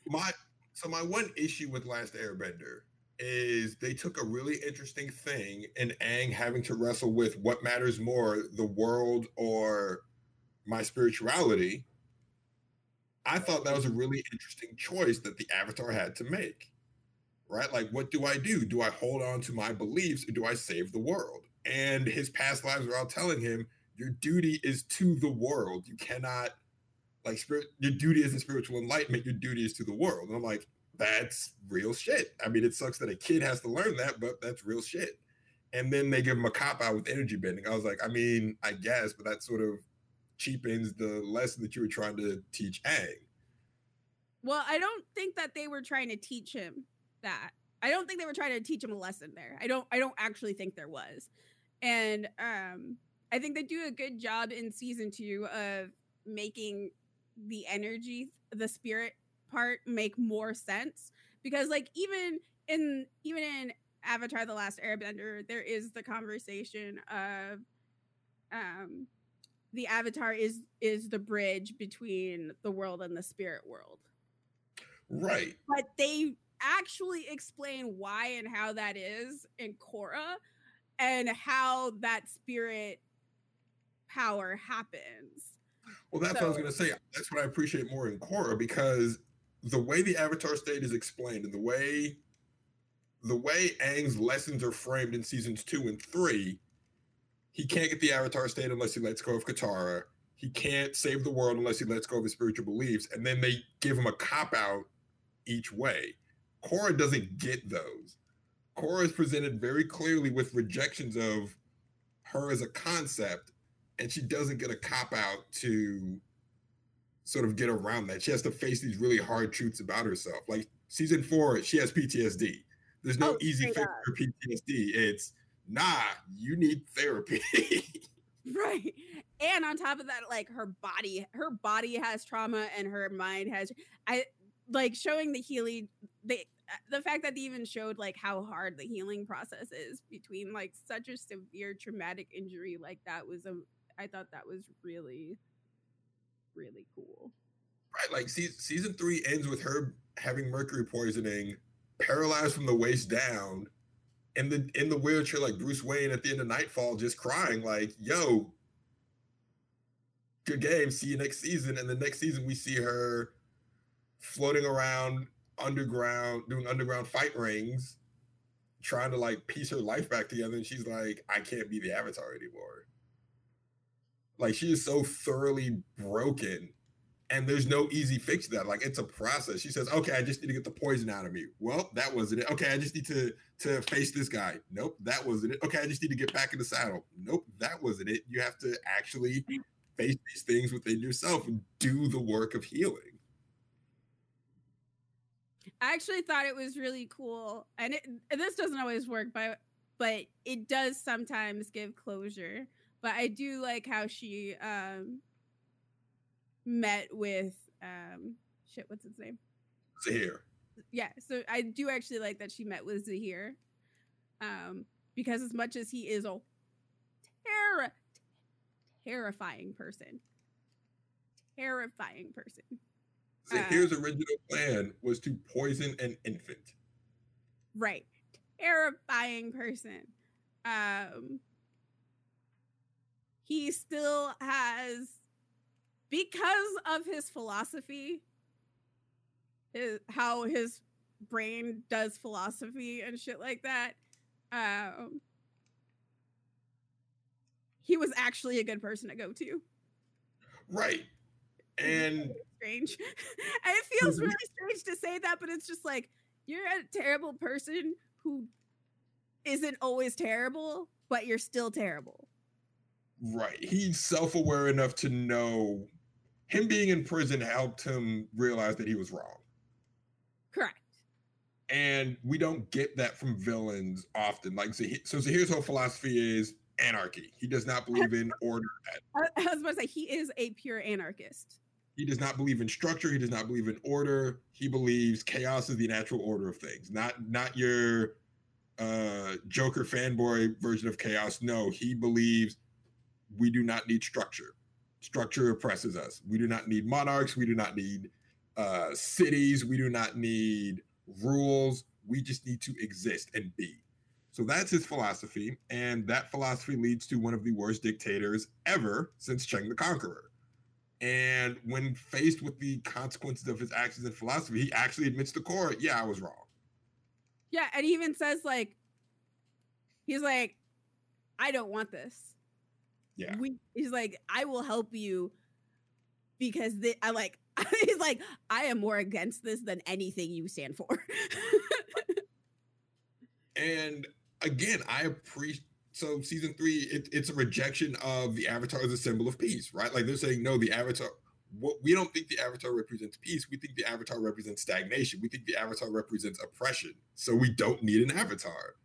my so my one issue with Last Airbender is they took a really interesting thing and Aang having to wrestle with what matters more, the world or my spirituality. I thought that was a really interesting choice that the Avatar had to make. Right? Like, what do I do? Do I hold on to my beliefs or do I save the world? And his past lives are all telling him your duty is to the world. You cannot like spirit your duty isn't spiritual enlightenment, your duty is to the world. And I'm like, that's real shit. I mean, it sucks that a kid has to learn that, but that's real shit. And then they give him a cop out with energy bending. I was like, I mean, I guess, but that sort of cheapens the lesson that you were trying to teach Aang. Well, I don't think that they were trying to teach him that. I don't think they were trying to teach him a lesson there. I don't I don't actually think there was. And um I think they do a good job in season 2 of making the energy, the spirit part make more sense because like even in even in Avatar the Last Airbender there is the conversation of um the avatar is is the bridge between the world and the spirit world Right. but they actually explain why and how that is in Korra and how that spirit power happens. Well, that's what I was going to say. That's what I appreciate more in Korra because the way the Avatar state is explained and the way the way Aang's lessons are framed in seasons two and three, he can't get the Avatar state unless he lets go of Katara. He can't save the world unless he lets go of his spiritual beliefs, and then they give him a cop out each way. Korra doesn't get those. Korra is presented very clearly with rejections of her as a concept and she doesn't get a cop out to sort of get around that. She has to face these really hard truths about herself. Like season four, she has PTSD. There's no Oh, easy fix up. for PTSD. It's nah, you need therapy. Right. And on top of that, like her body, her body has trauma and her mind has I like showing the healing the the fact that they even showed like how hard the healing process is between like such a severe traumatic injury like that was a I thought that was really really cool. right, like se- season three ends with her having mercury poisoning, paralyzed from the waist down, in the in the wheelchair, like Bruce Wayne at the end of Knightfall, just crying, like, yo, good game. See you next season. And the next season we see her floating around underground, doing underground fight rings, trying to like piece her life back together. And she's like, I can't be the Avatar anymore. Like she is so thoroughly broken. And there's no easy fix to that. Like it's a process. She says, "Okay, I just need to get the poison out of me." Well, that wasn't it. Okay, I just need to to face this guy. Nope, that wasn't it. Okay, I just need to get back in the saddle. Nope, that wasn't it. You have to actually face these things within yourself and do the work of healing. I actually thought it was really cool, and it this doesn't always work, but but it does sometimes give closure. But I do like how she um met with um shit. What's his name? Zahir. yeah so i do actually like that she met with zahir um because as much as he is a terri- terrifying person terrifying person Zahir's original plan was to poison an infant. right terrifying person um he still has because of his philosophy his, how his brain does philosophy and shit like that um he was actually a good person to go to. Right. And strange. And it feels really strange to say that but it's just like you're a terrible person who isn't always terrible but you're still terrible right. He's self-aware enough to know him being in prison helped him realize that he was wrong. correct And we don't get that from villains often. Like Zahir, so Zahir's whole philosophy is anarchy. He does not believe in order. I, I was about to say he is a pure anarchist He does not believe in structure. He does not believe in order. He believes chaos is the natural order of things, not not your uh, Joker fanboy version of chaos. No, he believes we do not need structure. Structure oppresses us. We do not need monarchs. We do not need uh, cities. We do not need rules. We just need to exist and be. So that's his philosophy. And that philosophy leads to one of the worst dictators ever since Cheng the Conqueror. And when faced with the consequences of his actions and philosophy, he actually admits to Korra, yeah, I was wrong. Yeah, and he even says like he's like, I don't want this. Yeah. We he's like, I will help you because the, I like he's like, I am more against this than anything you stand for. And again, I appreciate so season three, it, it's a rejection of the avatar as a symbol of peace, right? Like they're saying, no, the avatar. What we don't think the avatar represents peace. We think the avatar represents stagnation. We think the avatar represents oppression. So we don't need an avatar.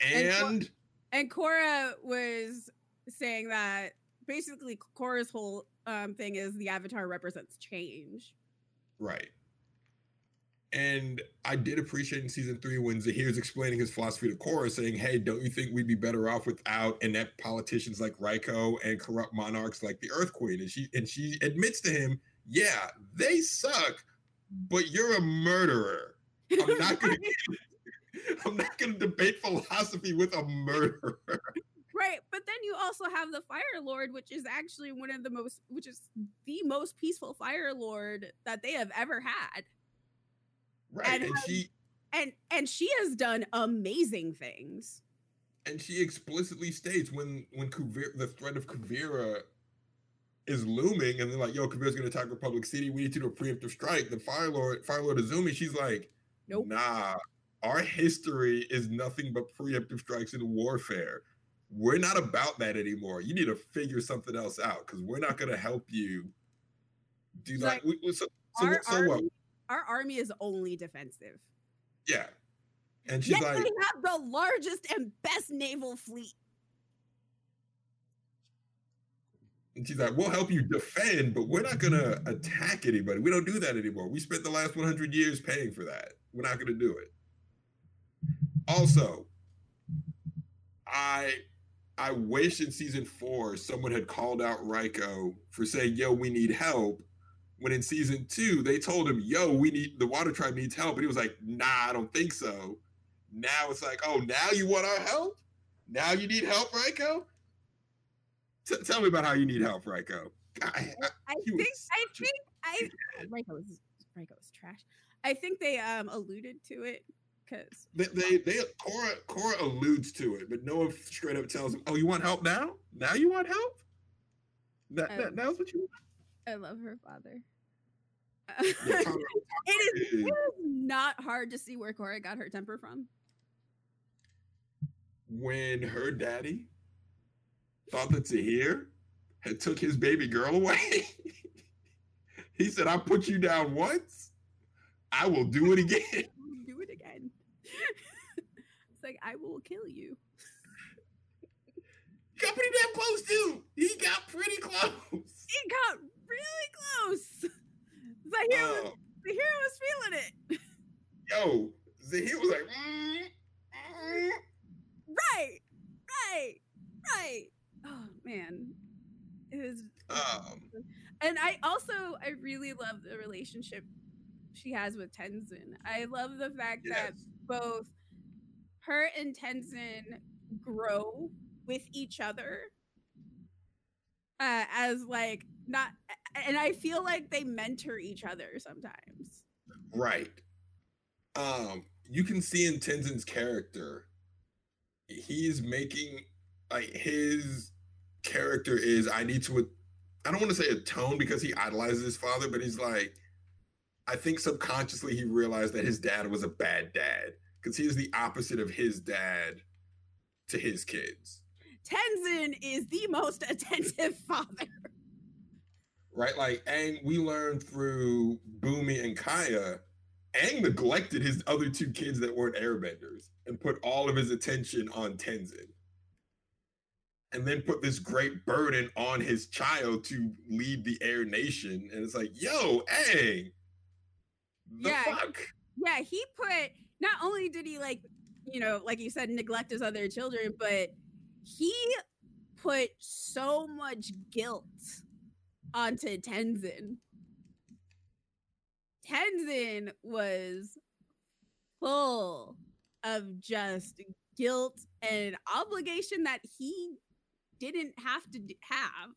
And And and Korra was saying that basically Korra's whole um, thing is the avatar represents change. Right. And I did appreciate in season three when Zahir's explaining his philosophy to Korra, saying, Hey, don't you think we'd be better off without inept politicians like Raiko and corrupt monarchs like the Earth Queen? And she and she admits to him, Yeah, they suck, but you're a murderer. I'm not gonna I'm not gonna debate philosophy with a murderer. Right, but then you also have the Fire Lord, which is actually one of the most, which is the most peaceful Fire Lord that they have ever had, Right. And And how- she and and she has done amazing things. and she explicitly states when when Kuvira, the threat of Kuvira is looming, and they're like, "Yo, Kuvira's going to attack Republic City. We need to do a preemptive strike." The Fire Lord, Fire Lord Izumi, she's like, Nope. "Nah, our history is nothing but preemptive strikes and warfare. We're not about that anymore. You need to figure something else out because we're not going to help you do that." like, We- so, our, so army, what? our army is only defensive. Yeah, and she's Yet like, we have the largest and best naval fleet. And she's like, we'll help you defend, but we're not going to attack anybody. We don't do that anymore. We spent the last 100 years paying for that. We're not going to do it. Also, I I wish in season four someone had called out Raiko for saying, yo, we need help. When in season two, they told him, yo, we need the water tribe needs help. And he was like, nah, I don't think so. Now it's like, oh, now you want our help? Now you need help, Raiko? T- tell me about how you need help, Raiko. I, I, think I think I Raiko was Raiko was trash. I think they um alluded to it because They, they, they Korra, Korra alludes to it, but no one straight up tells him, "Oh, you want help now? Now you want help? That, that Um, now's what you want." I love her father. It, is, it is- not hard to see where Korra got her temper from. when her daddy thought that Zahir had took his baby girl away, he said, "I put you down once, I will do it again." Do it again. it's like I will kill you. Got pretty damn close too. He got pretty close. He got really close. Zahir, was, Oh, Zahir was feeling it. yo, Zahir was like, "Mm, mm." Right, right, right. Oh man, it was. um, And I also I really love the relationship she has with Tenzin. I love the fact that yes. Both her and Tenzin grow with each other uh, as like not and I feel like they mentor each other sometimes. Right. Um, you can see in Tenzin's character, he's making like his character is I need to I don't want to say atone because he idolizes his father, but he's like, I think subconsciously he realized that his dad was a bad dad because he is the opposite of his dad to his kids. Tenzin is the most attentive father. right? Like Aang, we learned through Bumi and Kya, Aang neglected his other two kids that weren't airbenders and put all of his attention on Tenzin. And then put this great burden on his child to lead the Air Nation. And it's like, yo, Aang, the Yeah. fuck? Yeah, he put not only did he like, you know, like you said, neglect his other children, but he put so much guilt onto Tenzin. Tenzin was full of just guilt and obligation that he didn't have to have.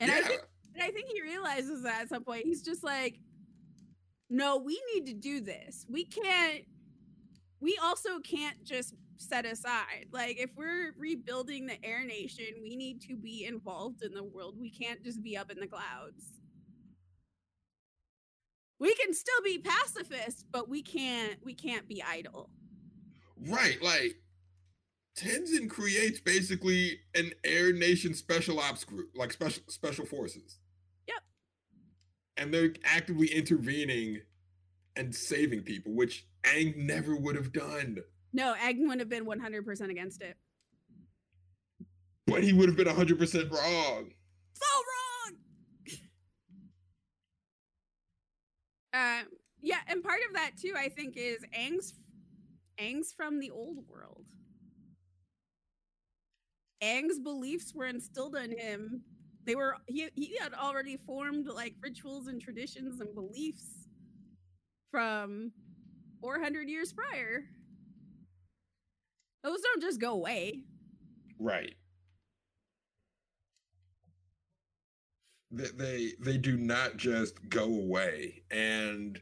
And I think and I think he realizes that at some point. He's just like, no, we need to do this. We can't, we also can't just set aside. Like, if we're rebuilding the Air Nation, we need to be involved in the world. We can't just be up in the clouds. We can still be pacifists, but we can't we can't be idle. Right, like Tenzin creates basically an Air Nation special ops group, like special special forces. And they're actively intervening and saving people, which Aang never would have done. No, Aang would have been 100% against it. But he would have been 100% wrong. so wrong. um, yeah, and part of that too, I think, is Aang's Aang's from the old world. Aang's beliefs were instilled in him. They were he he had already formed like rituals and traditions and beliefs from 400 years prior. Those don't just go away. Right. They, they they do not just go away and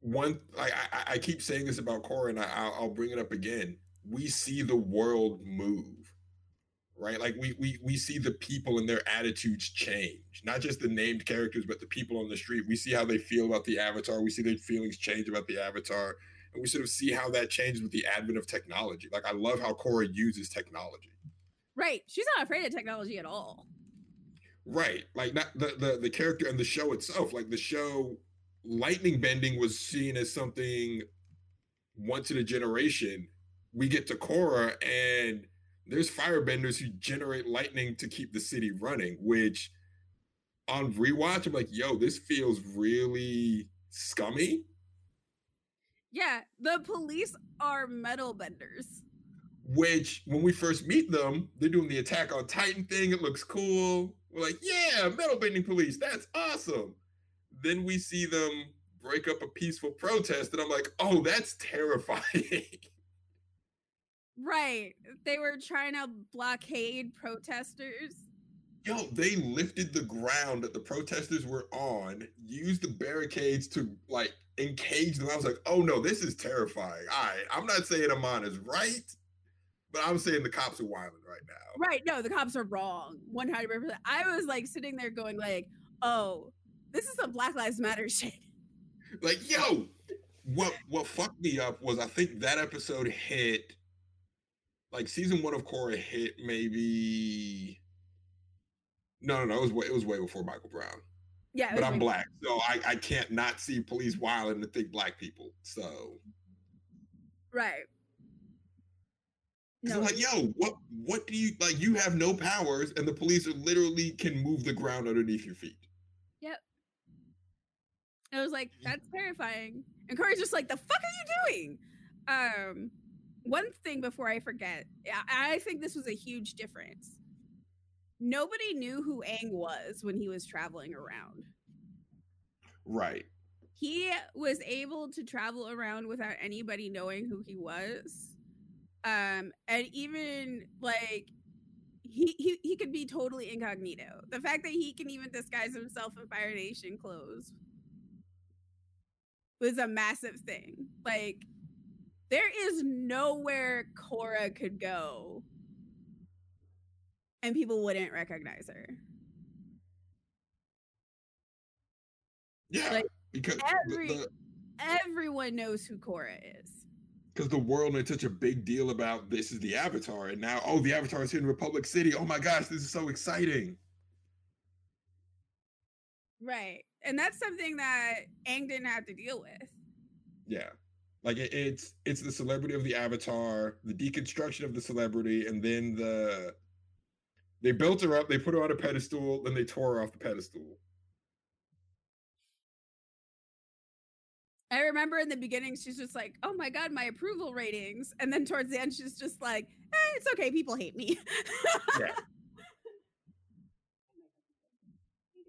one I, I I keep saying this about Korra and I, I'll bring it up again we see the world move right like we we we see the people and their attitudes change not just the named characters but the people on the street we see how they feel about the avatar we see their feelings change about the avatar and we sort of see how that changes with the advent of technology like i love how Korra uses technology Right. She's not afraid of technology at all. Right. Like not the, the the character and the show itself. Like the show lightning bending was seen as something once in a generation. We get to Korra and there's firebenders who generate lightning to keep the city running, which on rewatch, I'm like, yo, this feels really scummy. Yeah, the police are metal benders. Which when we first meet them, they're doing the attack on Titan thing. It looks cool. We're like, yeah, metal bending police. That's awesome. Then we see them break up a peaceful protest, and I'm like, oh, that's terrifying. Right. They were trying to blockade protesters. Yo, they lifted the ground that the protesters were on, used the barricades to like encage them. I was like, oh no, this is terrifying. All right, I'm not saying Amon is right, but I'm saying the cops are wilding right now. Right. No, the cops are wrong. 100%. I was like sitting there going like, "Oh, this is some Black Lives Matter shit." Like, yo, what what fucked me up was I think that episode hit like season one of Korra hit maybe no no no it was way it was way before Michael Brown. Yeah. But I'm like- black, so I, I can't not see police wilding to think black people. So right. No, I'm like, yo, what what do you like? You have no powers, and the police are literally can move the ground underneath your feet. Yep. It was like that's terrifying. And Corey's just like, "The fuck are you doing?" Um, one thing before I forget, I, think this was a huge difference. Nobody knew who Aang was when he was traveling around. Right. he was able to travel around without anybody knowing who he was um and even like he, he he could be totally incognito the fact that he can even disguise himself in fire nation clothes was a massive thing like there is nowhere Korra could go and people wouldn't recognize her Yeah. Like, because every- the, everyone knows who Korra is because the world made such a big deal about this is the Avatar, and now oh the Avatar is here in Republic City. Oh my gosh, this is so exciting. Right. And that's something that Aang didn't have to deal with. Yeah. Like it, it's it's the celebrity of the avatar, the deconstruction of the celebrity, and then the they built her up, they put her on a pedestal, then they tore her off the pedestal. I remember in the beginning, she's just like, oh my God, my approval ratings. And then towards the end, she's just like, eh, it's okay. People hate me. Yeah.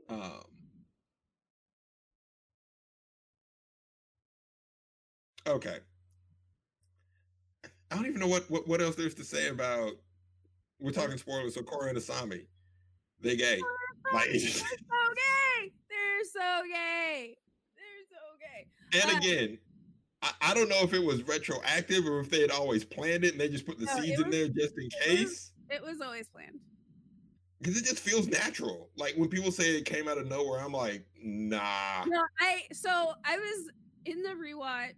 Um Okay. I don't even know what, what what else there's to say about we're talking spoilers, so Korra and Asami. They gay. Like They're so gay. They're so gay. They're so gay. And Uh, again, I, I don't know if it was retroactive or if they had always planned it and they just put the No, it seeds in there just in was- case. It was always planned. Because it just feels natural. Like when people say it came out of nowhere, I'm like, nah. No, I so I was in the rewatch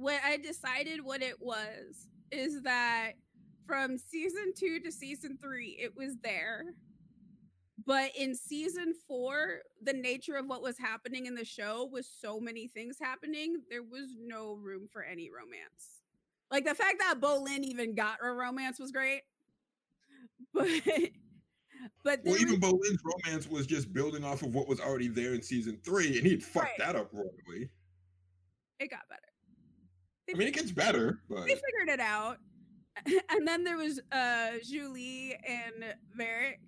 when I decided what it was is that from season two to season three, it was there. But in season four, the nature of what was happening in the show was so many things happening, there was no room for any romance. Like the fact that Bolin even got a romance was great. But but Well, was- even Bolin's romance was just building off of what was already there in season three, and he'd fucked Right. that up royally. it got better. I mean, it gets better, but they figured it out. And then there was uh Zhu Li and Varrick.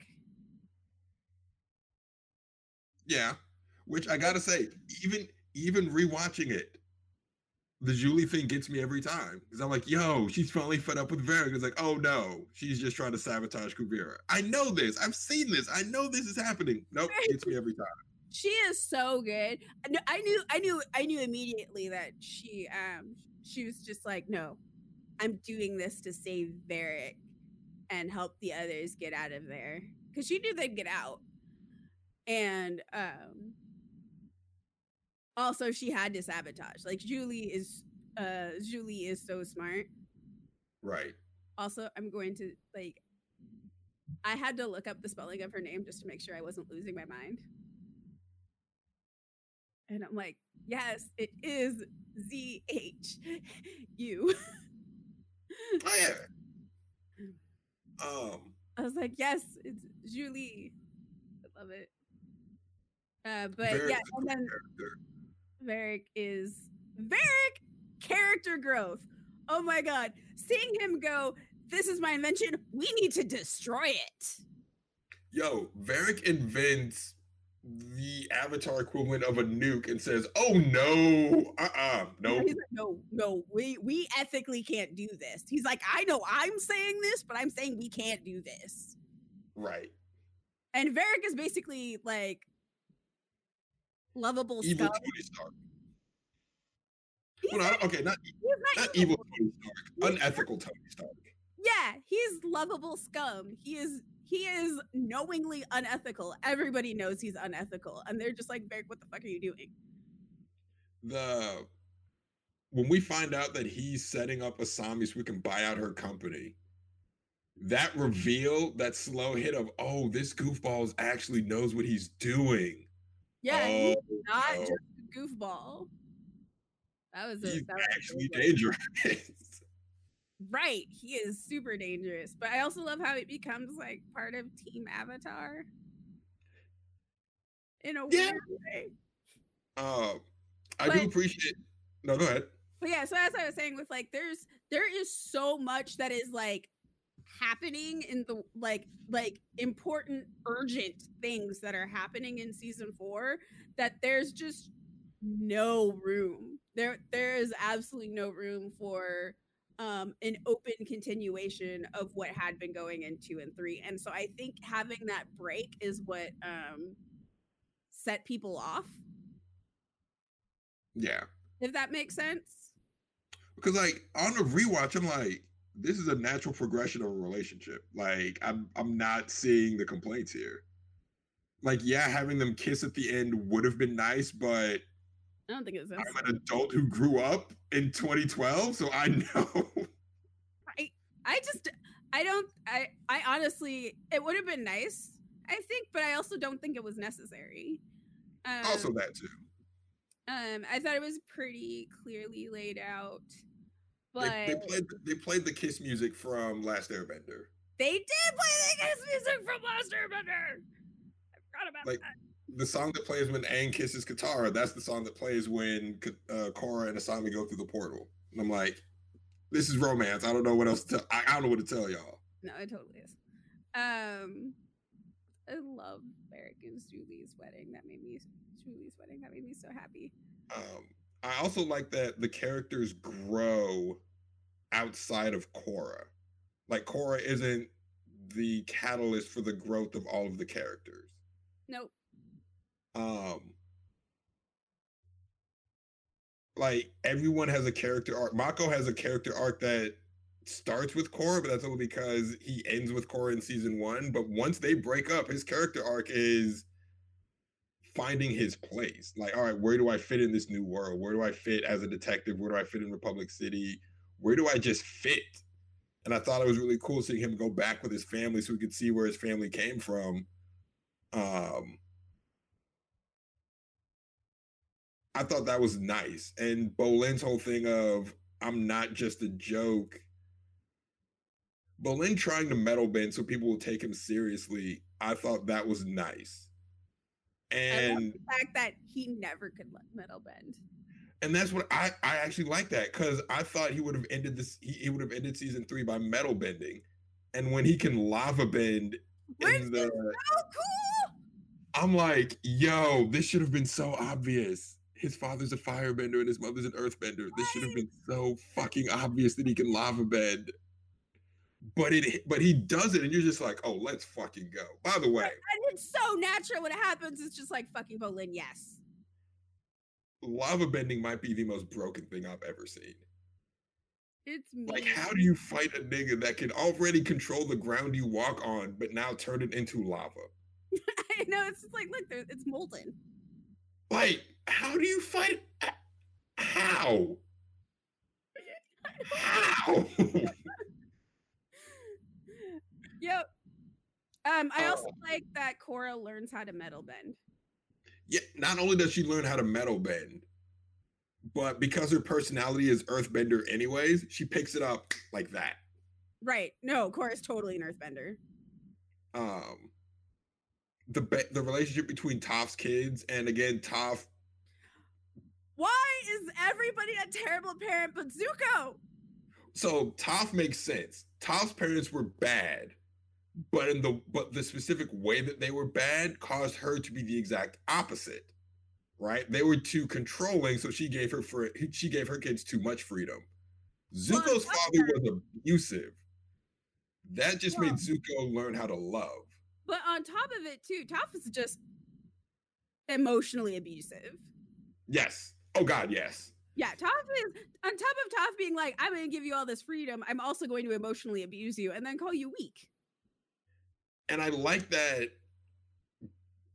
yeah. Which I gotta say, even even rewatching it, the Zhu Li thing gets me every time because I'm like, yo, she's finally fed up with Varrick. It's like, oh no, she's just trying to sabotage Kuvira. I know this. I've seen this. I know this is happening. Nope, gets me every time. She is so good. I knew I knew I knew immediately that she um she was just like, no, I'm doing this to save Varrick and help the others get out of there. Cause she knew they'd get out. And um also she had to sabotage. Like Zhu Li is uh Zhu Li is so smart. Right. Also, I'm going to like I had to look up the spelling of her name just to make sure I wasn't losing my mind. And I'm like, yes, it is Z H U. Oh yeah. Um. I was like, yes, it's Zhu Li. I love it. Uh, but Varrick's yeah, and then character. Varrick is Varrick character growth. Oh my god, seeing him go, this is my invention. We need to destroy it. Yo, Varrick invents the Avatar equivalent of a nuke and says, "Oh no, uh, uh no." Like, no, no, we we ethically can't do this. He's like, I know I'm saying this, but I'm saying we can't do this. Right. And Varrick is basically like lovable Evil scum. Tony Stark. Well, not- okay, not he's not evil Tony Stark, unethical Tony Stark. Yeah, he's lovable scum. He is he is knowingly unethical. Everybody knows he's unethical, and they're just like, Varrick, what the fuck are you doing? The when we find out that he's setting up Asami so we can buy out her company, that reveal, that slow hit of, oh, this goofballs actually knows what he's doing. Yeah, he's oh, not no. just a goofball. That was a he's that was actually dangerous. Right, he is super dangerous. But I also love how it becomes like part of Team Avatar. In a Yeah. weird way. uh, I But- do appreciate. No, go ahead. But yeah, so as I was saying, with like there's there is so much that is like happening in the like like important urgent things that are happening in season four that there's just no room. There there is absolutely no room for um an open continuation of what had been going in two and three. And so I think having that break is what um set people off, Yeah. if that makes sense. because like on the rewatch, I'm like, this is a natural progression of a relationship. Like I'm I'm not seeing the complaints here. Like, yeah, having them kiss at the end would have been nice, but I don't think it's I'm an adult who grew up in 2012, so I know. I just I don't I I honestly it would have been nice, I think, but I also don't think it was necessary. Um, also that too. um I thought it was pretty clearly laid out. But They, they played they played the kiss music from Last Airbender. they did play the kiss music from Last Airbender. I forgot about Like, that. The song that plays when Aang kisses Katara, that's the song that plays when uh, Korra and Asami go through the portal. And I'm like, this is romance. I don't know what else to tell. I, I don't know what to tell y'all. No, it totally is. Um I love Varrick and Zhu Li's wedding. That made me Zhu Li's wedding. That made me so happy. Um, I also like that the characters grow outside of Korra. Like Korra isn't the catalyst for the growth of all of the characters. Nope. Um, like everyone has a character arc. Mako has a character arc that starts with Korra, but that's only because he ends with Korra in season one. But once they break up, his character arc is finding his place. Like, all right, where do I fit in this new world? Where do I fit as a detective? Where do I fit in Republic City? Where do I just fit? And I thought it was really cool seeing him go back with his family so we could see where his family came from. Um, I thought that was nice. And Bolin's whole thing of I'm not just a joke. Bolin trying to metal bend so people will take him seriously. I thought that was nice. And the fact that he never could let metal bend. and that's what I I actually like that because I thought he would have ended this he, he would have ended season three by metal bending, and when he can lava bend Which in the so cool. I'm like, yo, this should have been so obvious. His father's a firebender and his mother's an earthbender. This should have been so fucking obvious that he can lava bend. But it but he does it, and you're just like, oh, let's fucking go. By the way, And it's so natural when it happens. It's just like fucking Bolin, yes. lava bending might be the most broken thing I've ever seen. It's me. Like, how do you fight a nigga that can already control the ground you walk on, but now turn it into lava? I know it's just like look, there, it's molten. Like, how do you fight? How? How? Yep. Um, I also Oh. like that Korra learns how to metal bend. yeah, not only does she learn how to metal bend, but because her personality is earthbender anyways, she picks it up like that. Right. No, Korra's totally an earthbender. Um the be- the relationship between Toph's kids and again Toph Why is everybody a terrible parent but Zuko? so Toph makes sense. Toph's parents were bad, but in the but the specific way that they were bad caused her to be the exact opposite. Right? They were too controlling, so she gave her for she gave her kids too much freedom. Zuko's that's father was abusive. That just Well- made Zuko learn how to love. But on top of it, too, Toph is just emotionally abusive. Yes. Oh God, yes. Yeah, Toph is on top of Toph being like, I'm going to give you all this freedom. I'm also going to emotionally abuse you and then call you weak. And I like that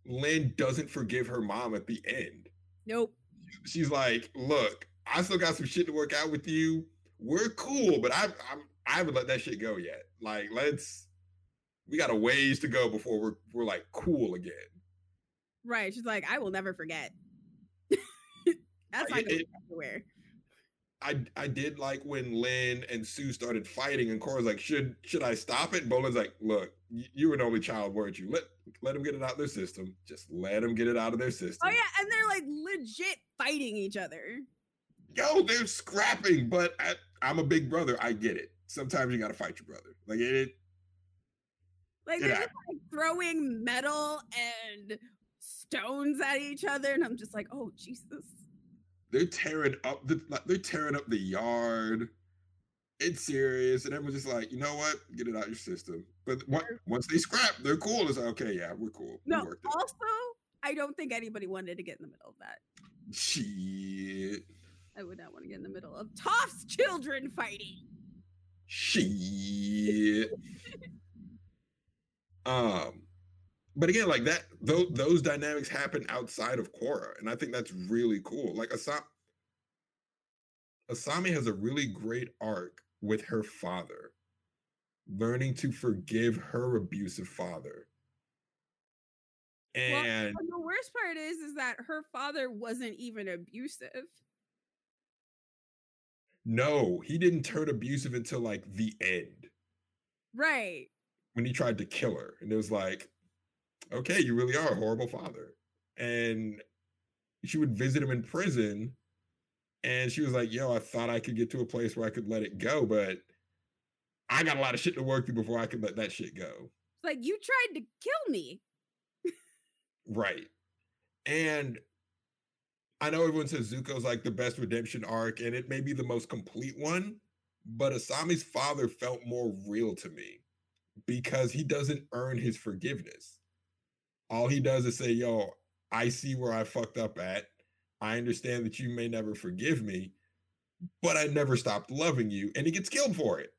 Lin doesn't forgive her mom at the end. Nope. She's like, "Look, I still got some shit to work out with you. We're cool, but I I'm, I haven't let that shit go yet. Like, let's we got a ways to go before we're we're like cool again." Right. She's like, I will never forget. That's I- not it- everywhere. I I did like when Lin and Su started fighting, and Korra's like, "Should should I stop it?" And Bolin's like, "Look, you were an only child, weren't you? Let let them get it out of their system. Just let them get it out of their oh, system." Oh, yeah. And they're like legit fighting each other. yo, they're scrapping, but I, I'm a big brother. I get it. Sometimes you gotta fight your brother. Like it. Like It they're just like throwing metal and stones at each other. And I'm just like, oh, Jesus. They're tearing up the. Like, they're tearing up the yard. It's serious, and everyone's just like, you know what? Get it out your system. But on- once they scrap, they're cool. It's like, okay, yeah, we're cool. No, it. also, I don't think anybody wanted to get in the middle of that. Shit. I would not want to get in the middle of Toph's children fighting. Shit. um, but again, like that, those those dynamics happen outside of Korra, and I think that's really cool. Like Asami, Asami has a really great arc with her father, learning to forgive her abusive father. And And the worst part is, is that her father wasn't even abusive. no, he didn't turn abusive until like the end. Right. when he tried to kill her and it was like okay you really are a horrible father. And she would visit him in prison and she was like yo i thought i could get to a place where i could let it go but i got a lot of shit to work through before i could let that shit go. It's like you tried to kill me. right. And i know everyone says zuko's like the best redemption arc and it may be the most complete one but asami's father felt more real to me because he doesn't earn his forgiveness all he does is say, Yo, I see where I fucked up at. I understand that you may never forgive me, but I never stopped loving you. And he gets killed for it.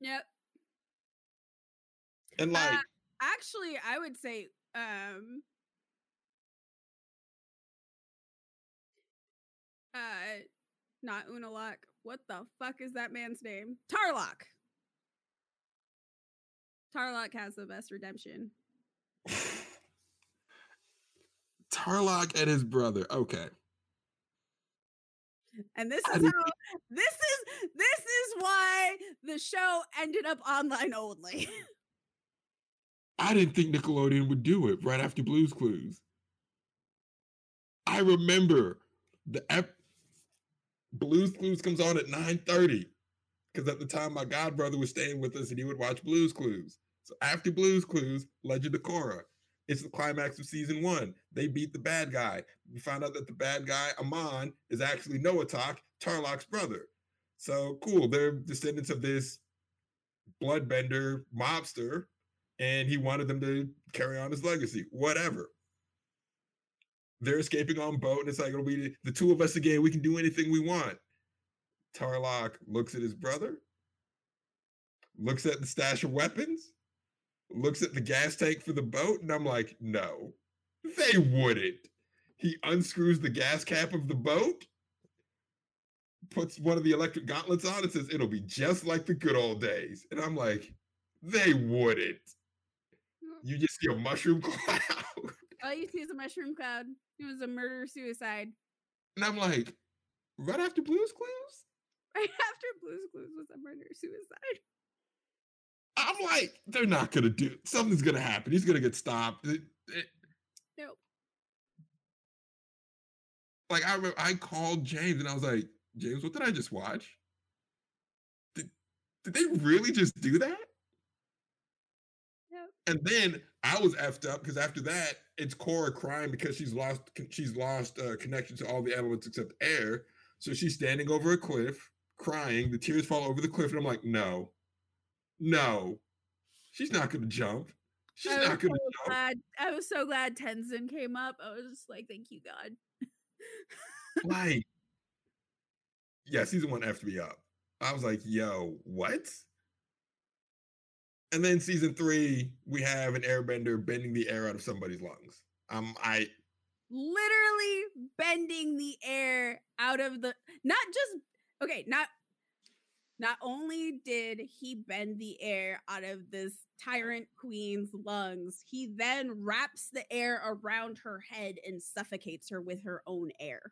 Yep. And like, Uh, actually, I would say, um, uh, not Unalak. What the fuck is that man's name? Tarrlok. Tarrlok has the best redemption. Tarrlok and his brother. Okay. And this is how this is this is why the show ended up online only. I didn't think Nickelodeon would do it right after Blues Clues. I remember the ep- Blues Clues comes on at 9:30 because at the time my god brother was staying with us and he would watch Blues Clues. So after Blues Clues, Legend of Korra. It's the climax of season one. They beat the bad guy. We found out that the bad guy, Amon, is actually Noatak, Tarrlok's brother. So cool. They're descendants of this bloodbender mobster and he wanted them to carry on his legacy. Whatever. They're escaping on boat, and it's like it'll be the, two of us again. We can do anything we want. Tarlock looks at his brother, looks at the stash of weapons, looks at the gas tank for the boat, and I'm like, no, they wouldn't. He unscrews the gas cap of the boat, puts one of the electric gauntlets on, and says, it'll be just like the good old days. And I'm like, they wouldn't. You just see a mushroom cloud. All you see is a mushroom cloud. It was a murder suicide. And I'm like, right after Blues Clues? Right after Blue's Clues was a murder suicide. I'm like, they're not gonna do something's gonna happen. He's gonna get stopped. It- it- Nope. like I remember I called James and I was like, James, what did I just watch? Did, did they really just do that? Nope. And then I was effed up because after that, it's Korra crying because she's lost she's lost uh, connection to all the elements except air. So she's standing over a cliff, crying. The tears fall over the cliff, and I'm like, no, no, she's not going to jump. She's not going to so jump. glad. I was so glad Tenzin came up. I was just like, thank you, God. Like, yeah, season one effed me up. I was like, yo, what? And then season three, we have an airbender bending the air out of somebody's lungs. Um, I Literally bending the air out of the not just okay, not not only did he bend the air out of this tyrant queen's lungs, he then wraps the air around her head and suffocates her with her own air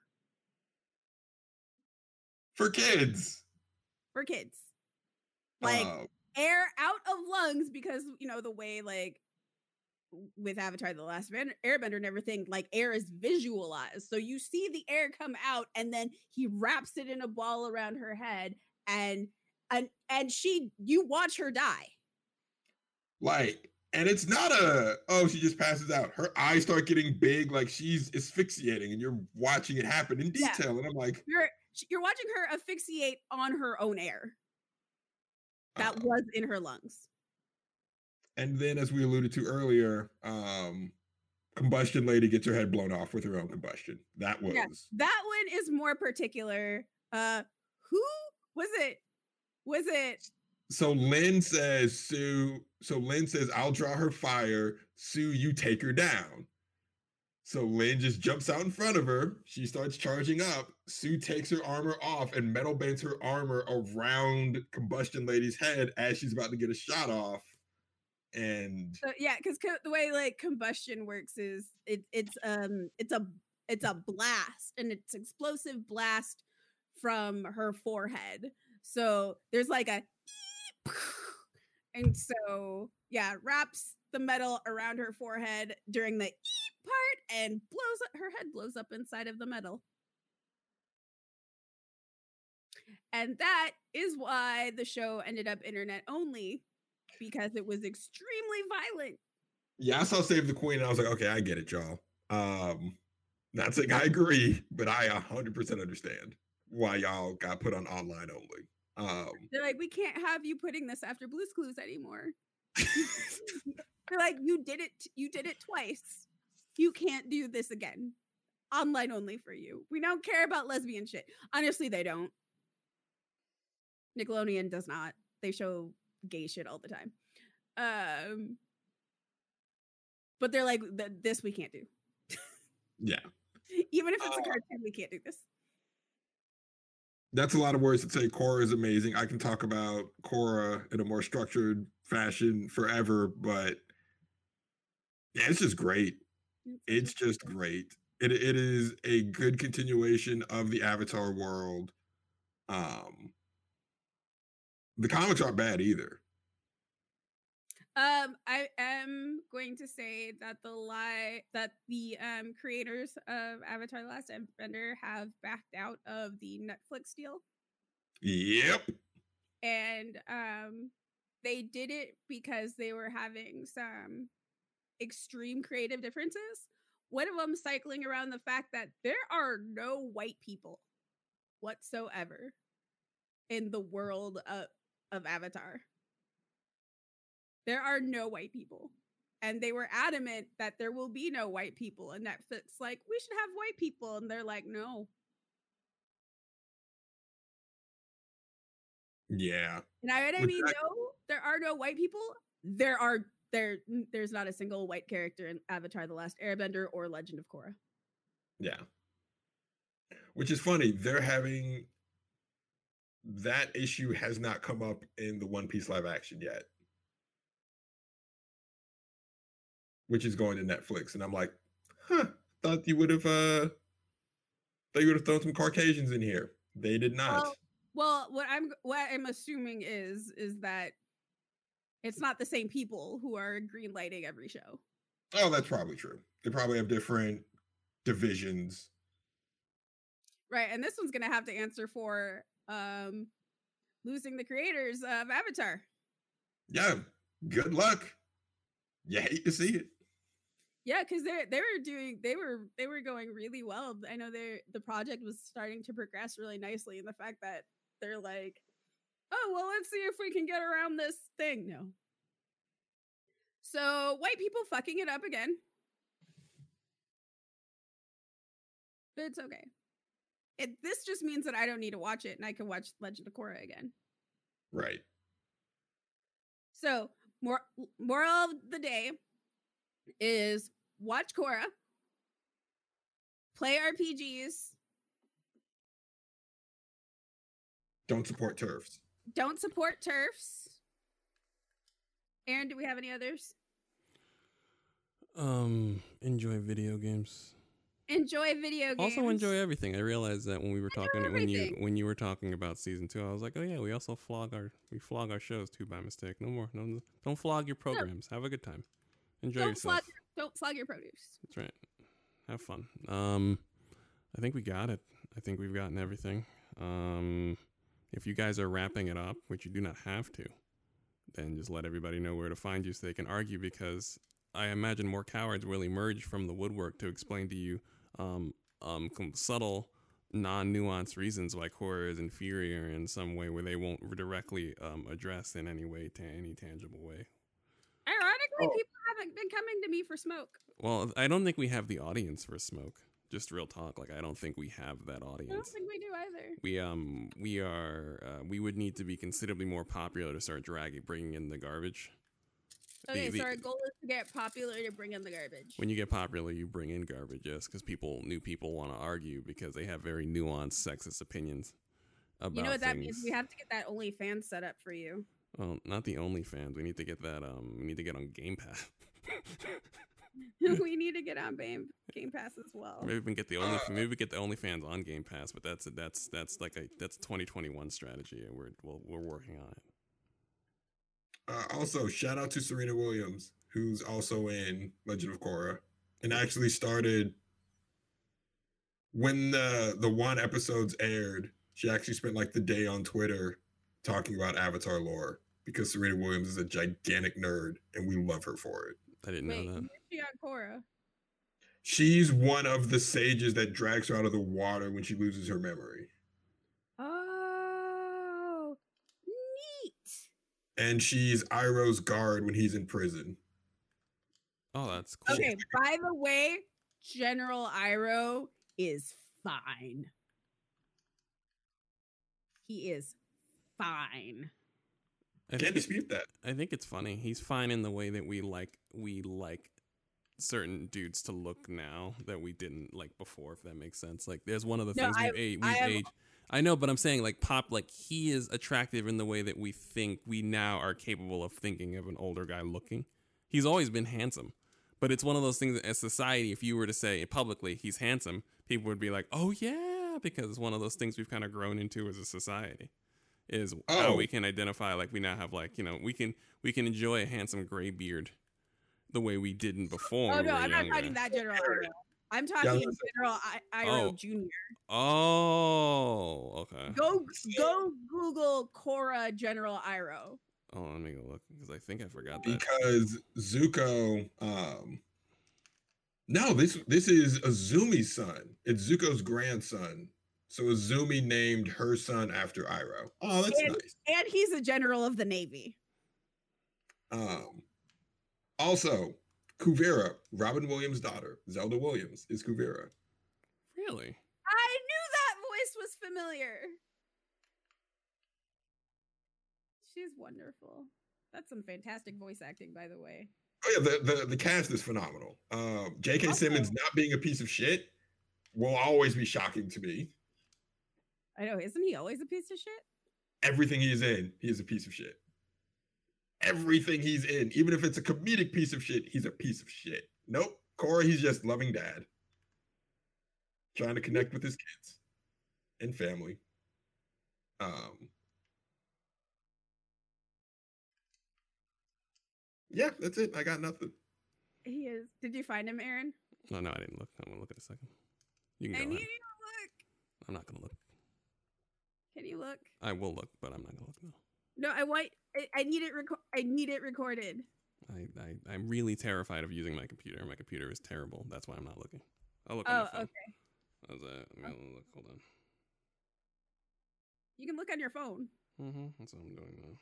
for kids. for kids. Like air out of lungs because you know the way like with Avatar: The Last Airbender and everything, like air is visualized. So you see the air come out, and then he wraps it in a ball around her head, and and and she, you watch her die. like, and it's not a oh she just passes out. Her eyes start getting big, like she's asphyxiating, and you're watching it happen in Yeah. detail. And I'm like, You're you're watching her asphyxiate on her own air that uh, was in her lungs. and then as we alluded to earlier, um, combustion lady gets her head blown off with her own combustion. That was Yeah. That one is more particular. Uh, who was it? Was it so Lin says, Su. So Lin says, I'll draw her fire. Su, you take her down. So Lin just jumps out in front of her. She starts charging up. Su takes her armor off and metal bends her armor around Combustion Lady's head as she's about to get a shot off. And So yeah, because the way like combustion works is it, it's um it's a it's a blast and it's explosive blast from her forehead. So there's like a and so yeah, wraps the metal around her forehead during the part and blows up her head blows up inside of the metal. And that is why the show ended up internet only because it was extremely violent. yeah, I saw Save the Queen and I was like, okay, I get it, y'all. Um, not saying I agree, but I 100% understand why y'all got put on online only. Um, They're like, we can't have you putting this after Blue's Clues anymore. They're like, you did it. You did it twice. You can't do this again. Online only for you. We don't care about lesbian shit. Honestly, they don't. Nickelodeon does not. They show gay shit all the time. Um, but they're like, this we can't do. yeah, Even if it's a Uh, cartoon, we can't do this. That's a lot of words to say. Korra is amazing. I can talk about Korra in a more structured fashion forever, but yeah, it's just great. It's just great. It it is a good continuation of the Avatar world. Um, the comics aren't bad either. Um, I am going to say that the lie that the um creators of Avatar: The Last Airbender have backed out of the Netflix deal, Yep. and um, they did it because they were having some extreme creative differences. One of them cycling around the fact that there are no white people whatsoever in the world of, of Avatar. There are no white people. And they were adamant that there will be no white people. And Netflix, like, we should have white people. And they're like, no. Yeah. And I, I mean, I- no, there are no white people. There are there. There's not a single white character in Avatar: The Last Airbender or Legend of Korra. Yeah. Which is funny. They're having that issue has not come up in the One Piece live action yet. Which is going to Netflix. And I'm like, huh, thought you would have uh thought you would have thrown some Caucasians in here. They did not. Well, well, what I'm what I'm assuming is is that it's not the same people who are green lighting every show. oh, that's probably true. They probably have different divisions. Right. And this one's gonna have to answer for um losing the creators of Avatar. Yeah. Good luck. You hate to see it. Yeah, because they they were doing they were they were going really well. I know they the project was starting to progress really nicely, and the fact that they're like, oh well, let's see if we can get around this thing. No. So white people fucking it up again. But it's okay. It this just means that I don't need to watch it and I can watch Legend of Korra again. Right. So, more moral of the day is watch Korra, play RPGs, Don't support TERFs. don't support TERFs. Aaron, do we have any others? Um, enjoy video games. Enjoy video games. Also enjoy everything. I realized that when we were Enjoy talking when you when you were talking about season two, I was like, oh yeah, we also flog our we flog our shows too by mistake. No more. No, don't flog your programs. Have a good time. Enjoy don't yourself. flog, don't flog your produce. That's right. Have fun. Um, I think we got it. I think we've gotten everything. Um, if you guys are wrapping it up, which you do not have to, then just let everybody know where to find you so they can argue because I imagine more cowards will emerge from the woodwork to explain to you um, um, subtle, non nuanced reasons why Korra is inferior in some way where they won't directly um, address in any way, to any tangible way. Ironically, Oh. people haven't been coming to me for smoke. Well, I don't think we have the audience for smoke. Just real talk. Like I don't think we have that audience. I don't think we do either. We um we are uh, we would need to be considerably more popular to start dragging bringing in the garbage. Okay, the- so our goal is to get popular to bring in the garbage. when you get popular, you bring in garbage, yes, because people new people want to argue because they have very nuanced sexist opinions about you know what that means? We have to get that OnlyFans set up for you. well, not the only fans. We need to get that. Um, we need to get on Game Pass. we need to get on Game Game Pass as well. maybe we can get the only. Uh, maybe we get the OnlyFans on Game Pass, but that's that's that's like a that's 2021 strategy, and we're we're, we're working on it. Uh, also, shout out to Serena Williams, who's also in Legend of Korra, and actually started when the the one episodes aired. She actually spent like the day on Twitter talking about Avatar lore because Serena Williams is a gigantic nerd, and we love her for it. I didn't Wait, know that. who's she on Korra? She's one of the sages that drags her out of the water when she loses her memory, Oh, neat. and she's Iroh's guard when he's in prison. Oh, that's cool. Okay, by the way, General Iroh is fine. He is fine. I Can't think, it- dispute that. I think it's funny. He's fine in the way that we like we like certain dudes to look now that we didn't like before. If that makes sense. Like, there's one of the No, things I- we've, a- I we've am- aged. I know, but I'm saying like pop. Like he is attractive in the way that we think we now are capable of thinking of an older guy looking. He's always been handsome, but it's one of those things that as society, if you were to say publicly he's handsome, people would be like, "Oh yeah," because it's one of those things we've kind of grown into as a society. Is how Oh. we can identify like we now have like you know we can we can enjoy a handsome gray beard the way we didn't before. Oh when we no, were I'm not talking that General I'm talking was gonna General I- Iroh Oh. Jr. Oh, okay. Go go Google Korra General Iroh. Oh, let me go look because I think I forgot that. because Zuko um no this this is Izumi's son it's Zuko's grandson so Izumi named her son after Iroh oh that's And- nice And he's a general of the Navy. um also Kuvira Robin Williams daughter Zelda Williams is Kuvira Really? I knew that voice was familiar. She's wonderful. That's some fantastic voice acting, by the way. oh yeah the the, the cast is phenomenal um J.K. Also- Simmons not being a piece of shit will always be shocking to me I know, isn't he always a piece of shit? everything he's in, he's a piece of shit. Everything he's in, even if it's a comedic piece of shit, he's a piece of shit. Nope. Corey, he's just loving dad. Trying to connect with his kids and family. Um Yeah, that's it. I got nothing. He is. Did you find him, Aaron? No, no, I didn't look. I'm gonna look in a second. You can I go need ahead. you to look. I'm not gonna look. Can you look? I will look, but I'm not gonna look. No, No, I want. I, I need it. Reco- I need it recorded. I, I I'm really terrified of using my computer. My computer is terrible. That's why I'm not looking. I'll look. on Oh, my phone. okay. How's that? I'm gonna look. Hold on. You can look on your phone. Mm-hmm. That's what I'm doing now.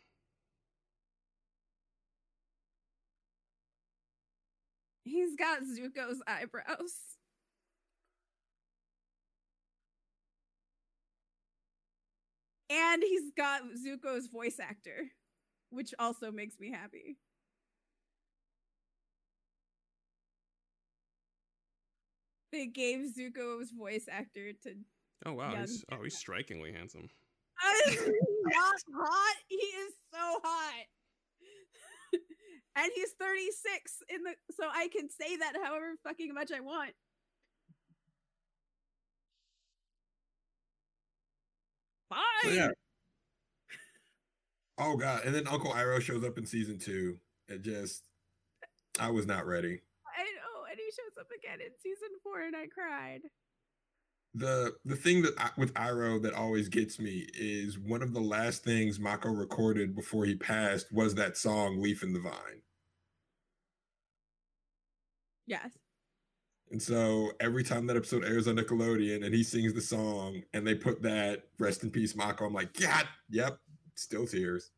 He's got Zuko's eyebrows. And he's got Zuko's voice actor, which also makes me happy. They gave Zuko's voice actor to. Oh wow. He's, oh, he's strikingly handsome. Uh, he's not hot. He is so hot. and he's 36 in the so I can say that however fucking much I want. Fine. So, yeah. Oh god, and then Uncle Iroh shows up in season two. It just, I was not ready. I know, and he shows up again in season four, and I cried. the the thing that I, with Iroh that always gets me is one of the last things Mako recorded before he passed was that song "Leaf in the Vine," Yes. And so every time that episode airs on Nickelodeon and he sings the song and they put that "Rest in Peace, Mako," I'm like, God, yep, still tears,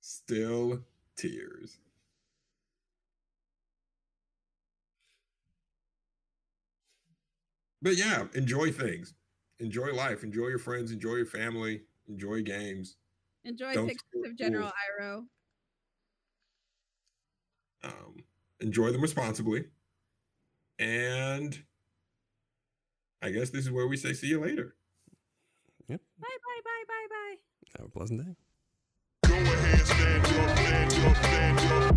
still tears. But yeah, enjoy things, enjoy life, enjoy your friends, enjoy your family, enjoy games. Enjoy Don't pictures of General. Iroh. um, enjoy them responsibly. And I guess this is where we say see you later. Yep. Bye, bye, bye, bye, bye. Have a pleasant day.